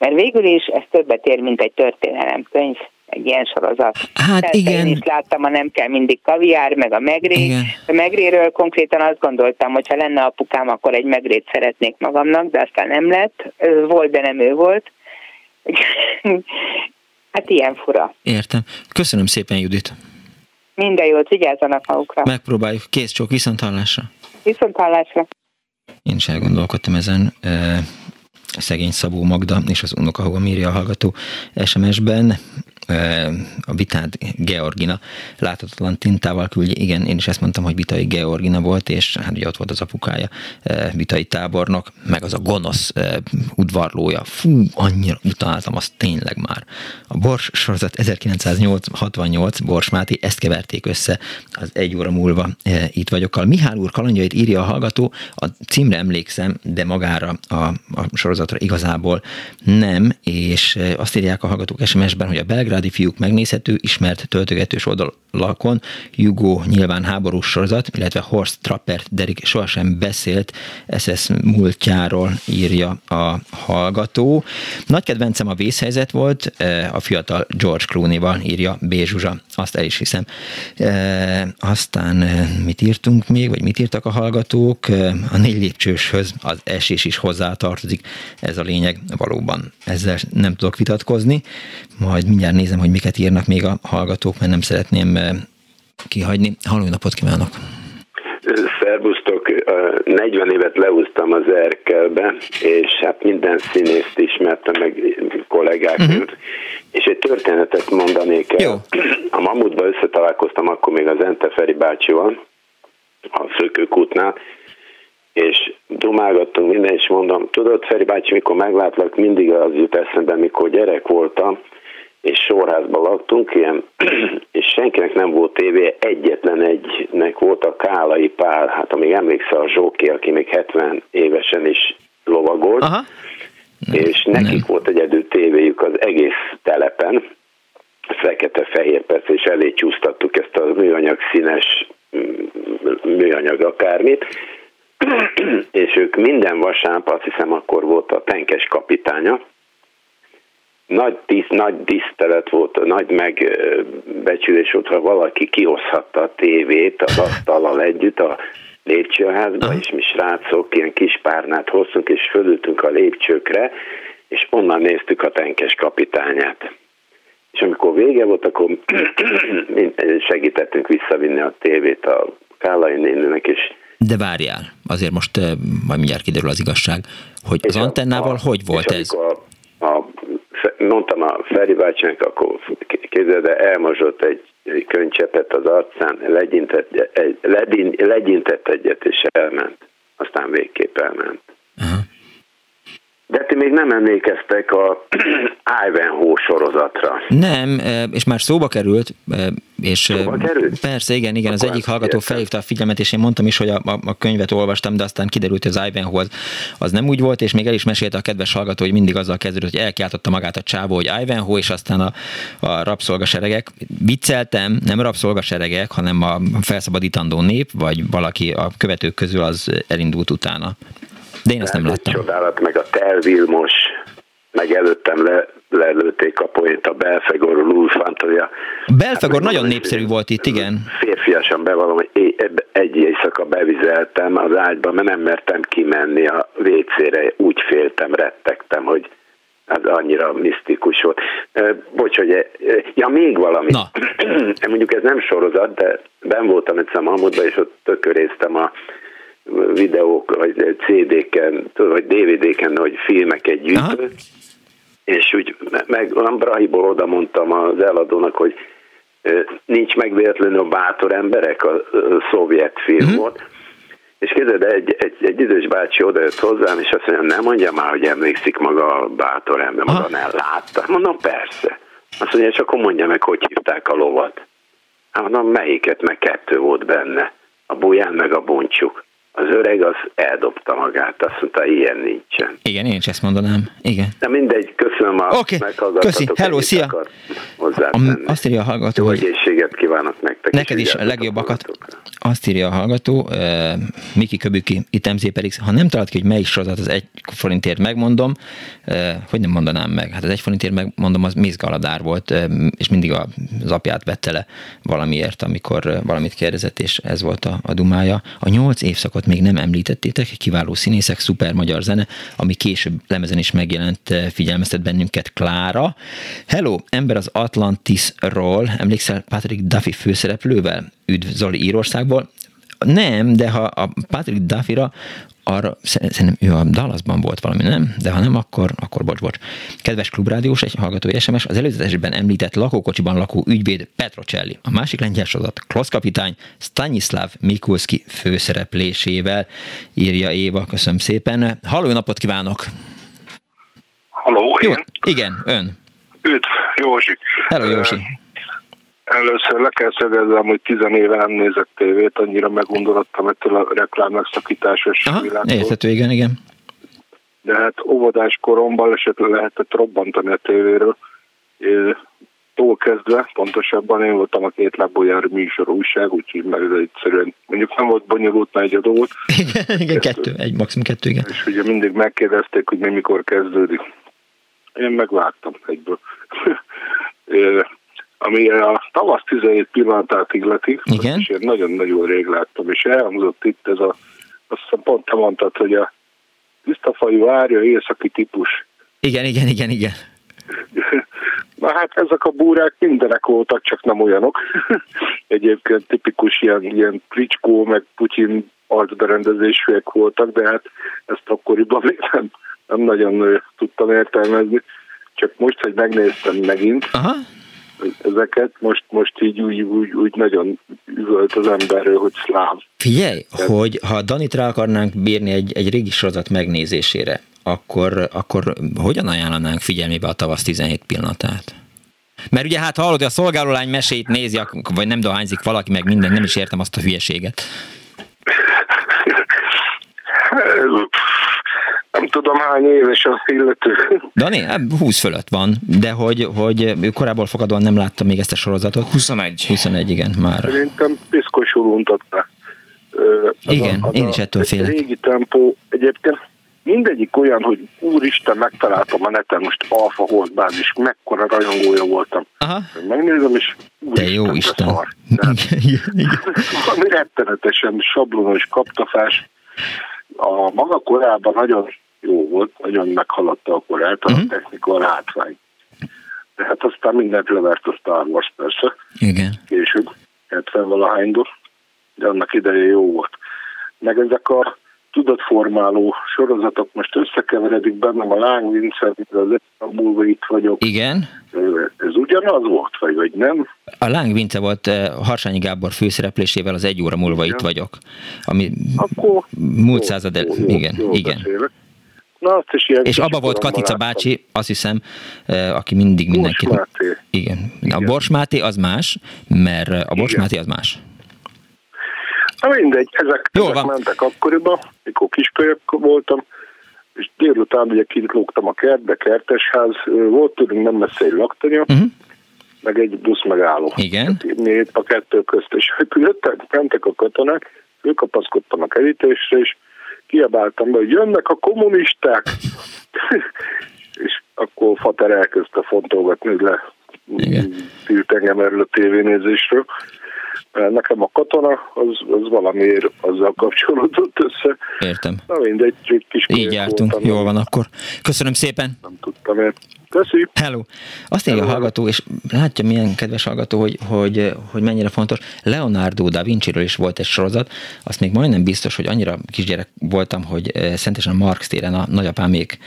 Mert végül is ez többet ér, mint egy történelemkönyv, egy ilyen sorozat. Hát Persze igen. Én is láttam, a nem kell mindig kaviár, meg a megré. Igen. A megréről konkrétan azt gondoltam, hogy ha lenne apukám, akkor egy megrét szeretnék magamnak, de aztán nem lett. Volt, de nem ő volt. hát ilyen fura. Értem. Köszönöm szépen, Judit. Minden jót, vigyázzanak magukra. Megpróbáljuk. Kész csók, viszont hallásra. Viszont hallásra. Én is elgondolkodtam ezen szegény Szabó Magda és az unokahogom írja a hallgató SMS-ben a Vitád Georgina láthatatlan tintával küldje. Igen, én is ezt mondtam, hogy Vitai Georgina volt, és hát ugye ott volt az apukája, Vitai tábornok, meg az a gonosz udvarlója. Fú, annyira utáltam azt tényleg már. A Bors sorozat 1968, Bors Máté, ezt keverték össze az egy óra múlva itt vagyok. Mihály úr kalandjait írja a hallgató, a címre emlékszem, de magára a, a sorozatra igazából nem, és azt írják a hallgatók SMS-ben, hogy a Belgrád családi fiúk megnézhető, ismert töltögetős oldalakon, Jugo nyilván háborús sorozat, illetve Horst Trapper Derek sohasem beszélt SS múltjáról írja a hallgató. Nagy kedvencem a vészhelyzet volt, e, a fiatal George Clooney-val írja B. Azt el is hiszem. E, aztán e, mit írtunk még, vagy mit írtak a hallgatók? A négy lépcsőshöz az esés is hozzátartozik, ez a lényeg valóban. Ezzel nem tudok vitatkozni, majd mindjárt nézem, hogy miket írnak még a hallgatók, mert nem szeretném eh, kihagyni. Halló napot kívánok! Szerbusztok, 40 évet leúztam az Erkelbe, és hát minden színészt ismertem, meg kollégák uh-huh. és egy történetet mondanék el. Jó. A Mamutban összetalálkoztam akkor még az Ente Feri bácsival, a Szökőkútnál, és dumálgattunk minden, és mondom, tudod Feri bácsi, mikor meglátlak, mindig az jut eszembe, mikor gyerek voltam, és sorházban laktunk, ilyen, és senkinek nem volt tévé, egyetlen egynek volt a Kálai Pál, hát amíg emlékszel a Zsóki, aki még 70 évesen is lovagolt, Aha. és nekik nem. volt egyedül tévéjük az egész telepen, fekete-fehér perc, és elé csúsztattuk ezt a műanyag színes mm, műanyag akármit, és ők minden vasárnap, azt hiszem akkor volt a tenkes kapitánya, nagy, tiszt, nagy tisztelet volt, nagy megbecsülés volt, ha valaki kihozhatta a tévét az asztallal együtt a lépcsőházba, és mi srácok ilyen kis párnát hoztunk, és fölültünk a lépcsőkre, és onnan néztük a tenkes kapitányát. És amikor vége volt, akkor segítettünk visszavinni a tévét a Kálai nénőnek, és de várjál, azért most majd mindjárt kiderül az igazság, hogy az antennával a, hogy volt ez? A, a mondtam a Feri bácsinak, akkor képzeld, de elmosott egy könycsepet az arcán, legyintett, egy, ledin, legyintett egyet, és elment. Aztán végképp elment. Uh-huh. De ti még nem emlékeztek a Ivanhoe sorozatra. Nem, és már szóba került, és szóba került? persze, igen, igen, az egyik hallgató felhívta a figyelmet, és én mondtam is, hogy a, a, a könyvet olvastam, de aztán kiderült, hogy az Ivanhoe az, az nem úgy volt, és még el is mesélte a kedves hallgató, hogy mindig azzal kezdődött, hogy elkiáltotta magát a csávó, hogy Ivanhoe, és aztán a, a rabszolgaseregek. Vicceltem, nem rabszolgaseregek, hanem a felszabadítandó nép, vagy valaki a követők közül az elindult utána. De én ezt nem láttam. Csodálat, meg a Tel Vilmos, meg előttem le, lelőtték a poént a Belfegor Lulfant, hogy a Belfegor hát, nagyon népszerű volt itt, igen. Férfiasan bevallom, hogy egy éjszaka bevizeltem az ágyba, mert nem mertem kimenni a WC-re, úgy féltem, rettegtem, hogy az annyira misztikus volt. Bocs, hogy, ja, még valami. Na. Mondjuk ez nem sorozat, de ben voltam egyszer Mahmudban, és ott tököréztem a videók, vagy CD-ken, vagy DVD-ken, hogy filmeket gyűjtő, és úgy meg Brahiból oda mondtam az eladónak, hogy nincs meg véletlenül a bátor emberek, a, szovjet film mm-hmm. volt, és képzeld, egy, egy, egy idős bácsi odajött hozzám, és azt mondja, nem mondja már, hogy emlékszik maga a bátor ember, maga nem látta. Mondom, persze. Azt mondja, és akkor mondja meg, hogy hívták a lovat. Hát mondom, melyiket, meg kettő volt benne. A buján meg a boncsuk az öreg az eldobta magát, azt mondta, ilyen nincsen. Igen, én is ezt mondanám. Igen. De mindegy, köszönöm a okay. Köszi, hello, szia! A, azt írja a hallgató, hogy... egészséget kívánok nektek. Neked is, a legjobbakat. Azt írja a hallgató, uh, Miki Köbüki, itt MZ pedig, ha nem talált ki, hogy melyik sorozat az egy forintért megmondom, uh, hogy nem mondanám meg? Hát az egy forintért megmondom, az Mész Galadár volt, uh, és mindig az apját vette le valamiért, amikor uh, valamit kérdezett, és ez volt a, a dumája. A nyolc évszakot még nem említettétek, kiváló színészek, szuper magyar zene, ami később lemezen is megjelent, figyelmeztet bennünket Klára. Hello, ember az Atlantisról, emlékszel Patrick Duffy főszereplővel? Üdv Zoli Írországból. Nem, de ha a Patrick Duffy-ra arra, szerintem ő a Dallasban volt valami, nem? De ha nem, akkor, akkor bocs, bocs. Kedves klubrádiós, egy hallgatói SMS, az előzetesben említett lakókocsiban lakó ügyvéd Petrocelli, a másik lengyel sorozat Klossz kapitány Stanislav Mikulski főszereplésével, írja Éva, köszönöm szépen. Halló, napot kívánok! Halló, Jó, igen, ön. Üdv, Józsi. Hello, Józsi. Először le kell szögezzem, hogy tizen éve nem nézek tévét, annyira megundorodtam ettől a reklám megszakításos világtól. Érthető, igen, igen. De hát óvodás koromban esetleg lehetett robbantani a tévéről. Tól kezdve, pontosabban én voltam a két lábból járó műsor újság, úgyhogy meg egyszerűen, mondjuk nem volt bonyolult, mert egy adó volt. Igen, igen kettő, egy maximum kettő, igen. És ugye mindig megkérdezték, hogy mi mikor kezdődik. Én megvártam egyből. Ami a tavasz 17 pillanatát illeti, Igen? és én nagyon-nagyon rég láttam, és elhangzott itt ez a, azt hiszem pont te mondtad, hogy a tisztafajú árja északi típus. Igen, igen, igen, igen. Na hát ezek a búrák mindenek voltak, csak nem olyanok. Egyébként tipikus ilyen, ilyen Pricskó, meg Putyin arcberendezésűek voltak, de hát ezt akkoriban még nem, nem nagyon tudtam értelmezni. Csak most, hogy megnéztem megint, Aha ezeket most, most így úgy, úgy, úgy nagyon üvölt az emberről, hogy szláv. Figyelj, Tehát... hogy ha Danit rá akarnánk bírni egy, egy régi sorozat megnézésére, akkor, akkor hogyan ajánlanánk figyelmébe a tavasz 17 pillanatát? Mert ugye hát hallod, hogy a szolgálólány mesét nézi, vagy nem dohányzik valaki, meg minden, nem is értem azt a hülyeséget. nem tudom hány éves az illető. Dani, 20 hát fölött van, de hogy, hogy korábban fogadóan nem láttam még ezt a sorozatot. 21. 21, igen, már. Szerintem piszkosul untatta. Igen, a, én is ettől félek. Régi tempó egyébként mindegyik olyan, hogy úristen, megtaláltam a neten most alfa holdbázis, mekkora rajongója voltam. Aha. Megnézem, és úristen, Te jó Isten. Szar. Valami rettenetesen sablonos, kaptafás. A maga korában nagyon jó volt, nagyon meghaladta a korát, uh-huh. a mhm. technika látvány. De hát aztán mindent levert a Star Wars persze. Igen. Később, 70 valahányból, de annak ideje jó volt. Meg ezek a tudatformáló sorozatok most összekeveredik bennem a Láng Vince, az egy múlva itt vagyok. Igen. Ez ugyanaz volt, vagy, vagy nem? A Láng Vince volt Harsányi Gábor főszereplésével az egy óra múlva igen. itt vagyok. Ami Akkor múlt század el... Jó, igen, jó igen. Beszélek. Na, azt is ilyen És abba volt Katica láttam. bácsi, azt hiszem, aki mindig mindenki. Bors Máté. Igen. Igen. A Bors Máté az más, mert a Bors Igen. Máté az más. Na mindegy, ezek, Jól ezek van. mentek akkoriban, mikor kiskölyök voltam, és délután ugye kilógtam a kertbe, kertesház, volt tőlünk nem messze egy laktanya, uh-huh. meg egy busz megálló. Igen. Itt a kettő közt, és jöttek, mentek a katonák, fölkapaszkodtam a kerítésre, és kiabáltam be, hogy jönnek a kommunisták, és akkor Fater elkezdte fontolgatni, hogy le tilt engem erről a tévénézésről. Nekem a katona, az, az valamiért azzal kapcsolódott össze. Értem. Na mindegy, egy kis Így jártunk, voltam, jól van akkor. Köszönöm szépen. Nem tudtam én. Köszi. Hello. Azt írja a hallgató, és látja milyen kedves hallgató, hogy, hogy, hogy mennyire fontos. Leonardo da Vinci-ről is volt egy sorozat, azt még majdnem biztos, hogy annyira kisgyerek voltam, hogy eh, szentesen Marx téren a nagyapámék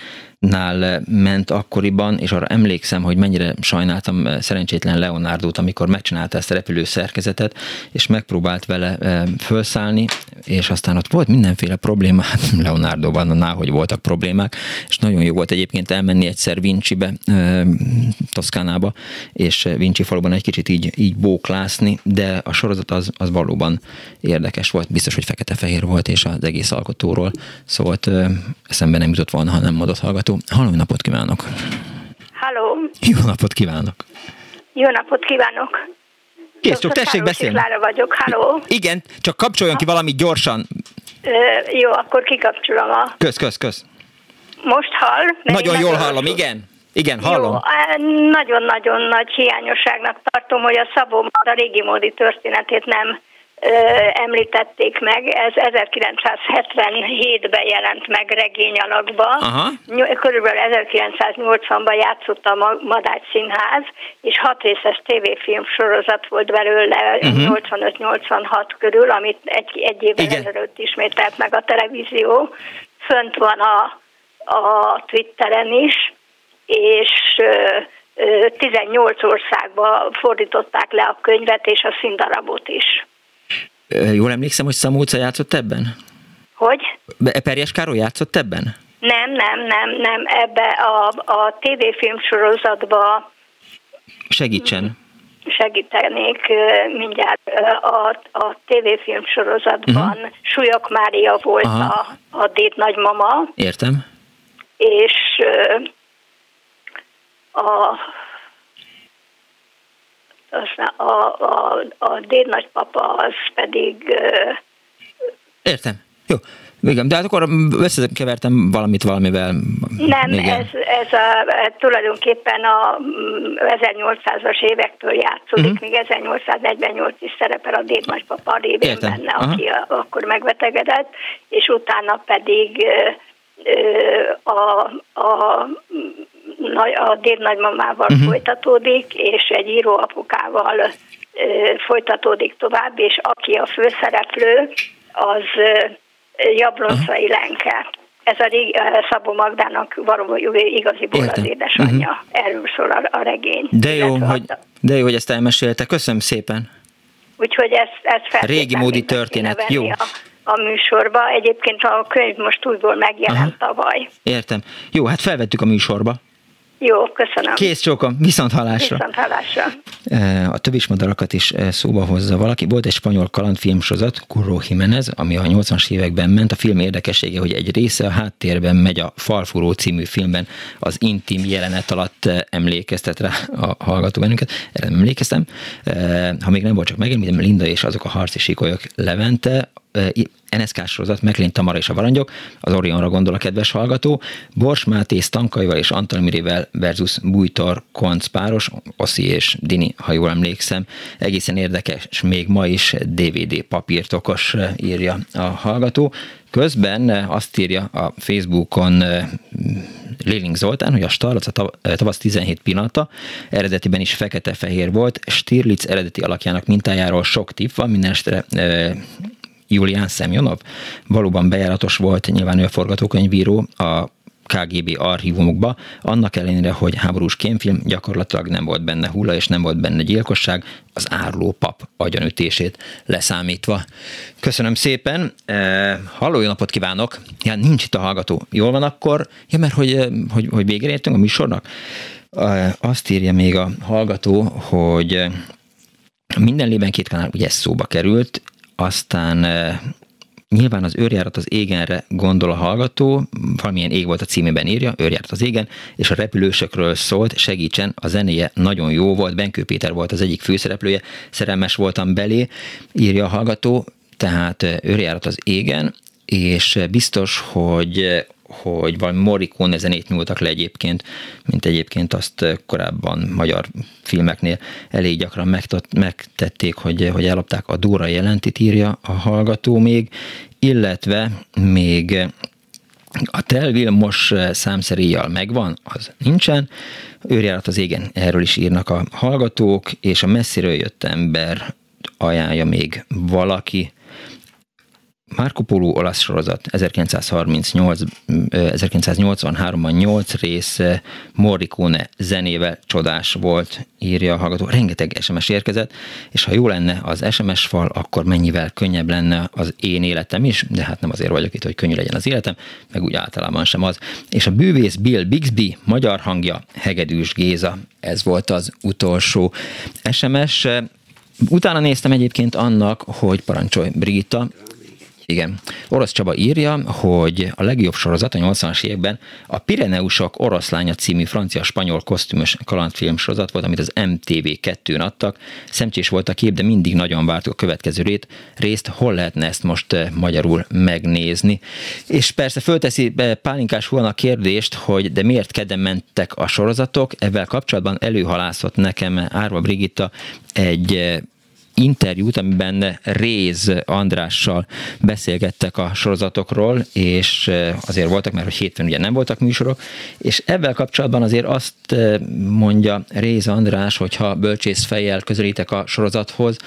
nál ment akkoriban, és arra emlékszem, hogy mennyire sajnáltam eh, szerencsétlen Leonardót, amikor megcsinálta ezt a repülő szerkezetet, és megpróbált vele eh, felszállni, és aztán ott volt mindenféle probléma, hát Leonardóban, náhogy voltak problémák, és nagyon jó volt egyébként elmenni egyszer Vincibe, eh, Toszkánába, és Vinci faluban egy kicsit így, így bóklászni, de a sorozat az, az valóban érdekes volt, biztos, hogy fekete-fehér volt, és az egész alkotóról szólt, eszembe nem jutott volna, ha nem mondott hallgató hallgató. Halló, napot kívánok! Halló! Jó napot kívánok! Jó napot kívánok! Kész, csak tessék beszélni. Klára vagyok, halló! Igen, csak kapcsoljon ki valamit gyorsan. Ö, jó, akkor kikapcsolom a... Kösz, kösz, kösz. Most hall? Nagyon jól hallom, igen. Igen, hallom. Nagyon-nagyon nagy hiányosságnak tartom, hogy a Szabó a régi módi történetét nem említették meg, ez 1977-ben jelent meg regényalakba. Körülbelül 1980-ban játszott a Madács Színház, és hat részes tévéfilm sorozat volt belőle uh-huh. 85-86 körül, amit egy, egy évvel Igen. ezelőtt ismételt meg a televízió. Fönt van a, a Twitteren is, és 18 országba fordították le a könyvet és a színdarabot is. Jól emlékszem, hogy Szamúca játszott ebben? Hogy? Perjes Károly játszott ebben? Nem, nem, nem, nem. Ebbe a, a tévéfilm sorozatba Segítsen. Segítenék mindjárt. A, a tévéfilm sorozatban uh-huh. Súlyok Mária volt a, a déd nagymama. Értem. És a aztán a, a, a déd nagypapa az pedig... Értem. Jó. Igen, de hát akkor összekevertem valamit valamivel. Nem, igen. ez, ez a, tulajdonképpen a 1800-as mm, évektől játszódik, uh-huh. még 1848 is szerepel a déd nagypapa révén Értem. benne, aki a, akkor megbetegedett, és utána pedig a, a a dédnagymamával uh-huh. folytatódik, és egy író apukával folytatódik tovább, és aki a főszereplő, az Jabloncai uh-huh. Lenke. Ez a Szabó Magdának valóban igaziból Értem. az édesanyja. Uh-huh. Erről szól a, a regény. De jó, hogy, de jó, hogy ezt elmesélte. Köszönöm szépen. Úgyhogy ezt, ezt Régi módi történet. Jó. A, a műsorba. Egyébként a könyv most újból megjelent Aha. tavaly. Értem. Jó, hát felvettük a műsorba. Jó, köszönöm. Kész csókom, viszont hallásra. Viszont a többi madarakat is szóba hozza valaki. Volt egy spanyol kalandfilmsorozat, Curro Jiménez, ami a 80-as években ment. A film érdekessége, hogy egy része a háttérben megy a Falfuró című filmben az intim jelenet alatt emlékeztet rá a hallgató bennünket. Erre nem emlékeztem. Ha még nem volt csak megemlítem, Linda és azok a harci sikolyok Levente, NSK sorozat, McLean Tamara és a Varangyok, az Orionra gondol a kedves hallgató, Bors Máté Stankaival és Antal Mirével versus Bújtor Konc páros, Oszi és Dini, ha jól emlékszem. Egészen érdekes, még ma is DVD papírtokos írja a hallgató. Közben azt írja a Facebookon Léling Zoltán, hogy a Starlac a tavasz 17 pillanata eredetiben is fekete-fehér volt, Stirlitz eredeti alakjának mintájáról sok tipp van, minden Julián Szemjonov valóban bejáratos volt, nyilván ő a forgatókönyvíró, a KGB archívumokba, annak ellenére, hogy háborús kémfilm gyakorlatilag nem volt benne hulla, és nem volt benne gyilkosság, az árló pap agyonütését leszámítva. Köszönöm szépen, e, halló, jó napot kívánok! Ja, nincs itt a hallgató. Jól van akkor? Ja, mert hogy, hogy, hogy végére értünk a műsornak? E, azt írja még a hallgató, hogy minden lében két kanál ugye ez szóba került, aztán Nyilván az őrjárat az égenre gondol a hallgató, valamilyen ég volt a címében írja, őrjárat az égen, és a repülősökről szólt, segítsen, a zenéje nagyon jó volt, Benkő Péter volt az egyik főszereplője, szerelmes voltam belé, írja a hallgató, tehát őrjárat az égen, és biztos, hogy hogy valami Morricone zenét nyúltak le egyébként, mint egyébként azt korábban magyar filmeknél elég gyakran megtették, hogy, hogy ellopták a Dóra jelentit írja a hallgató még, illetve még a Tel Vilmos számszeríjjal megvan, az nincsen. Őrjárat az égen, erről is írnak a hallgatók, és a messziről jött ember ajánlja még valaki. Marco Polo olasz sorozat 1938, 1983-ban 8 rész Morricone zenével csodás volt, írja a hallgató. Rengeteg SMS érkezett, és ha jó lenne az SMS fal, akkor mennyivel könnyebb lenne az én életem is, de hát nem azért vagyok itt, hogy könnyű legyen az életem, meg úgy általában sem az. És a bűvész Bill Bixby, magyar hangja Hegedűs Géza, ez volt az utolsó SMS. Utána néztem egyébként annak, hogy parancsolj Brita, igen. Orosz Csaba írja, hogy a legjobb sorozat a 80-as években a Pireneusok oroszlánya című francia-spanyol kosztümös kalandfilm sorozat volt, amit az MTV2-n adtak. Szemcsés volt a kép, de mindig nagyon vártuk a következő rét, részt, hol lehetne ezt most eh, magyarul megnézni. És persze fölteszi Pálinkás Huan a kérdést, hogy de miért kedden mentek a sorozatok, ebben kapcsolatban előhalászott nekem Árva Brigitta egy eh, interjút, amiben Réz Andrással beszélgettek a sorozatokról, és azért voltak, mert hogy hétfőn ugye nem voltak műsorok, és ebben kapcsolatban azért azt mondja Réz András, hogyha bölcsész fejjel közelítek a sorozathoz,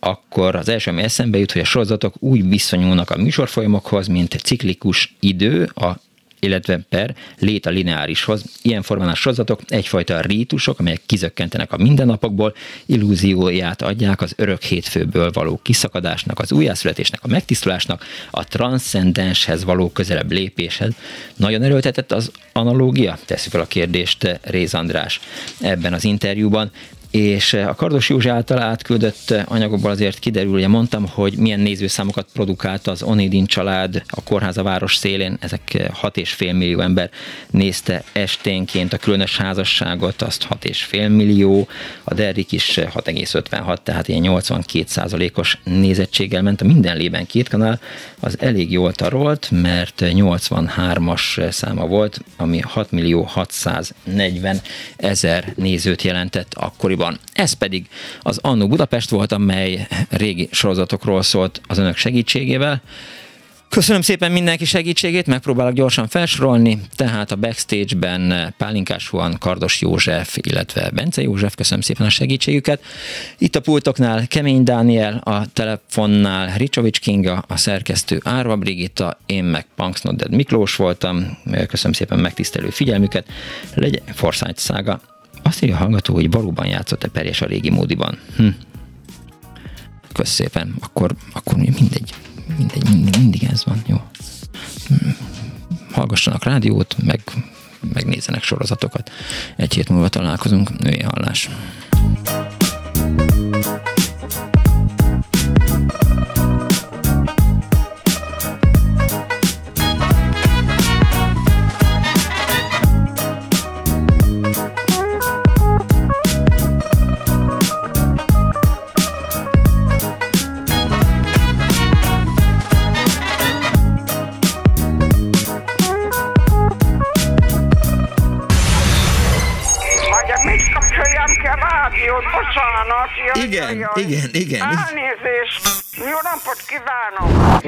akkor az első, ami eszembe jut, hogy a sorozatok úgy viszonyulnak a műsorfolyamokhoz, mint ciklikus idő, a illetve per lét a lineárishoz. Ilyen formán a sorozatok egyfajta rítusok, amelyek kizökkentenek a mindennapokból, illúzióját adják az örök hétfőből való kiszakadásnak, az újjászületésnek, a megtisztulásnak, a transzcendenshez való közelebb lépéshez. Nagyon erőltetett az analógia? Teszi fel a kérdést Réz András ebben az interjúban és a Kardos Józsi által átküldött anyagokból azért kiderül, ugye mondtam, hogy milyen nézőszámokat produkált az Onidin család a kórház a város szélén, ezek 6,5 millió ember nézte esténként a különös házasságot, azt 6,5 millió, a Derrik is 6,56, tehát ilyen 82 százalékos nézettséggel ment a minden lében két kanál, az elég jól tarolt, mert 83-as száma volt, ami 6 millió 640 ezer nézőt jelentett akkoriban akkoriban. Ez pedig az Annó Budapest volt, amely régi sorozatokról szólt az önök segítségével. Köszönöm szépen mindenki segítségét, megpróbálok gyorsan felsorolni, tehát a backstage-ben Pálinkás Juan, Kardos József, illetve Bence József, köszönöm szépen a segítségüket. Itt a pultoknál Kemény Dániel, a telefonnál Ricsovics Kinga, a szerkesztő Árva Brigitta, én meg Punks Miklós voltam, köszönöm szépen megtisztelő figyelmüket, legyen Forsyth szága, azt írja a hallgató, hogy valóban játszott-e Perjes a régi módiban. Hm. Kösz szépen. Akkor, akkor mindegy. Mindegy, mindig, mindig ez van. Jó. Hm. Hallgassanak rádiót, meg megnézzenek sorozatokat. Egy hét múlva találkozunk. Női hallás. bocsánat. Igen, igen, igen. Elnézést. Jó napot kívánok.